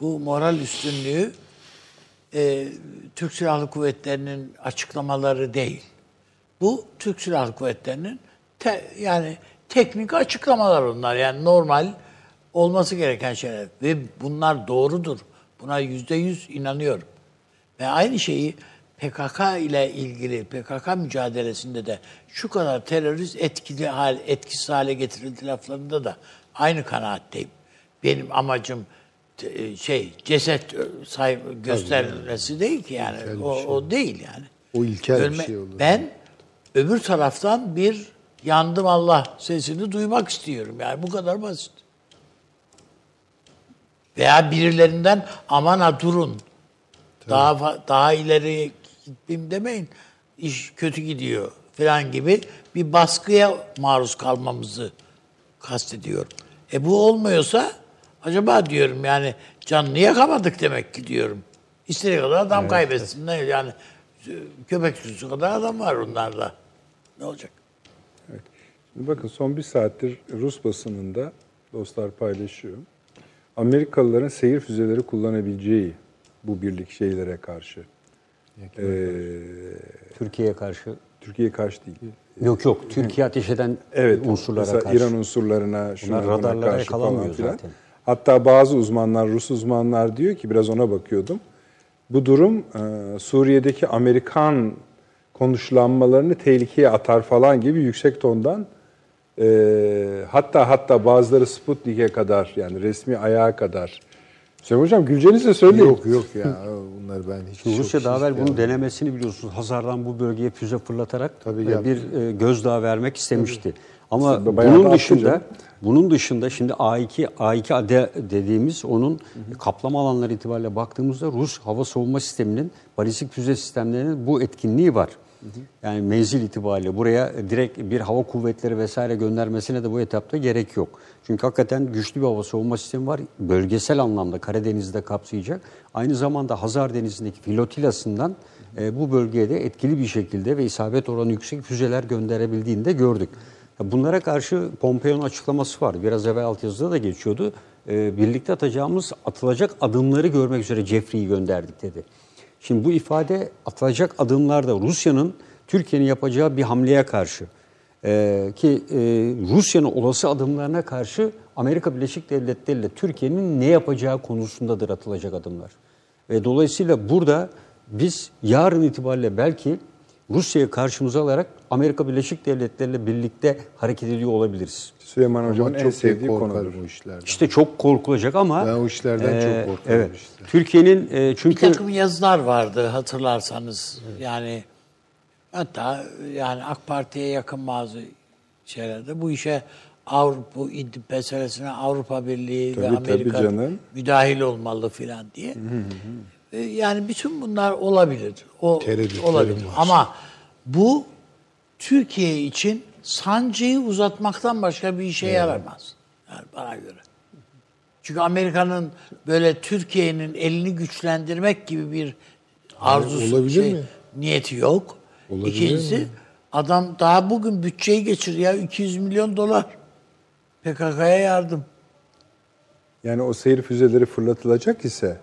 Bu moral üstünlüğü e, Türk Silahlı Kuvvetleri'nin açıklamaları değil. Bu Türk Silahlı Kuvvetleri'nin te- yani teknik açıklamalar onlar. Yani normal olması gereken şeyler. Ve bunlar doğrudur. Buna yüzde yüz inanıyorum. Ve aynı şeyi PKK ile ilgili PKK mücadelesinde de şu kadar terörist etkili hal, etkisiz hale getirildi laflarında da aynı kanaatteyim. Benim amacım te- şey ceset say gösterilmesi değil ki yani İlkel bir o, şey. o değil yani. O ilkel bir Ölme- şey olur. Ben öbür taraftan bir yandım Allah sesini duymak istiyorum yani bu kadar basit. Veya birilerinden aman ha durun. Daha daha ileri gitmeyeyim demeyin. İş kötü gidiyor falan gibi bir baskıya maruz kalmamızı kastediyorum. E bu olmuyorsa acaba diyorum yani canını yakamadık demek ki diyorum. İstediği kadar adam kaybetsin. Ne yani köpek sürüsü kadar adam var onlarda. Ne olacak? Şimdi bakın son bir saattir Rus basınında dostlar paylaşıyor. Amerikalıların seyir füzeleri kullanabileceği bu birlik şeylere karşı. Ee, Türkiye'ye karşı Türkiye'ye karşı değil. Yok yok. Türkiye ateş eden Evet. unsurlara mesela karşı. İran unsurlarına, şuna buna radarlara karşı falan filan. zaten. Hatta bazı uzmanlar, Rus uzmanlar diyor ki biraz ona bakıyordum. Bu durum Suriye'deki Amerikan konuşlanmalarını tehlikeye atar falan gibi yüksek tondan e, hatta hatta bazıları Sputnik'e kadar yani resmi ayağa kadar. Hüseyin Hocam güleceğinizi söyleyin. Yok yok ya (laughs) bunlar ben hiç Rusya daha evvel bunun denemesini biliyorsunuz. Hazar'dan bu bölgeye füze fırlatarak Tabii bir e, gözdağı vermek istemişti. Ama Tabii, da bunun dışında canım. bunun dışında şimdi A2 A2 AD dediğimiz onun kaplama alanları itibariyle baktığımızda Rus hava savunma sisteminin balistik füze sistemlerinin bu etkinliği var. Yani menzil itibariyle buraya direkt bir hava kuvvetleri vesaire göndermesine de bu etapta gerek yok. Çünkü hakikaten güçlü bir hava savunma sistemi var. Bölgesel anlamda Karadeniz'i de kapsayacak. Aynı zamanda Hazar Denizi'ndeki filotilasından e, bu bölgeye de etkili bir şekilde ve isabet oranı yüksek füzeler gönderebildiğini de gördük. Bunlara karşı Pompeo'nun açıklaması var. Biraz evvel altyazıda da geçiyordu. E, birlikte atacağımız atılacak adımları görmek üzere Jeffrey'i gönderdik dedi. Şimdi bu ifade atılacak adımlarda Rusya'nın Türkiye'nin yapacağı bir hamleye karşı e, ki e, Rusya'nın olası adımlarına karşı Amerika Birleşik Devletleri ile Türkiye'nin ne yapacağı konusundadır atılacak adımlar. Ve dolayısıyla burada biz yarın itibariyle belki Rusya'yı karşımıza alarak Amerika Birleşik Devletleri ile birlikte hareket ediyor olabiliriz. Süleyman Hocam'ın en sevdiği konudur. bu işlerden. İşte çok korkulacak ama Ben o işlerden çok korkarım Evet. işte. Türkiye'nin e, Bir çünkü takım yazılar vardı hatırlarsanız. Yani hatta yani AK Parti'ye yakın bazı şeylerde bu işe Avrupa bu İdlib meselesine Avrupa Birliği ve Tabii, Amerika tabii canım. müdahil olmalı filan diye. E, Yani bütün bunlar olabilir. O olabilir. var. Ama bu Türkiye için sancıyı uzatmaktan başka bir işe yaramaz. Yani bana göre. Çünkü Amerika'nın böyle Türkiye'nin elini güçlendirmek gibi bir arzusu, olabilir şey, mi? niyeti yok. Olabilir İkincisi mi? adam daha bugün bütçeyi geçir ya 200 milyon dolar. PKK'ya yardım. Yani o seyir füzeleri fırlatılacak ise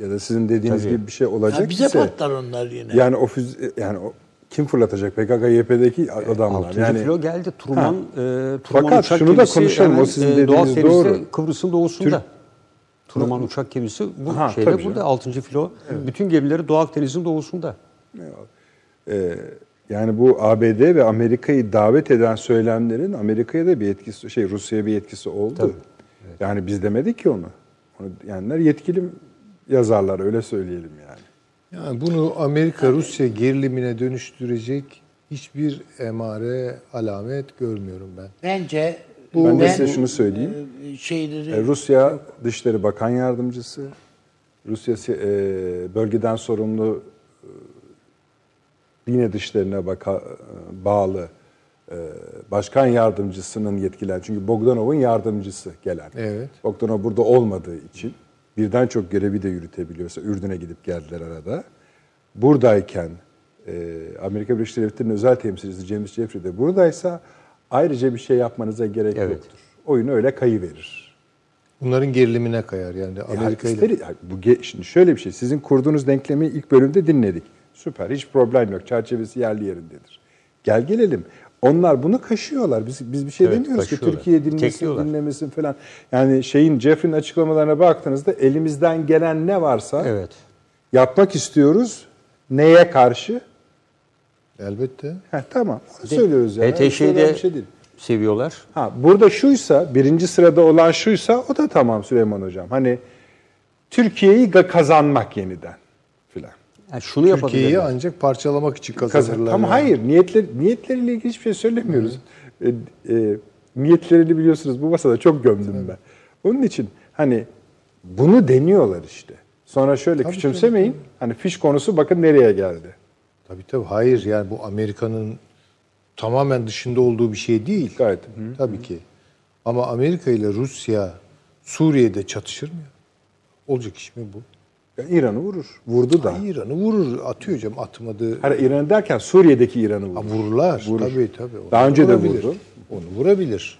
ya da sizin dediğiniz Tabii. gibi bir şey olacak Ya bize ise patlar onlar yine. yani o füze yani o kim fırlatacak? PKK YP'deki adamlar. Altıncı Yani filo geldi. Truman, e, Truman Fakat uçak şunu da konuşalım, o sizin e, dediğiniz Doğu doğru. Kıbrıs'ın doğusunda. Truman uçak gemisi bu Ha, şeyde tabii burada canım. 6. filo. Bütün gemileri Doğu Akdeniz'in doğusunda. Ee, yani bu ABD ve Amerika'yı davet eden söylemlerin Amerika'ya da bir etkisi, şey Rusya'ya bir etkisi oldu. Yani biz demedik ki onu. Onu diyenler yetkili yazarlar öyle söyleyelim yani. Yani bunu Amerika-Rusya gerilimine dönüştürecek hiçbir emare, alamet görmüyorum ben. Bence Ben de size şunu söyleyeyim. e, şeyleri Ee, Rusya Dışişleri Bakan Yardımcısı, Rusya e, bölgeden sorumlu e, yine dışlarına baka, e, bağlı e, başkan yardımcısının yetkiler. Çünkü Bogdanov'un yardımcısı gelen. Evet. Bogdanov burada olmadığı için birden çok görevi de yürütebiliyorsa Ürdün'e gidip geldiler arada. Buradayken e, Amerika Birleşik Devletleri'nin özel temsilcisi James Jeffrey de buradaysa ayrıca bir şey yapmanıza gerek Evet. yoktur. Oyun öyle kayıverir. Bunların gerilimine kayar yani Amerika Ya ile. bu şimdi şöyle bir şey. Sizin kurduğunuz denklemi ilk bölümde dinledik. Süper. Hiç problem yok. Çerçevesi yerli yerindedir. Gel gelelim. Onlar bunu kaşıyorlar. Biz biz bir şey Evet, demiyoruz ki. Türkiye dinlesin, dinlemesin falan. Yani şeyin Jeffrey'nin açıklamalarına baktığınızda elimizden gelen ne varsa Evet. yapmak istiyoruz. Neye karşı? Elbette. Heh, tamam. Onu söylüyoruz yani. HTŞ'yi de bir şey değil. seviyorlar. Ha, burada şuysa, birinci sırada olan şuysa o da tamam Süleyman Hocam. Hani Türkiye'yi kazanmak yeniden. Yani şunu Türkiye'yi yapabilirler. ancak parçalamak için Kazan. kazanırlar. Ama yani. hayır, niyetler, niyetleriyle ilgili hiçbir şey söylemiyoruz. E, e, niyetlerini biliyorsunuz bu masada çok gömdüm ben. Onun için hani bunu deniyorlar işte. Sonra şöyle Tabii, küçümsemeyin. Hani fiş konusu bakın nereye geldi. Tabii tabii. Hayır yani bu Amerika'nın tamamen dışında olduğu bir şey değil. Gayet. Tabii ki. Ama Amerika ile Rusya Suriye'de çatışır mı? Olacak iş mi bu? Yani İran'ı vurur. Vurdu da. İran'ı vurur. Atıyor hocam atmadı. Hani İran'ı derken Suriye'deki İran'ı vurur. Ha, vururlar. Vurur. Tabii tabii. Onu Daha önce de vurdu. Onu vurabilir.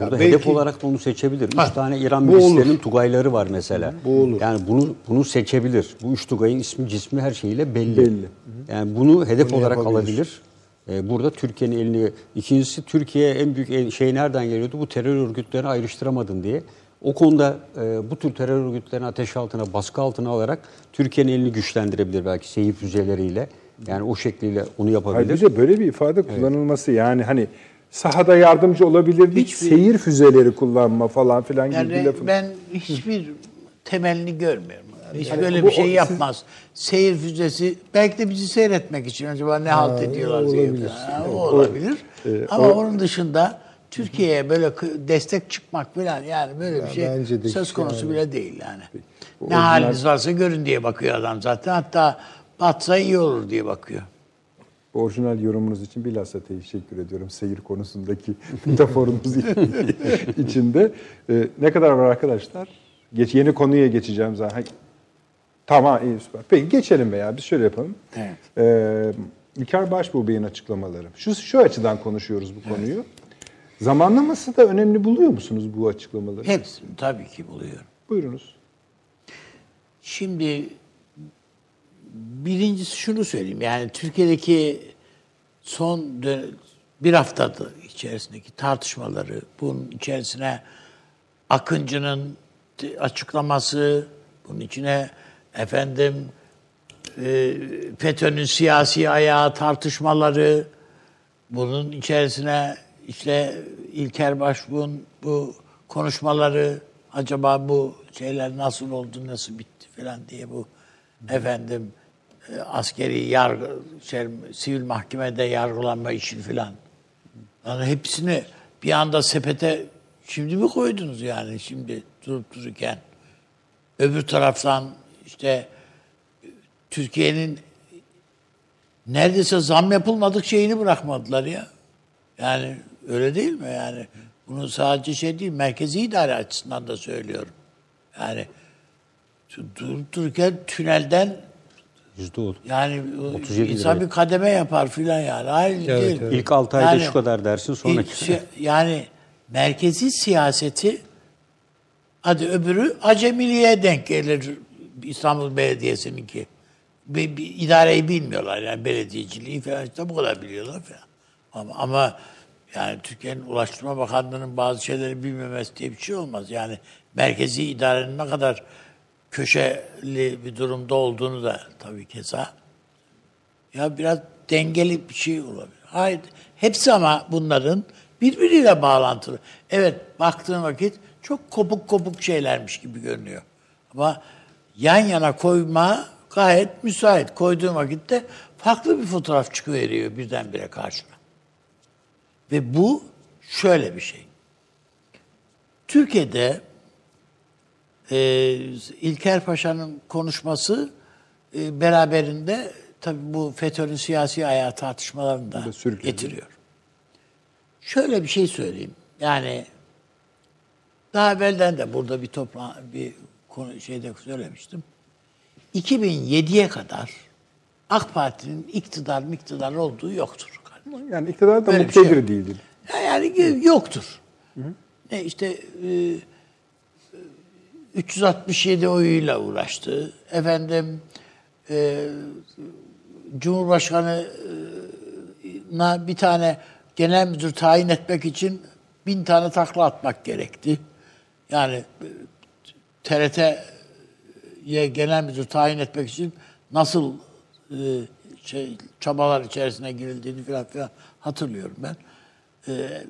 Burada belki- hedef olarak da onu seçebilir. Üç Ha, tane İran milislerinin tugayları var mesela. Bu olur. Yani bunu bunu seçebilir. Bu üç tugayın ismi, cismi her şeyiyle belli. Belli. Yani bunu hedef Bunu olarak yapabilir. alabilir. Ee, burada Türkiye'nin elini ikincisi Türkiye en büyük şey nereden geliyordu? Bu terör örgütlerini ayrıştıramadın diye. O konuda e, bu tür terör örgütlerini ateş altına, baskı altına alarak Türkiye'nin elini güçlendirebilir belki seyir füzeleriyle. Yani o şekliyle onu yapabilir. Ayrıca böyle bir ifade kullanılması yani hani sahada yardımcı olabilir Hiçbir- seyir füzeleri kullanma falan filan gibi bir Yani lafın. ben hiçbir temelini görmüyorum. Hiç Yani böyle bu- bir şey o- siz- yapmaz. Seyir füzesi belki de bizi seyretmek için acaba ne halt ediyorlar diye. olabilir. Ha, o olabilir. e, Ama o- onun dışında Türkiye'ye böyle destek çıkmak falan yani böyle bir şey söz konusu yani. bile değil yani. Bu Ne orijinal- haliniz varsa görün diye bakıyor adam zaten. Hatta batsa iyi olur diye bakıyor. Orijinal yorumunuz için bilhassa teşekkür ediyorum seyir konusundaki (laughs) metaforunuz (laughs) içinde. Ee, ne kadar var arkadaşlar? Geç, yeni konuya geçeceğim zaten. Tamam iyi süper. Peki geçelim veya biz şöyle yapalım. Evet. Ee, İlker Başbuğ Bey'in açıklamaları. Şu, şu açıdan konuşuyoruz bu konuyu. Zamanlaması da önemli buluyor musunuz bu açıklamaları? Hepsini tabii ki buluyorum. Buyurunuz. Şimdi birincisi şunu söyleyeyim. Yani Türkiye'deki son bir haftadır içerisindeki tartışmaları, bunun içerisine Akıncı'nın açıklaması, bunun içine efendim e, FETÖ'nün siyasi ayağı tartışmaları, bunun içerisine işte İlker Başbuğ'un bu konuşmaları, acaba bu şeyler nasıl oldu, nasıl bitti falan diye bu efendim e, askeri yargı, şey, sivil mahkemede yargılanma işi falan. Yani hepsini bir anda sepete şimdi mi koydunuz yani şimdi durup dururken? Öbür taraftan işte Türkiye'nin neredeyse zam yapılmadık şeyini bırakmadılar ya. Yani öyle değil mi yani? Bunu sadece şey değil, merkezi idare açısından da söylüyorum. Yani durup dururken tünelden Yüzde oldu. yani 37 insan liraya. bir kademe yapar filan yani. Hayır değil. İlk 6 ayda Yani- şu kadar dersin sonra İlk si- yani merkezi siyaseti hadi öbürü acemiliğe denk gelir İstanbul Belediyesi'ninki. Bir, bir idareyi bilmiyorlar yani belediyeciliği falan işte bu kadar biliyorlar falan. Ama, ama yani Türkiye'nin Ulaştırma Bakanlığı'nın bazı şeyleri bilmemesi diye bir şey olmaz. Yani merkezi idarenin ne kadar köşeli bir durumda olduğunu da tabii keza ya biraz dengeli bir şey olabilir. Hayır. Hepsi ama bunların birbiriyle bağlantılı. Evet baktığın vakit çok kopuk kopuk şeylermiş gibi görünüyor. Ama yan yana koyma gayet müsait. Koyduğun vakitte farklı bir fotoğraf çıkıveriyor birdenbire karşına. Ve bu şöyle bir şey. Türkiye'de e, İlker Paşa'nın konuşması e, beraberinde tabii bu FETÖ'nün siyasi ayağı tartışmalarını da getiriyor. Şöyle bir şey söyleyeyim. Yani daha evvelden de burada bir topla bir konu şeyde söylemiştim. 2007'ye kadar AK Parti'nin iktidar iktidar olduğu yoktur. Yani iktidar da Böyle bir muktedir şey değildir. Ya Yani yoktur. Ne işte e, 367 oyuyla uğraştı. Efendim e, Cumhurbaşkanı'na bir tane genel müdür tayin etmek için bin tane takla atmak gerekti. Yani e, TRT'ye genel müdür tayin etmek için nasıl e, şey çabalar içerisine girildiğini falan filan hatırlıyorum ben. E,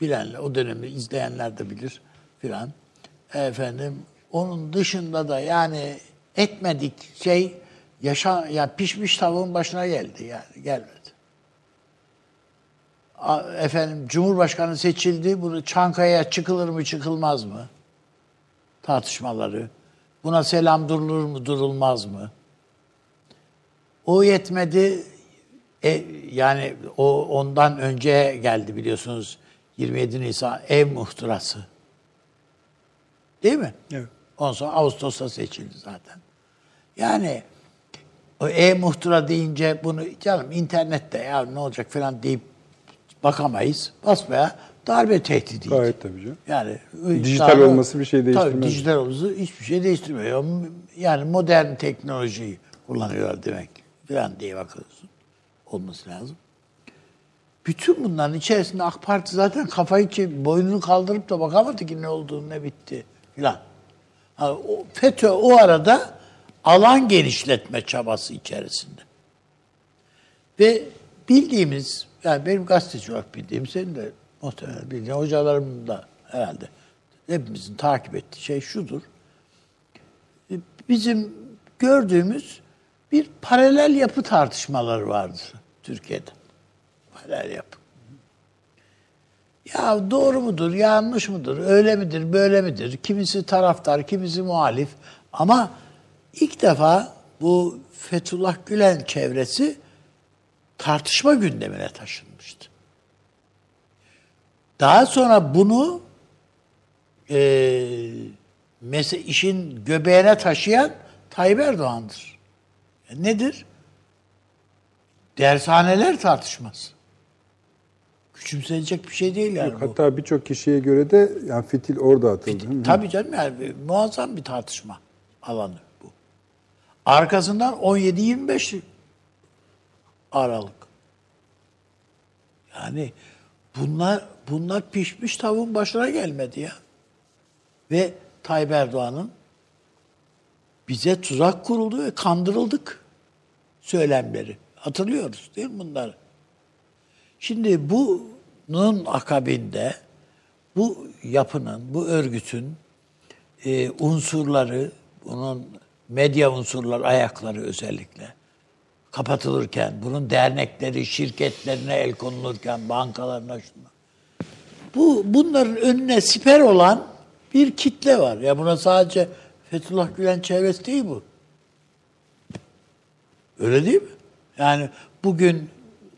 bilenler, o dönemi izleyenler de bilir filan. Efendim, onun dışında da yani etmedik şey yaşa ya pişmiş tavuğun başına geldi yani gelmedi. A- Efendim Cumhurbaşkanı seçildi. Bunu Çankaya'ya çıkılır mı çıkılmaz mı? Tartışmaları. Buna selam durulur mu durulmaz mı? O yetmedi. E, yani o ondan önce geldi biliyorsunuz 27 Nisan ev muhtırası. Değil mi? Evet. Ondan sonra Ağustos'ta seçildi zaten. Yani o e-muhtıra deyince bunu canım internette ya ne olacak falan deyip bakamayız. Basmaya darbe tehdidi. Gayet tabii canım. Yani Dijital darbe- olması bir şey değiştirmez. Tabii dijital olması hiçbir şey değiştirmiyor. Yani modern teknolojiyi kullanıyorlar demek falan diye bakıyorsun. Olması lazım. Bütün bunların içerisinde AK Parti zaten kafayı çe- boynunu kaldırıp da bakamadı ki ne olduğunu ne bitti filan. O FETÖ o arada alan genişletme çabası içerisinde. Ve bildiğimiz, yani benim gazeteci olarak bildiğim, senin de muhtemelen bildiğin, hocalarım da herhalde hepimizin takip ettiği şey şudur. Bizim gördüğümüz bir paralel yapı tartışmaları vardı Türkiye'de. Paralel yapı. Ya doğru mudur, yanlış mıdır, öyle midir, böyle midir? Kimisi taraftar, kimisi muhalif. Ama ilk defa bu Fethullah Gülen çevresi tartışma gündemine taşınmıştı. Daha sonra bunu e, mese işin göbeğine taşıyan Tayyip Erdoğan'dır. E, nedir? Dershaneler tartışması. Küçümsenecek bir şey değil yani bu. Hatta birçok kişiye göre de yani fitil orada atıldı. Hı. Tabii canım yani muazzam bir tartışma alanı bu. Arkasından 17-25 Aralık. Yani bunlar bunlar pişmiş tavuğun başına gelmedi ya. Ve Tayyip Erdoğan'ın bize tuzak kuruldu ve kandırıldık söylemleri. Hatırlıyoruz değil mi bunları? Şimdi bunun akabinde bu yapının, bu örgütün e, unsurları, bunun medya unsurları, ayakları özellikle kapatılırken, bunun dernekleri, şirketlerine el konulurken, bankalarına şuna. Bu bunların önüne siper olan bir kitle var. Ya buna sadece Fethullah Gülen çevresi değil bu. Öyle değil mi? Yani bugün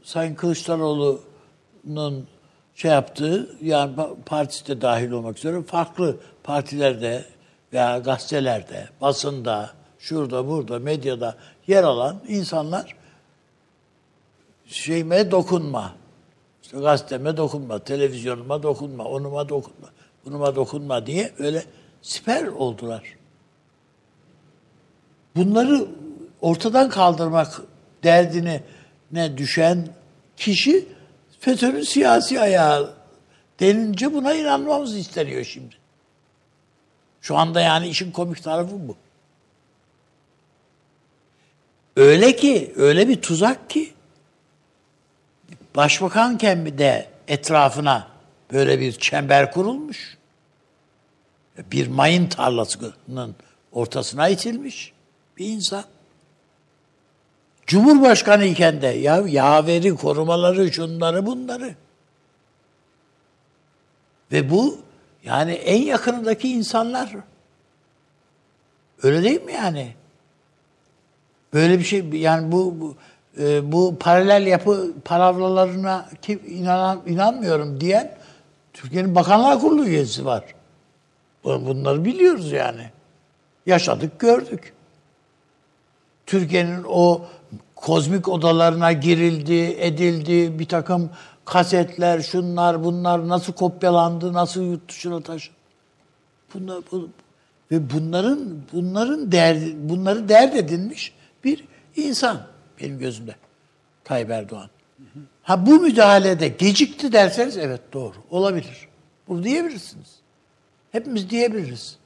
Sayın Kılıçdaroğlu'nun şey yaptığı, yani pa- partisi de dahil olmak üzere farklı partilerde veya gazetelerde, basında, şurada, burada, medyada yer alan insanlar şeyime dokunma. İşte gazeteme dokunma, televizyonuma dokunma, onuma dokunma, bunuma dokunma diye öyle siper oldular. Bunları ortadan kaldırmak derdine ne düşen kişi FETÖ'nün siyasi ayağı denince buna inanmamız isteniyor şimdi. Şu anda yani işin komik tarafı bu. Öyle ki, öyle bir tuzak ki başbakanken de etrafına böyle bir çember kurulmuş. Bir mayın tarlasının ortasına itilmiş bir insan. Cumhurbaşkanı iken de ya yaveri korumaları şunları bunları. Ve bu yani en yakınındaki insanlar. Öyle değil mi yani? Böyle bir şey yani bu bu, e, bu paralel yapı palavralarına kim inanan inanmıyorum diyen Türkiye'nin Bakanlar Kurulu üyesi var. Bunları biliyoruz yani. Yaşadık, gördük. Türkiye'nin o kozmik odalarına girildi, edildi, bir takım kasetler, şunlar, bunlar nasıl kopyalandı, nasıl yurt dışına taşındı. Bunlar, bu, ve bunların bunların derdi, bunları dert edinmiş bir insan benim gözümde. Tayyip Erdoğan. Ha bu müdahalede gecikti derseniz evet doğru olabilir. Bunu diyebilirsiniz. Hepimiz diyebiliriz.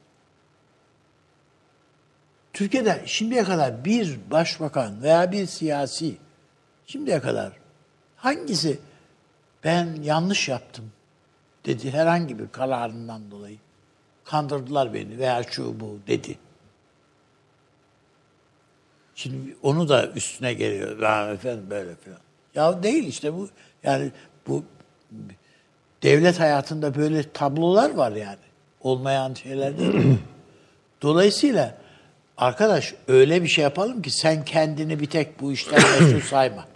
Türkiye'de şimdiye kadar bir başbakan veya bir siyasi şimdiye kadar hangisi ben yanlış yaptım dedi herhangi bir kararından dolayı kandırdılar beni veya şu bu dedi. Şimdi onu da üstüne geliyor. Ya efendim böyle falan. Ya değil işte bu yani bu devlet hayatında böyle tablolar var yani. Olmayan şeyler değil. (clears throat) Dolayısıyla arkadaş öyle bir şey yapalım ki sen kendini bir tek bu işten (clears throat) mesul sayma.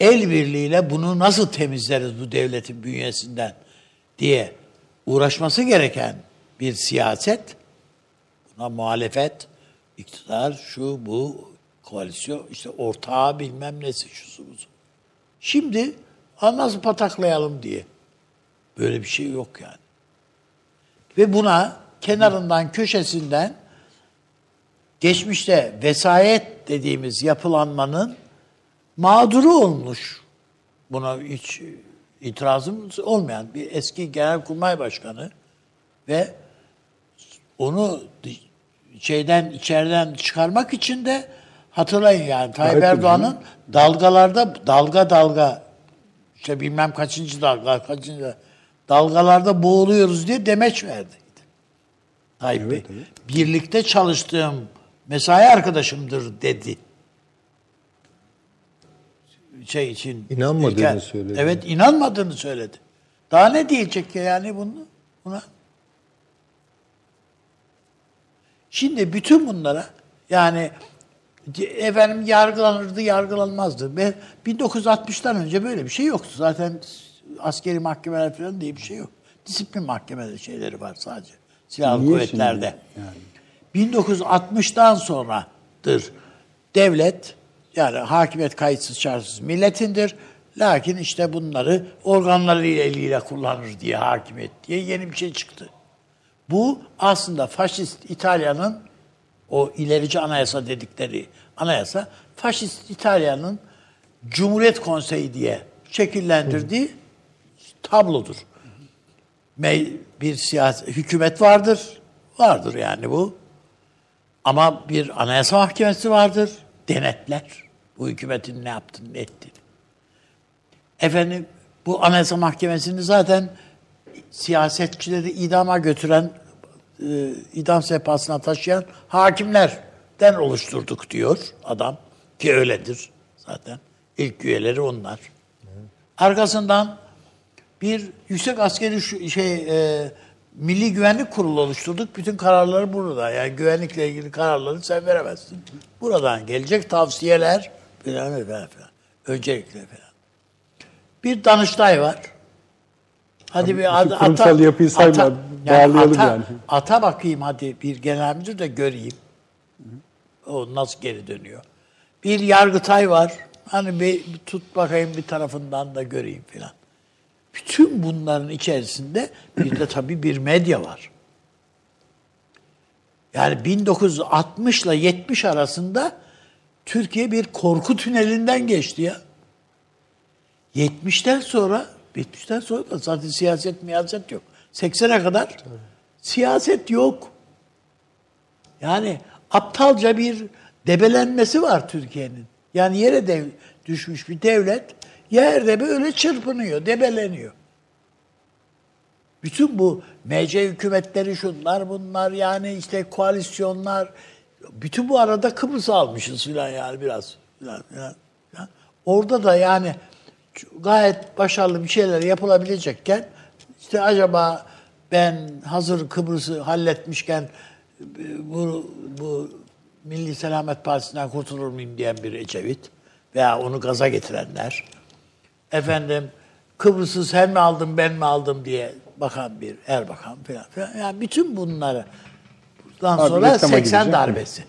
El birliğiyle bunu nasıl temizleriz bu devletin bünyesinden diye uğraşması gereken bir siyaset, buna muhalefet, iktidar, şu bu, koalisyon, işte ortağı bilmem nesi, şusu busu. Şimdi nasıl pataklayalım diye. Böyle bir şey yok yani. Ve buna kenarından, köşesinden geçmişte vesayet dediğimiz yapılanmanın mağduru olmuş. Buna hiç itirazım olmayan bir eski genelkurmay başkanı ve onu şeyden içeriden çıkarmak için de hatırlayın yani Tayyip Erdoğan'ın dalgalarda dalga dalga işte bilmem kaçıncı dalga kaçıncı dalgalarda boğuluyoruz diye demeç verdi. Tayyip evet, Bey. Evet. Birlikte çalıştığım mesai arkadaşımdır dedi. Şey için. İnanmadığını ilkel. söyledi. Evet inanmadığını söyledi. Daha ne diyecek yani bunu buna? Şimdi bütün bunlara yani efendim yargılanırdı, yargılanmazdı. Ve 1960'tan önce böyle bir şey yoktu. Zaten askeri mahkemeler falan diye bir şey yok. Disiplin mahkemeleri şeyleri var sadece. Silahlı Niye kuvvetlerde. Yani? 1960'tan sonradır devlet yani hakimiyet kayıtsız şartsız milletindir. Lakin işte bunları organları eliyle kullanır diye hakimiyet diye yeni bir şey çıktı. Bu aslında faşist İtalya'nın o ilerici anayasa dedikleri anayasa faşist İtalya'nın Cumhuriyet Konseyi diye şekillendirdiği tablodur. Bir siyasi hükümet vardır. Vardır yani bu. Ama bir anayasa mahkemesi vardır. Denetler. Bu hükümetin ne yaptığını, ne ettiğini. Efendim bu anayasa mahkemesini zaten siyasetçileri idama götüren, e, idam sehpasına taşıyan hakimlerden oluşturduk diyor adam. Ki öyledir zaten. İlk üyeleri onlar. Arkasından bir yüksek askeri şey e, Milli Güvenlik Kurulu oluşturduk. Bütün kararları burada. Yani güvenlikle ilgili kararları sen veremezsin. Buradan gelecek tavsiyeler falan falan. Öncelikle falan. Bir Danıştay var. Hadi bir bütün ad- kurumsal yapıyı sayma, bağlayalım ata, yani. Ata bakayım hadi bir genel müdür de göreyim. O nasıl geri dönüyor. Bir yargıtay var. Hani bir bir tut bakayım bir tarafından da göreyim filan. Bütün bunların içerisinde bir de tabii bir medya var. Yani 1960 ile 70 arasında Türkiye bir korku tünelinden geçti ya. 70'ten sonra 70'ten sonra da zaten siyaset miyaset yok. 80'e kadar siyaset yok. Yani aptalca bir debelenmesi var Türkiye'nin. Yani yere dev, düşmüş bir devlet yerde böyle çırpınıyor, debeleniyor. Bütün bu MC hükümetleri şunlar bunlar yani işte koalisyonlar bütün bu arada Kıbrıs almışız filan yani biraz filan filan. Orada da yani gayet başarılı bir şeyler yapılabilecekken işte acaba ben hazır Kıbrıs'ı halletmişken bu, bu Milli Selamet Partisi'nden kurtulur muyum diyen bir Ecevit veya onu gaza getirenler efendim Kıbrıs'ı sen mi aldın ben mi aldım diye bakan bir Erbakan falan filan. Yani bütün bunları buradan Abi, sonra reklama 80 gideceğim. darbesi.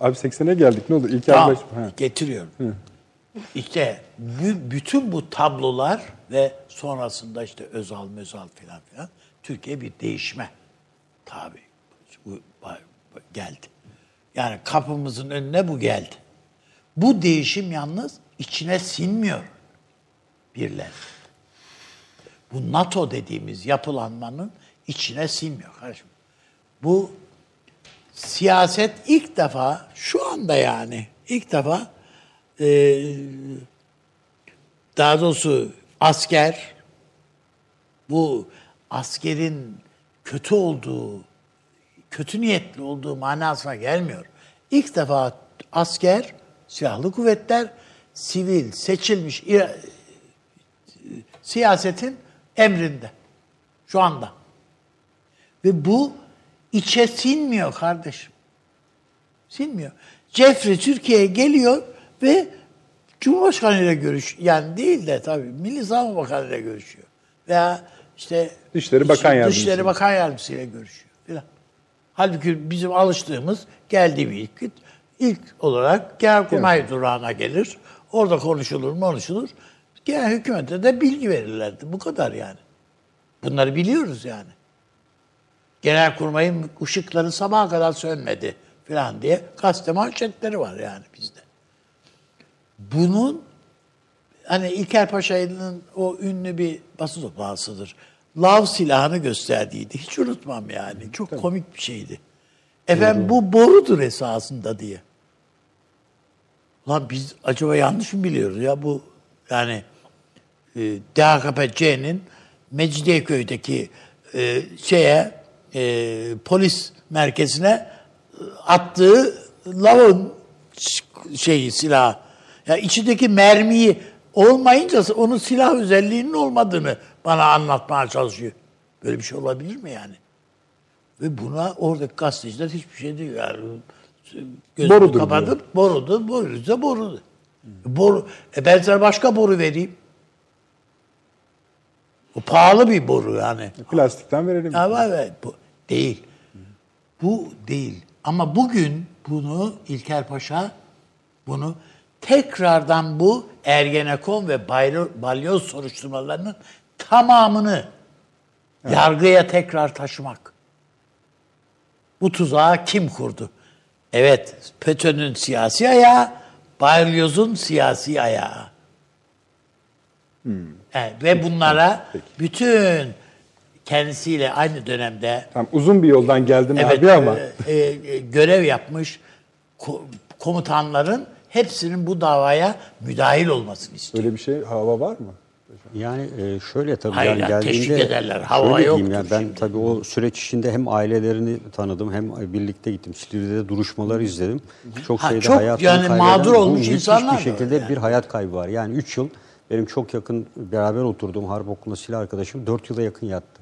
Abi 80'e geldik ne oldu? İlker Tamam. Ha. getiriyorum. İşte bü- bütün bu tablolar ve sonrasında işte Özal, Mözal filan filan Türkiye bir değişme tabi geldi. Yani kapımızın önüne bu geldi. Bu değişim yalnız içine sinmiyor birler. Bu NATO dediğimiz yapılanmanın içine sinmiyor kardeşim. Bu siyaset ilk defa şu anda yani ilk defa e, daha doğrusu asker bu askerin kötü olduğu kötü niyetli olduğu manasına gelmiyor. İlk defa asker, silahlı kuvvetler, sivil, seçilmiş siyasetin emrinde. Şu anda. Ve bu içe sinmiyor kardeşim. Sinmiyor. Jeffrey Türkiye'ye geliyor ve Cumhurbaşkanı ile görüş yani değil de tabii Milli Savunma Bakanı ile görüşüyor. Veya işte Dışişleri Bakan Yardımcısı. Dışişleri Bakan Yardımcısı ile görüşüyor. Filan. Halbuki bizim alıştığımız geldiği bir ilk, ilk olarak Genelkurmay durağına gelir. Orada konuşulur, konuşulur. Genel hükümete de bilgi verirlerdi. Bu kadar yani. Bunları biliyoruz yani. Genelkurmay'ın ışıkları sabaha kadar sönmedi falan diye gazete manşetleri var yani bizde. Bunun hani İlker Paşa'nın o ünlü bir basın toplantısıdır. Lav silahını gösterdiydi. Hiç unutmam yani. Çok komik bir şeydi. Efendim bu borudur esasında diye. Lan biz acaba yanlış mı biliyoruz ya bu yani DHKPC'nin Mecidiyeköy'deki e, şeye e, polis merkezine e, attığı lavın şeyi silah. Ya içindeki mermiyi olmayınca onun silah özelliğinin olmadığını bana anlatmaya çalışıyor. Böyle bir şey olabilir mi yani? Ve buna oradaki gazeteciler hiçbir şey diyor. Yani gözünü Borudur kapatıp borudur, boruysa borudur. Boru, e ben sana başka boru vereyim. Bu pahalı bir boru yani. Plastikten verelim. Ama evet bu değil. Bu değil. Ama bugün bunu İlker Paşa bunu tekrardan bu Ergenekon ve Balyoz soruşturmalarının tamamını yargıya tekrar taşımak. Bu tuzağı kim kurdu? Evet, FETÖ'nün siyasi ayağı, Balyoz'un siyasi ayağı. Evet, ve bunlara bütün kendisiyle aynı dönemde Tamam, uzun bir yoldan geldin evet, abi ama e, e, görev yapmış ko- komutanların hepsinin bu davaya müdahil olmasını istiyor. öyle bir şey hava var mı? Yani e, şöyle tabii Hayır, yani yani geldiğinde teşvik ederler. Hava şöyle diyeyim yoktur yani ben şimdi. tabii o süreç içinde hem ailelerini tanıdım hem birlikte gittim. Silivri'de duruşmaları izledim. Çok Ha, sayıda çok hayatını yani kaybeden, mağdur olmuş insanlar bir şekilde yani. bir hayat kaybı var. Yani 3 yıl benim çok yakın beraber oturduğum harp okulunda silah arkadaşım 4 yıla yakın yattı.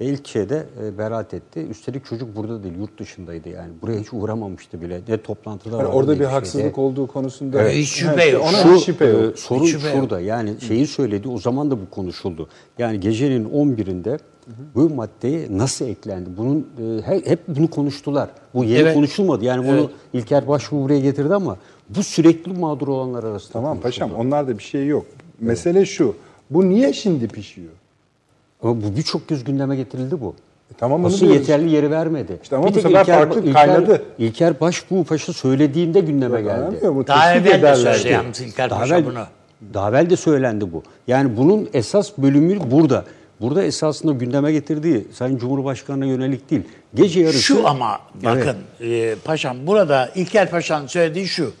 Ve ilk şeyde e, beraat etti. Üstelik çocuk burada değil, yurt dışındaydı yani. Buraya hiç uğramamıştı bile. Ne toplantıda Yani vardı, orada bir şeyde. haksızlık olduğu konusunda Evet, hiç şüphe işte yok. Ona Şu, şüphe yok. e, sorun Hiç şüphe yok. şurada yani şeyi söyledi o zaman da bu konuşuldu. Yani gecenin 11'inde bu maddeye nasıl eklendi? Bunun e, he- hep bunu konuştular. Bu yeni Evet. konuşulmadı. Yani bunu İlker Başbuğ buraya getirdi ama bu sürekli mağdur olanlar arasında Tamam konuşuldu. paşam onlarda bir şey yok. Mesele şu. Bu niye şimdi pişiyor? Ama bu birçok kez gündeme getirildi bu. E tamam onu Asıl diyoruz. yeterli yeri vermedi. İşte ama Bir bu tek sefer farklı, kaynadı. İlker Başbuğ Paşa söylediğinde gündeme geldi. Anlamıyor mu? Daha evvel de söyledi yalnız İlker Daha Paşa evvel, bunu. daha evvel de söylendi bu. Yani bunun esas bölümü burada. Burada esasında gündeme getirdiği Sayın Cumhurbaşkanı'na yönelik değil. Gece yarısı... Şu ama Evet. bakın e, paşam burada İlker Paşa'nın söylediği şu.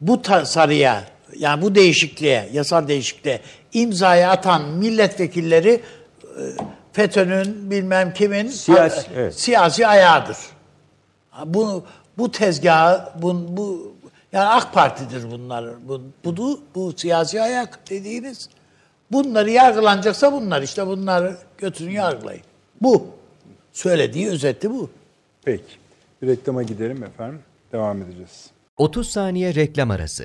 Bu tasarıya yani bu değişikliğe, yasal değişikliğe imzayı atan milletvekilleri e, FETÖ'nün bilmem kimin Siyasi, a- evet. siyasi ayağıdır. Ha, Bu bu tezgahı bu, bu yani AK Parti'dir bunlar. Bu, bu, bu siyasi ayak dediğiniz. Bunları yargılanacaksa bunlar işte bunları götürün yargılayın. Bu. Söylediği özeti bu. Peki. Bir reklama gidelim efendim. Devam edeceğiz. 30 saniye reklam arası.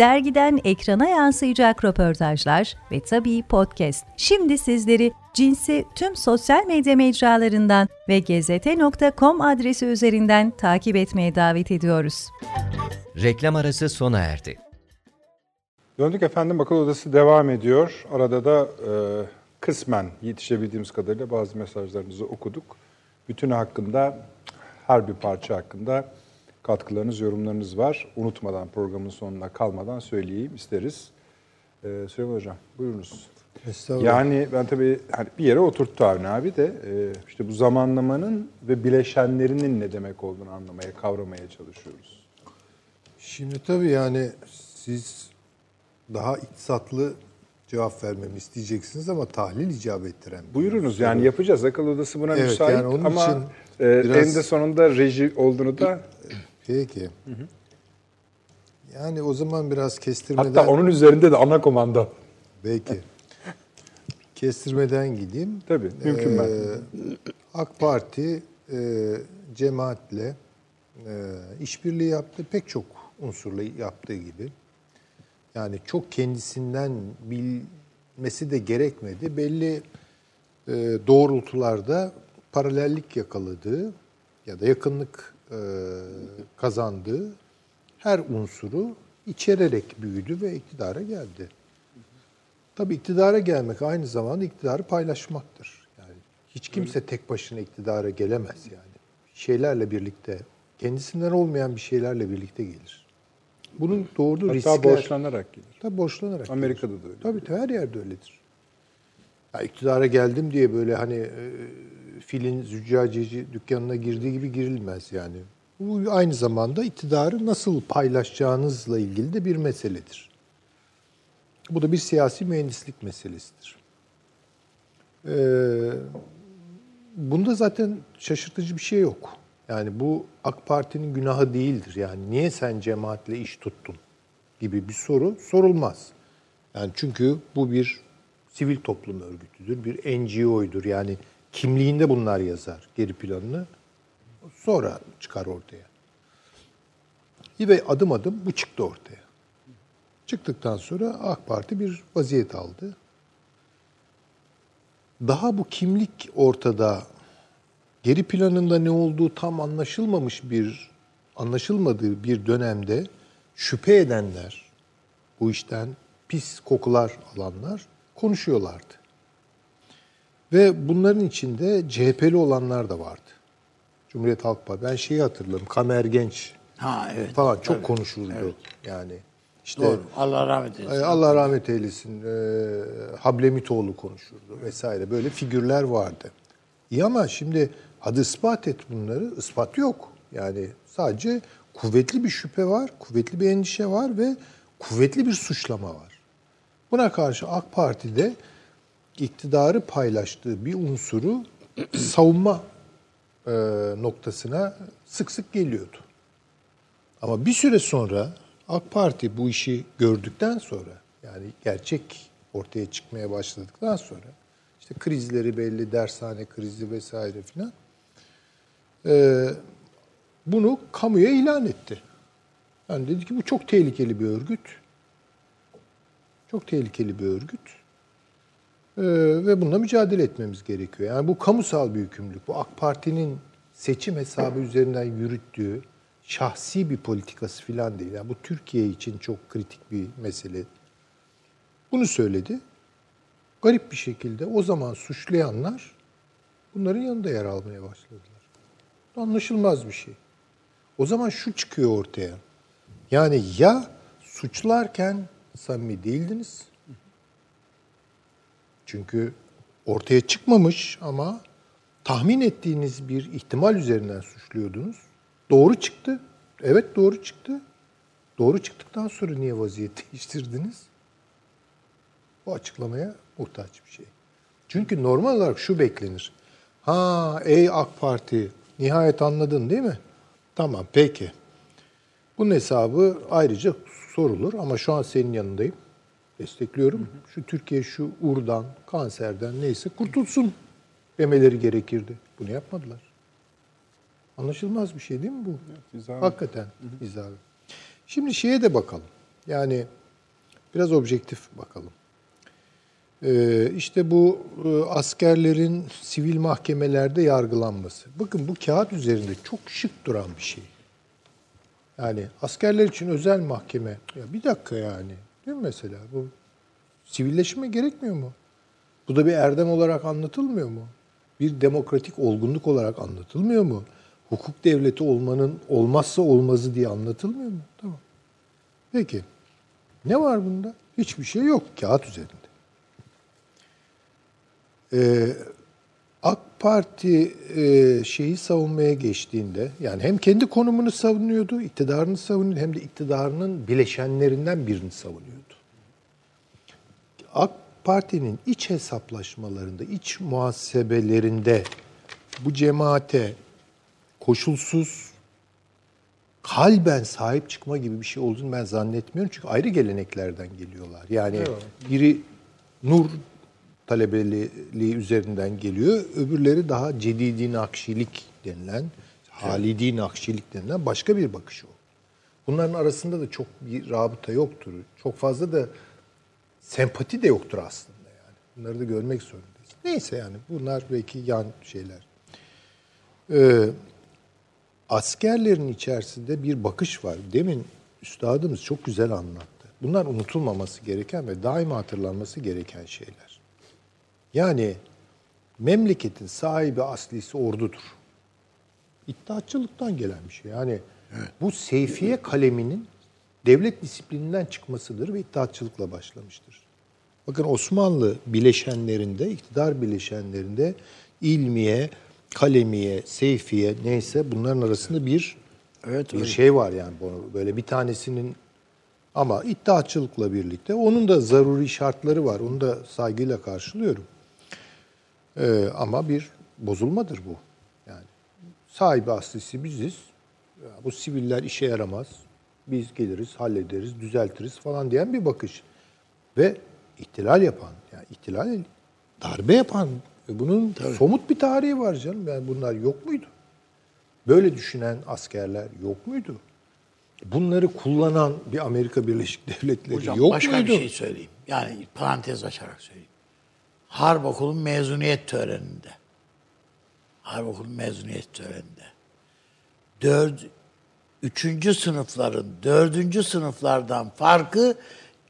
dergiden ekrana yansıyacak röportajlar ve tabii podcast. Şimdi sizleri Cins'i tüm sosyal medya mecralarından ve gezete.com adresi üzerinden takip etmeye davet ediyoruz. Reklam arası sona erdi. Döndük efendim akıl odası devam ediyor. Arada da e, kısmen yetişebildiğimiz kadarıyla bazı mesajlarınızı okuduk. Bütünü hakkında her bir parça hakkında katkılarınız, yorumlarınız var. Unutmadan programın sonuna kalmadan söyleyeyim isteriz. E, Süleyman Hocam buyurunuz. Yani ben tabii hani bir yere oturttu Avni abi de e, işte bu zamanlamanın ve bileşenlerinin ne demek olduğunu anlamaya, kavramaya çalışıyoruz. Şimdi tabii yani siz daha iktisatlı cevap vermemi isteyeceksiniz ama tahlil icap ettiren. Buyurunuz yani yapacağız. Akıl odası buna Evet, müsait yani onun ama için e, biraz- eninde sonunda reji olduğunu da Peki. Yani o zaman biraz kestirmeden... hatta onun üzerinde de ana komanda. Belki. Kestirmeden gideyim. Tabii, mümkün Ee, mertebe. AK Parti e, cemaatle e, işbirliği yaptı. Pek çok unsurla yaptığı gibi. Yani çok kendisinden bilmesi de gerekmedi. Belli e, doğrultularda paralellik yakaladığı ya da yakınlık e, kazandığı her unsuru içererek büyüdü ve iktidara geldi. Tabii iktidara gelmek aynı zamanda iktidarı paylaşmaktır. Yani hiç kimse tek başına iktidara gelemez yani. Şeylerle birlikte, kendisinden olmayan bir şeylerle birlikte gelir. Bunun doğurduğu Hatta riskler... borçlanarak gelir. Tabii borçlanarak. Amerika'da da öyle. Tabii, her yerde öyledir. Ya iktidara geldim diye böyle hani e, filin züccaciyeci dükkanına girdiği gibi girilmez yani. Bu aynı zamanda iktidarı nasıl paylaşacağınızla ilgili de bir meseledir. Bu da bir siyasi mühendislik meselesidir. Ee, bunda zaten şaşırtıcı bir şey yok. Yani bu AK Parti'nin günahı değildir. Yani niye sen cemaatle iş tuttun gibi bir soru sorulmaz. Yani çünkü bu bir sivil toplum örgütüdür, bir NGO'ydur. Yani kimliğinde bunlar yazar geri planını. Sonra çıkar ortaya. Ve adım adım bu çıktı ortaya. Çıktıktan sonra AK Parti bir vaziyet aldı. Daha bu kimlik ortada geri planında ne olduğu tam anlaşılmamış bir anlaşılmadığı bir dönemde şüphe edenler bu işten pis kokular alanlar konuşuyorlardı. Ve bunların içinde CHP'li olanlar da vardı. Cumhuriyet Halk Partisi. Ben şeyi hatırlarım. Kamer Genç Ha evet. falan çok konuşuldu. Yani işte Doğru. Allah rahmet eylesin. Allah rahmet eylesin. E, Hablemitoğlu konuşurdu vesaire. Böyle figürler vardı. İyi ama şimdi hadi ispat et bunları. Ispat yok. Yani sadece kuvvetli bir şüphe var, kuvvetli bir endişe var ve kuvvetli bir suçlama var. Buna karşı AK Parti'de iktidarı paylaştığı bir unsuru (clears throat) savunma e, noktasına sık sık geliyordu. Ama bir süre sonra AK Parti bu işi gördükten sonra yani gerçek ortaya çıkmaya başladıktan sonra işte krizleri belli, dershane krizi vesaire filan e, bunu kamuya ilan etti. Yani dedi ki bu çok tehlikeli bir örgüt. Çok tehlikeli bir örgüt. Ee, ve bununla mücadele etmemiz gerekiyor. Yani bu kamusal bir yükümlülük. Bu AK Parti'nin seçim hesabı üzerinden yürüttüğü şahsi bir politikası falan değil. Yani bu Türkiye için çok kritik bir mesele. Bunu söyledi. Garip bir şekilde o zaman suçlayanlar bunların yanında yer almaya başladılar. Anlaşılmaz bir şey. O zaman şu çıkıyor ortaya. Yani ya suçlarken samimi değildiniz. Çünkü ortaya çıkmamış ama tahmin ettiğiniz bir ihtimal üzerinden suçluyordunuz. Doğru çıktı. Evet doğru çıktı. Doğru çıktıktan sonra niye vaziyet (laughs) değiştirdiniz? Bu açıklamaya muhtaç bir şey. Çünkü normal olarak şu beklenir. Ha ey AK Parti nihayet anladın değil mi? Tamam peki. Bunun hesabı ayrıca sorulur ama şu an senin yanındayım. Destekliyorum. Şu Türkiye şu urdan, kanserden neyse kurtulsun demeleri gerekirdi. Bunu yapmadılar. Anlaşılmaz bir şey değil mi bu? izah- Hakikaten izah. Şimdi şeye de bakalım. Yani biraz objektif bakalım. Ee, işte bu e, askerlerin sivil mahkemelerde yargılanması. Bakın bu kağıt üzerinde çok şık duran bir şey. Yani askerler için özel mahkeme. Ya bir dakika yani. Değil mi mesela? Bu sivilleşme gerekmiyor mu? Bu da bir erdem olarak anlatılmıyor mu? Bir demokratik olgunluk olarak anlatılmıyor mu? Hukuk devleti olmanın olmazsa olmazı diye anlatılmıyor mu? Tamam. Peki. Ne var bunda? Hiçbir şey yok kağıt üzerinde. Ee, AK Parti e, şeyi savunmaya geçtiğinde yani hem kendi konumunu savunuyordu, iktidarını savunuyordu hem de iktidarının bileşenlerinden birini savunuyordu. AK Parti'nin iç hesaplaşmalarında, iç muhasebelerinde bu cemaate koşulsuz kalben sahip çıkma gibi bir şey olduğunu ben zannetmiyorum. Çünkü ayrı geleneklerden geliyorlar. Yani biri nur talebeliği üzerinden geliyor. Öbürleri daha cedidi nakşilik denilen, halidi nakşilik denilen başka bir bakış o. Bunların arasında da çok bir rabıta yoktur. Çok fazla da sempati de yoktur aslında yani. Bunları da görmek zorundayız. Neyse yani bunlar belki yan şeyler. Ee, askerlerin içerisinde bir bakış var. Demin üstadımız çok güzel anlattı. Bunlar unutulmaması gereken ve daima hatırlanması gereken şeyler. Yani memleketin sahibi aslisi ordudur. İttihatçılıktan gelen bir şey. Yani bu Seyfiye kaleminin devlet disiplininden çıkmasıdır ve ittihatçılıkla başlamıştır. Bakın Osmanlı bileşenlerinde, iktidar bileşenlerinde ilmiye, kalemiye, seyfiye neyse bunların arasında bir Evet, bir öyle. şey var yani böyle bir tanesinin ama iddiaçılıkla birlikte onun da zaruri şartları var. Onu da saygıyla karşılıyorum. Ee, ama bir bozulmadır bu. Yani sahibi aslisi biziz. Bu siviller işe yaramaz. Biz geliriz, hallederiz, düzeltiriz falan diyen bir bakış. Ve ihtilal yapan, yani ihtilal darbe yapan ve bunun somut bir tarihi var canım. Yani bunlar yok muydu? Böyle düşünen askerler yok muydu? Bunları kullanan bir Amerika Birleşik Devletleri Hocam yok başka muydu? bir şey söyleyeyim. Yani parantez açarak söyleyeyim. Harp okulun mezuniyet töreninde. Harp okulun mezuniyet töreninde. Dört, üçüncü sınıfların dördüncü sınıflardan farkı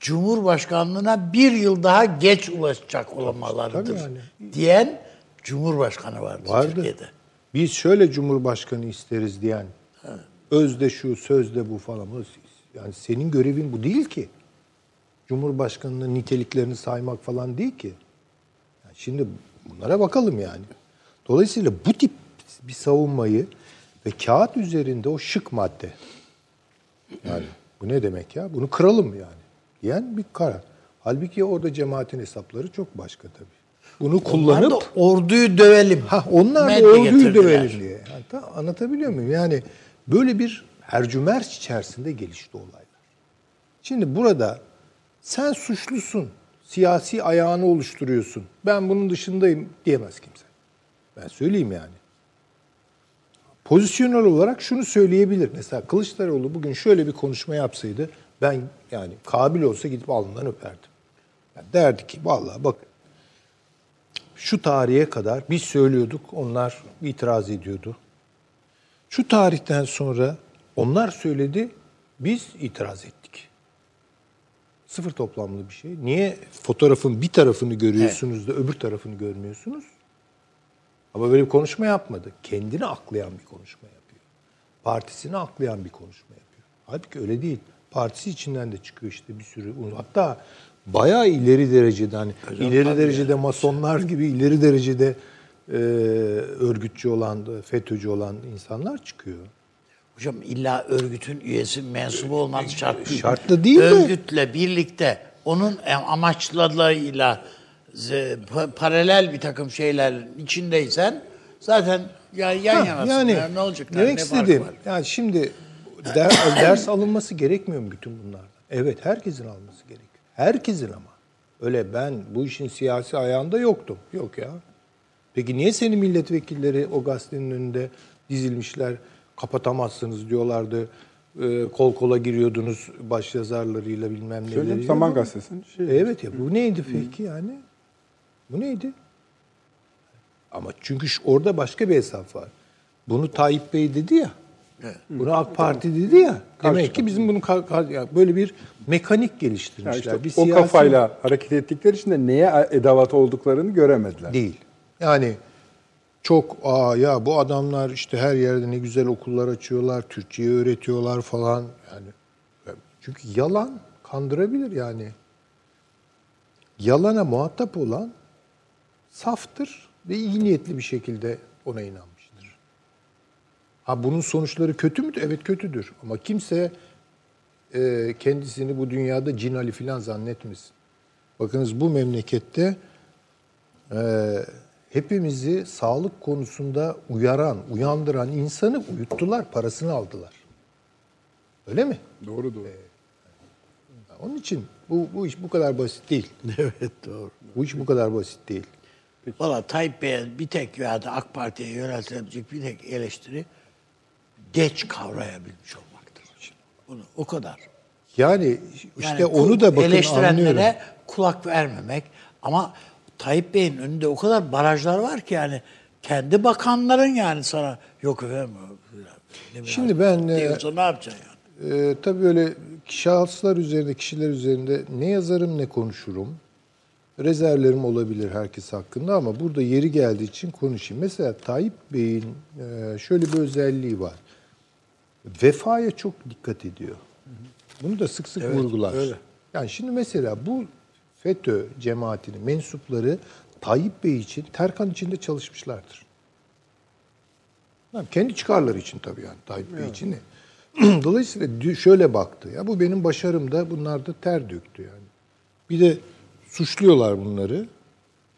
Cumhurbaşkanlığına bir yıl daha geç ulaşacak olmalarıdır. Yani. Diyen Cumhurbaşkanı vardı, Vardı. Türkiye'de. Biz şöyle Cumhurbaşkanı isteriz diyen, özde şu, sözde bu falan. Yani senin görevin bu değil ki. Cumhurbaşkanının niteliklerini saymak falan değil ki. Şimdi bunlara bakalım yani. Dolayısıyla bu tip bir savunmayı ve kağıt üzerinde o şık madde, Yani bu ne demek ya? Bunu kıralım yani. Diyen bir karar. Halbuki orada cemaatin hesapları çok başka tabii. Bunu Onlar kullanıp da orduyu dövelim. Ha onlar da orduyu getirdiler. dövelim diye. Yani ta- anlatabiliyor muyum? Yani böyle bir hercümerç içerisinde gelişti olaylar. Şimdi burada sen suçlusun. Siyasi ayağını oluşturuyorsun. Ben bunun dışındayım diyemez kimse. Ben söyleyeyim yani. Pozisyonel olarak şunu söyleyebilir. Mesela Kılıçdaroğlu bugün şöyle bir konuşma yapsaydı ben yani kabil olsa gidip alnından öperdim. Yani derdi ki vallahi bak şu tarihe kadar biz söylüyorduk, onlar itiraz ediyordu. Şu tarihten sonra onlar söyledi, biz itiraz ettik. Sıfır toplamlı bir şey. Niye fotoğrafın bir tarafını görüyorsunuz da öbür tarafını görmüyorsunuz? Ama böyle bir konuşma yapmadı. Kendini aklayan bir konuşma yapıyor. Partisini aklayan bir konuşma yapıyor. Halbuki öyle değil. Partisi içinden de çıkıyor işte bir sürü. Hatta bayağı ileri derecede hani ileri derecede masonlar gibi ileri derecede e, örgütçü olan, FETÖ'cü olan insanlar çıkıyor. Hocam illa örgütün üyesi mensubu olması şart değil. Şartlı değil de. Örgütle birlikte onun amaçlarıyla z- pa- paralel bir takım şeylerin içindeysen zaten ya yan Ha, yanasın. yani ya, ne olacak? demek ne farkı istediğim var? yani şimdi der- (coughs) ders alınması gerekmiyor mu bütün bunlardan? Evet herkesin alması gerekiyor. Herkesin ama. Öyle ben bu işin siyasi ayağında yoktum. Yok ya. Peki niye senin milletvekilleri o gazetenin önünde dizilmişler kapatamazsınız diyorlardı. Ee, kol kola giriyordunuz başyazarlarıyla bilmem Söyleyeyim neleriyle. Zaman Gazetesi'nin şey. Evet ya bu neydi peki yani? Bu neydi? Ama çünkü orada başka bir hesap var. Bunu Tayyip Bey dedi ya. Bunu AK Parti dedi ya. Demek ki bizim bunu böyle bir mekanik geliştirmişler. işte bir o siyasi- kafayla hareket ettikleri için de neye edavat olduklarını göremediler. değil. Yani çok aa ya bu adamlar işte her yerde ne güzel okullar açıyorlar, Türkçeyi öğretiyorlar falan. Yani çünkü yalan kandırabilir yani. Yalana muhatap olan saftır ve iyi niyetli bir şekilde ona inanmıştır. Ha bunun sonuçları kötü mü? Evet kötüdür. Ama kimse e, kendisini bu dünyada cin Ali falan zannetmesin. Bakınız bu memlekette e, hepimizi sağlık konusunda uyaran, uyandıran insanı uyuttular, parasını aldılar. Öyle mi? Doğru doğru. Onun için bu, bu iş bu kadar basit değil. (laughs) Evet doğru. Bu iş bu kadar basit değil. Valla Tayyip Bey'e bir tek veya da AK Parti'ye yöneltilebilecek bir tek eleştiri geç kavrayabilmiş olmaktır. Bunu o kadar. Yani işte Yani onu da bakın eleştirenlere anlıyorum. kulak vermemek ama Tayyip Bey'in önünde o kadar barajlar var ki yani kendi bakanların yani sana yok efendim Şimdi ben, e, diyorsa ne yapacaksın yani? Ee, tabii böyle şahıslar üzerinde, kişiler üzerinde ne yazarım ne konuşurum. Rezervlerim olabilir herkes hakkında ama burada yeri geldiği için konuşayım. Mesela Tayyip Bey'in e, şöyle bir özelliği var. Vefaya çok dikkat ediyor. Bunu da sık sık vurgular. öyle. Yani şimdi mesela bu FETÖ cemaatinin mensupları Tayyip Bey için Terkan içinde çalışmışlardır. Yani kendi çıkarları için tabii yani Tayyip Bey için. (clears throat) Dolayısıyla şöyle baktı. Ya bu benim başarım da bunlar da ter döktü yani. Bir de suçluyorlar bunları.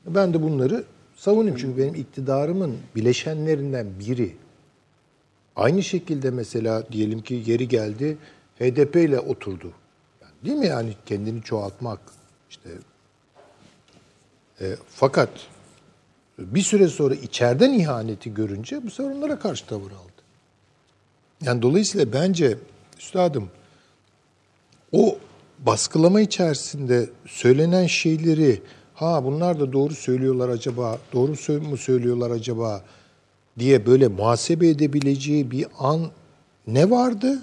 Ben de bunları savunayım çünkü benim iktidarımın bileşenlerinden biri. Aynı şekilde mesela diyelim ki yeri geldi HDP ile oturdu. Yani değil mi yani kendini çoğaltmak işte e, fakat bir süre sonra içeriden ihaneti görünce bu sefer onlara karşı tavır aldı. Yani dolayısıyla bence üstadım o baskılama içerisinde söylenen şeyleri ha bunlar da doğru söylüyorlar acaba, doğru mu söylüyorlar acaba diye böyle muhasebe edebileceği bir an ne vardı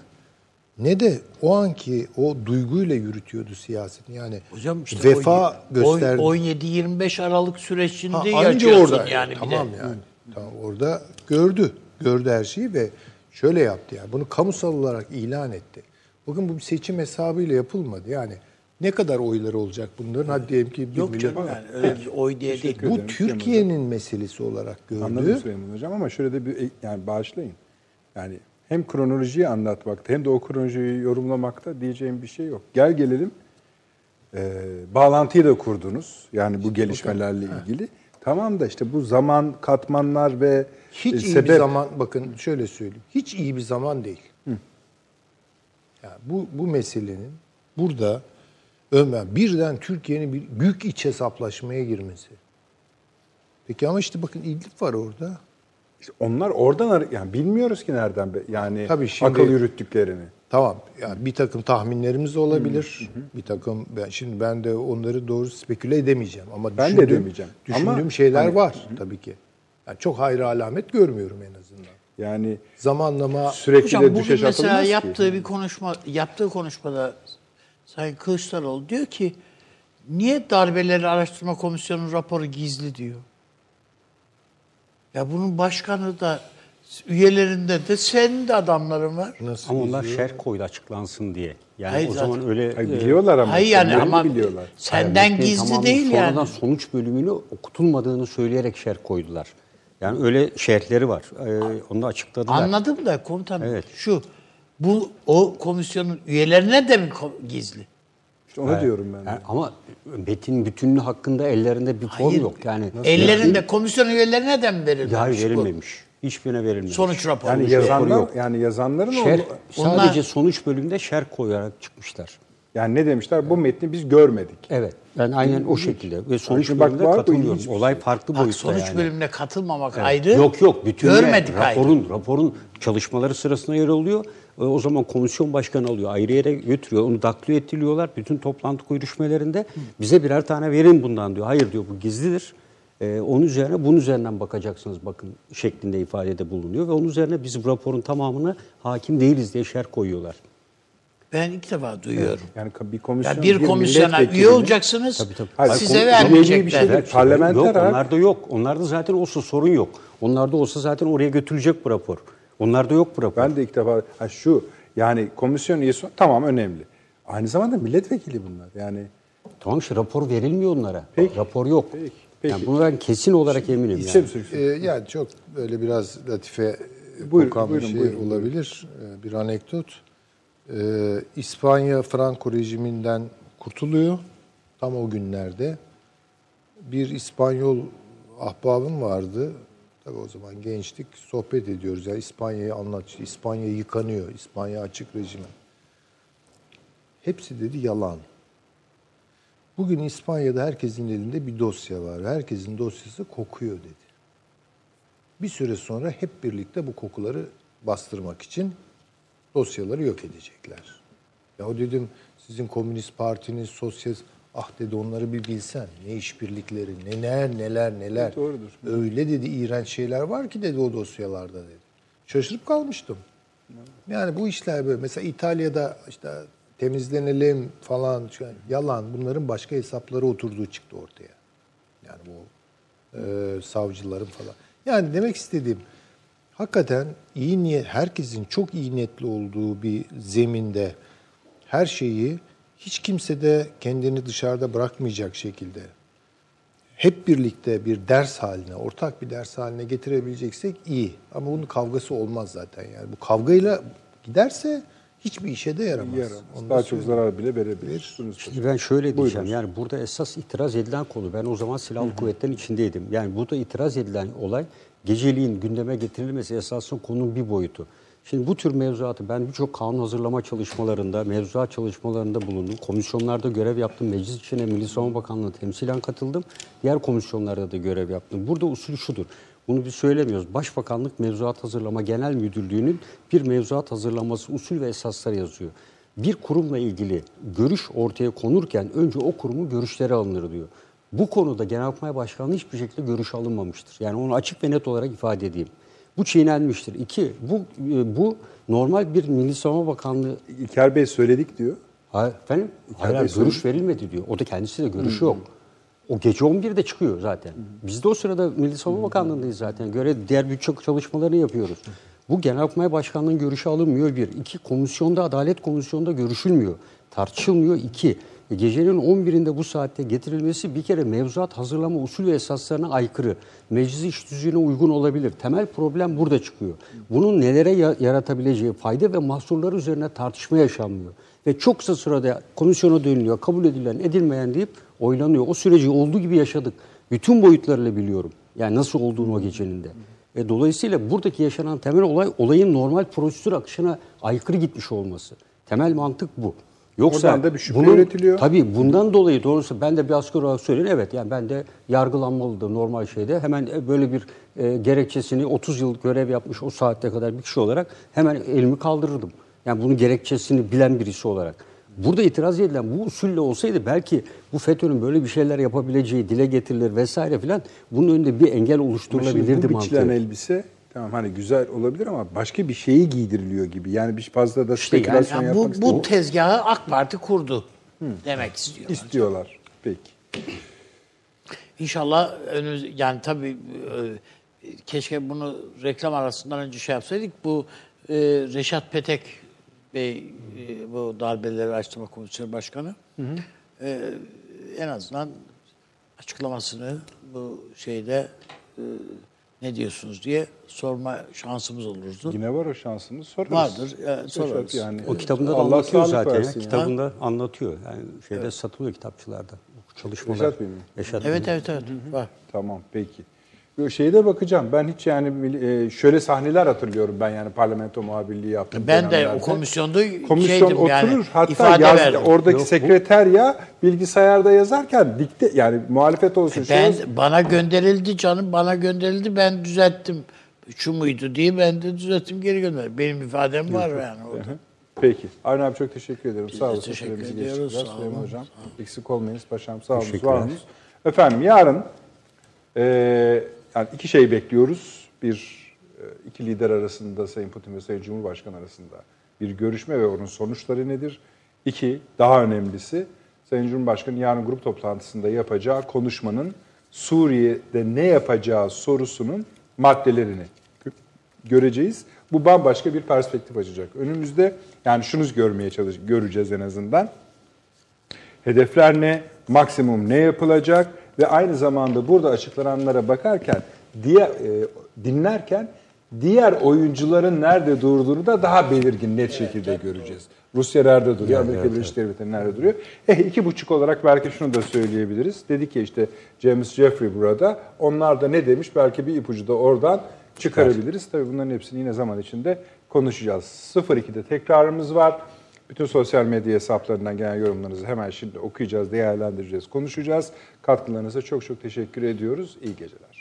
ne de o anki o duyguyla yürütüyordu siyasetini. Yani Hocam işte vefa o- gösterdi. o- 17-25 Aralık sürecinde Ha, orada. yani tamam de. yani. Tamam, orada gördü. Gördü her şeyi ve şöyle yaptı yani. Bunu kamusal olarak ilan etti. Bugün bu bir seçim hesabıyla yapılmadı. Yani ne kadar oyları olacak bunların? Hadi diyelim ki bir Yok milyon. canım yani öyle bir oy diye değil. Bu. Türkiye'nin meselesi olarak gördü. Anladım Süleyman Hocam ama şöyle de bir yani bağışlayın. Yani hem kronolojiyi anlatmakta hem de o kronolojiyi yorumlamakta diyeceğim bir şey yok. Gel gelelim e, bağlantıyı da kurdunuz. Yani bu gelişmelerle ilgili. Tamam da işte bu zaman katmanlar ve Hiç e, iyi sebep bir zaman bakın şöyle söyleyeyim. Hiç iyi bir zaman değil. Ya bu bu meselenin burada Ömer birden Türkiye'nin bir büyük iç hesaplaşmaya girmesi. Peki ama işte bakın İdlib var orada. İşte onlar oradan ar- yani bilmiyoruz ki nereden be- yani Tabii şimdi- akıl yürüttüklerini. Tamam. Yani bir takım tahminlerimiz de olabilir. Bir takım ben şimdi ben de onları doğru speküle edemeyeceğim ama Ben de edemeyeceğim. Düşündüğüm Ama şeyler hani- var tabii ki. Yani çok hayır alamet görmüyorum en azından. Yani Zamanlama sürekli Hocam de bugün düşeş mesela yaptığı ki. bir konuşma, yaptığı konuşmada Sayın Kılıçdaroğlu diyor ki niye darbeleri araştırma komisyonu raporu gizli diyor. Ya bunun başkanı da üyelerinde de senin de adamların var. nasıl Ama onlar şerh koydu açıklansın diye. Yani Hayır, o zaten- zaman öyle Hayır, e, biliyorlar ama. Hayır yani ama biliyorlar. senden metnin gizli değil sonradan yani. sonuç bölümünü okutulmadığını söyleyerek şerh koydular. Yani öyle şerhleri var. Ee, onu da açıkladılar. Anladım da komutanım Evet. şu bu o komisyonun üyelerine de mi gizli? İşte onu diyorum ben. de. Yani ama metin bütünlüğü hakkında ellerinde bir form Hayır. yok. Yani Ellerinde komisyon üyelerine de mi verilmemiş? hayır bu? verilmemiş. Hiçbirine verilmemiş. Sonuç raporu. Yani yazanlar yok. yani yazanların Şerh, onu, Onlar- sadece sonuç bölümünde şerh koyarak çıkmışlar. yani ne demişler? Bu metni biz görmedik. Evet. Ben aynen o şekilde ve sonuç bak, bölümünde var bu katılıyorum. ilginç bir Olay şey. farklı Bak, boyutta sonuç yani. bölümüne katılmamak Evet. ayrı. Yok yok. Bütün görmedik ayrı. raporun, raporun çalışmaları sırasında yer alıyor. E, O zaman komisyon başkanı alıyor. Ayrı yere götürüyor. Onu daklo ettiriyorlar. Bütün toplantı görüşmelerinde bize birer tane verin bundan diyor. Hayır diyor bu gizlidir. E, onun üzerine bunun üzerinden bakacaksınız bakın şeklinde ifadede bulunuyor. Ve onun üzerine biz bu raporun tamamını hakim değiliz diye şer koyuyorlar. Ben ilk defa duyuyorum. Yani bir komisyon Ya bir komisyona üye olacaksınız, Tabii, tabii. Hayır, size vermeyecekler. bir şey değil. Parlamenter yok, onlarda yok. Onlarda zaten olsa sorun yok. Onlarda olsa zaten oraya götürülecek bu rapor. Onlarda yok bu rapor. Ben de ilk defa ha şu yani komisyon üyesi tamam önemli. Aynı zamanda milletvekili bunlar. Yani Tamam işte rapor verilmiyor onlara. Peki. Rapor yok. Peki, peki. Yani bunu ben kesin olarak eminim. isim yani. Ee, yani çok böyle biraz latife Buyurun, kokan bir buyurun, şey buyurun. olabilir. Ee, bir anekdot. Ee, İspanya Franco rejiminden kurtuluyor. Tam o günlerde. Bir İspanyol ahbabım vardı. Tabii o zaman gençlik sohbet ediyoruz. Yani İspanya'yı anlat. İspanya yıkanıyor. İspanya açık rejime. Hepsi dedi yalan. Bugün İspanya'da herkesin elinde bir dosya var. Herkesin dosyası kokuyor dedi. Bir süre sonra hep birlikte bu kokuları bastırmak için dosyaları yok edecekler. Ya o dedim sizin Komünist Partiniz, Sosyalist, ah dedi onları bir bilsen. Ne işbirlikleri, neler neler neler. Doğrudur. Öyle dedi iğrenç şeyler var ki dedi o dosyalarda dedi. Şaşırıp kalmıştım. Yani bu işler böyle. Mesela İtalya'da işte temizlenelim falan an yalan. Bunların başka hesapları oturduğu çıktı ortaya. Yani bu e, savcıların falan. Yani demek istediğim hakikaten iyi niyet herkesin çok iyi niyetli olduğu bir zeminde her şeyi hiç kimse de kendini dışarıda bırakmayacak şekilde hep birlikte bir ders haline, ortak bir ders haline getirebileceksek iyi. Ama bunun kavgası olmaz zaten yani. Bu kavgayla giderse hiçbir işe de yaramaz. Yaramaz. Onu Daha çok zarar bile verebilir. Şimdi ben şöyle diyeceğim. Buyurun. Yani burada esas itiraz edilen konu. Ben o zaman silahlı kuvvetlerin içindeydim. Yani burada itiraz edilen olay geceliğin gündeme getirilmesi esasında konunun bir boyutu. Şimdi bu tür mevzuatı ben birçok kanun hazırlama çalışmalarında, mevzuat çalışmalarında bulundum. Komisyonlarda görev yaptım. Meclis içine Milli Savunma Bakanlığı temsilen katıldım. Diğer komisyonlarda da görev yaptım. Burada usul şudur. Bunu biz söylemiyoruz. Başbakanlık Mevzuat Hazırlama Genel Müdürlüğü'nün bir mevzuat hazırlaması usul ve esasları yazıyor. Bir kurumla ilgili görüş ortaya konurken önce o kurumun görüşleri alınır diyor. Bu konuda Genelkurmay Başkanlığı hiçbir şekilde görüş alınmamıştır. Yani onu açık ve net olarak ifade edeyim. Bu çiğnenmiştir. İki, bu, e, bu normal bir Milli Savunma Bakanlığı İlker Bey söyledik diyor. Hayır, efendim? Hayır, Bey hayır, görüş verilmedi diyor. O da kendisi de görüşü yok. O gece 11'de çıkıyor zaten. Biz de o sırada Milli Savunma Bakanlığı'ndayız zaten. Göre diğer birçok çalışmalarını yapıyoruz. Bu Genelkurmay Başkanlığı'nın görüşü alınmıyor bir. İki, komisyonda, Adalet Komisyonu'nda görüşülmüyor. Tartışılmıyor. İki, Gecenin 11'inde bu saatte getirilmesi bir kere mevzuat hazırlama usul ve esaslarına aykırı. Meclis iş düzeyine uygun olabilir. Temel problem burada çıkıyor. Bunun nelere ya- yaratabileceği fayda ve mahsurları üzerine tartışma yaşanmıyor. Ve çok kısa sırada komisyona dönülüyor, kabul edilen, edilmeyen deyip oylanıyor. O süreci olduğu gibi yaşadık. Bütün boyutlarıyla biliyorum. Yani nasıl olduğunu o gecenin de. E, dolayısıyla buradaki yaşanan temel olay olayın normal prosedür akışına aykırı gitmiş olması. Temel mantık bu. Yoksa Oradan da bir şüphe üretiliyor. Tabii bundan dolayı doğrusu ben de bir asker olarak söyleyeyim. Evet yani ben de yargılanmalıdır normal şeyde. Hemen e, böyle bir e, gerekçesini 30 yıl görev yapmış o saatte kadar bir kişi olarak hemen elimi kaldırırdım. Yani bunun gerekçesini bilen birisi olarak. Burada itiraz edilen bu usulle olsaydı belki bu FETÖ'nün böyle bir şeyler yapabileceği dile getirilir vesaire filan bunun önünde bir engel oluşturulabilirdi bu biçilen mantığı. elbise tamam hani güzel olabilir ama başka bir şeyi giydiriliyor gibi. Yani bir fazla da İşte yani- spekülasyon Yani yapmak bu, bu istemiyorum. tezgahı AK Parti kurdu demek istiyor. istiyorlar. Peki. İnşallah önümüz yani tabii e, keşke bunu reklam arasından önce şey yapsaydık. Bu e, Reşat Petek Bey e, bu darbeleri araştırma komisyonu başkanı e, en azından açıklamasını bu şeyde e, ne diyorsunuz diye sorma şansımız olurdu. Yine var o şansınız. Sorarız. Vardır, evet, Reşat sorarız. Yani. O kitabında da Allah anlatıyor zaten. ya. Kitabında anlatıyor. Yani şeyde satılıyor kitapçılarda. Bu çalışmalar. Reşat Bey mi? Reşat Evet Bey. evet evet var. Tamam peki. Şeye de bakacağım. Ben hiç yani e, şöyle sahneler hatırlıyorum ben yani parlamento muhabirliği yaptım. Ben de o komisyonda Komisyon şeydim oturur yani hatta ifade yaz, verdim. oradaki Yok, bu- sekreterya bilgisayarda yazarken dikte yani muhalefet olsun şey Ben olsun. bana gönderildi canım bana gönderildi ben düzelttim. Şu muydu diye ben de düzelttim geri gönderdim. Benim ifadem var yani orada. Peki. Avni abi çok teşekkür ederim. Sağ de olun. teşekkür Süremizi ediyoruz. Sağ olun. Hocam. Eksik olmayınız paşam. Sağ olun. Var olunuz. Efendim yarın e, yani iki şey bekliyoruz. Bir e, iki lider arasında Sayın Putin ve Sayın Cumhurbaşkanı arasında bir görüşme ve onun sonuçları nedir? İki, daha önemlisi Sayın Cumhurbaşkanı yarın grup toplantısında yapacağı konuşmanın Suriye'de ne yapacağı sorusunun maddelerini gö- göreceğiz. Bu bambaşka bir perspektif açacak. Önümüzde yani şunu görmeye çalış göreceğiz en azından. Hedefler ne? Maksimum ne yapılacak? Ve aynı zamanda burada açıklananlara bakarken, diğer, e, dinlerken diğer oyuncuların nerede durduğunu da daha belirgin, net şekilde göreceğiz. Rusya nerede duruyor, Amerika Birleşik Devletleri nerede duruyor? Eh iki buçuk olarak belki şunu da söyleyebiliriz. Dedi ki işte James Jeffrey burada. Onlar da ne demiş? Belki bir ipucu da oradan çıkarabiliriz. Tabii bunların hepsini yine zaman içinde konuşacağız. 02'de tekrarımız var. Bütün sosyal medya hesaplarından gelen yorumlarınızı hemen şimdi okuyacağız, değerlendireceğiz, konuşacağız. Katkılarınıza çok çok teşekkür ediyoruz. İyi geceler.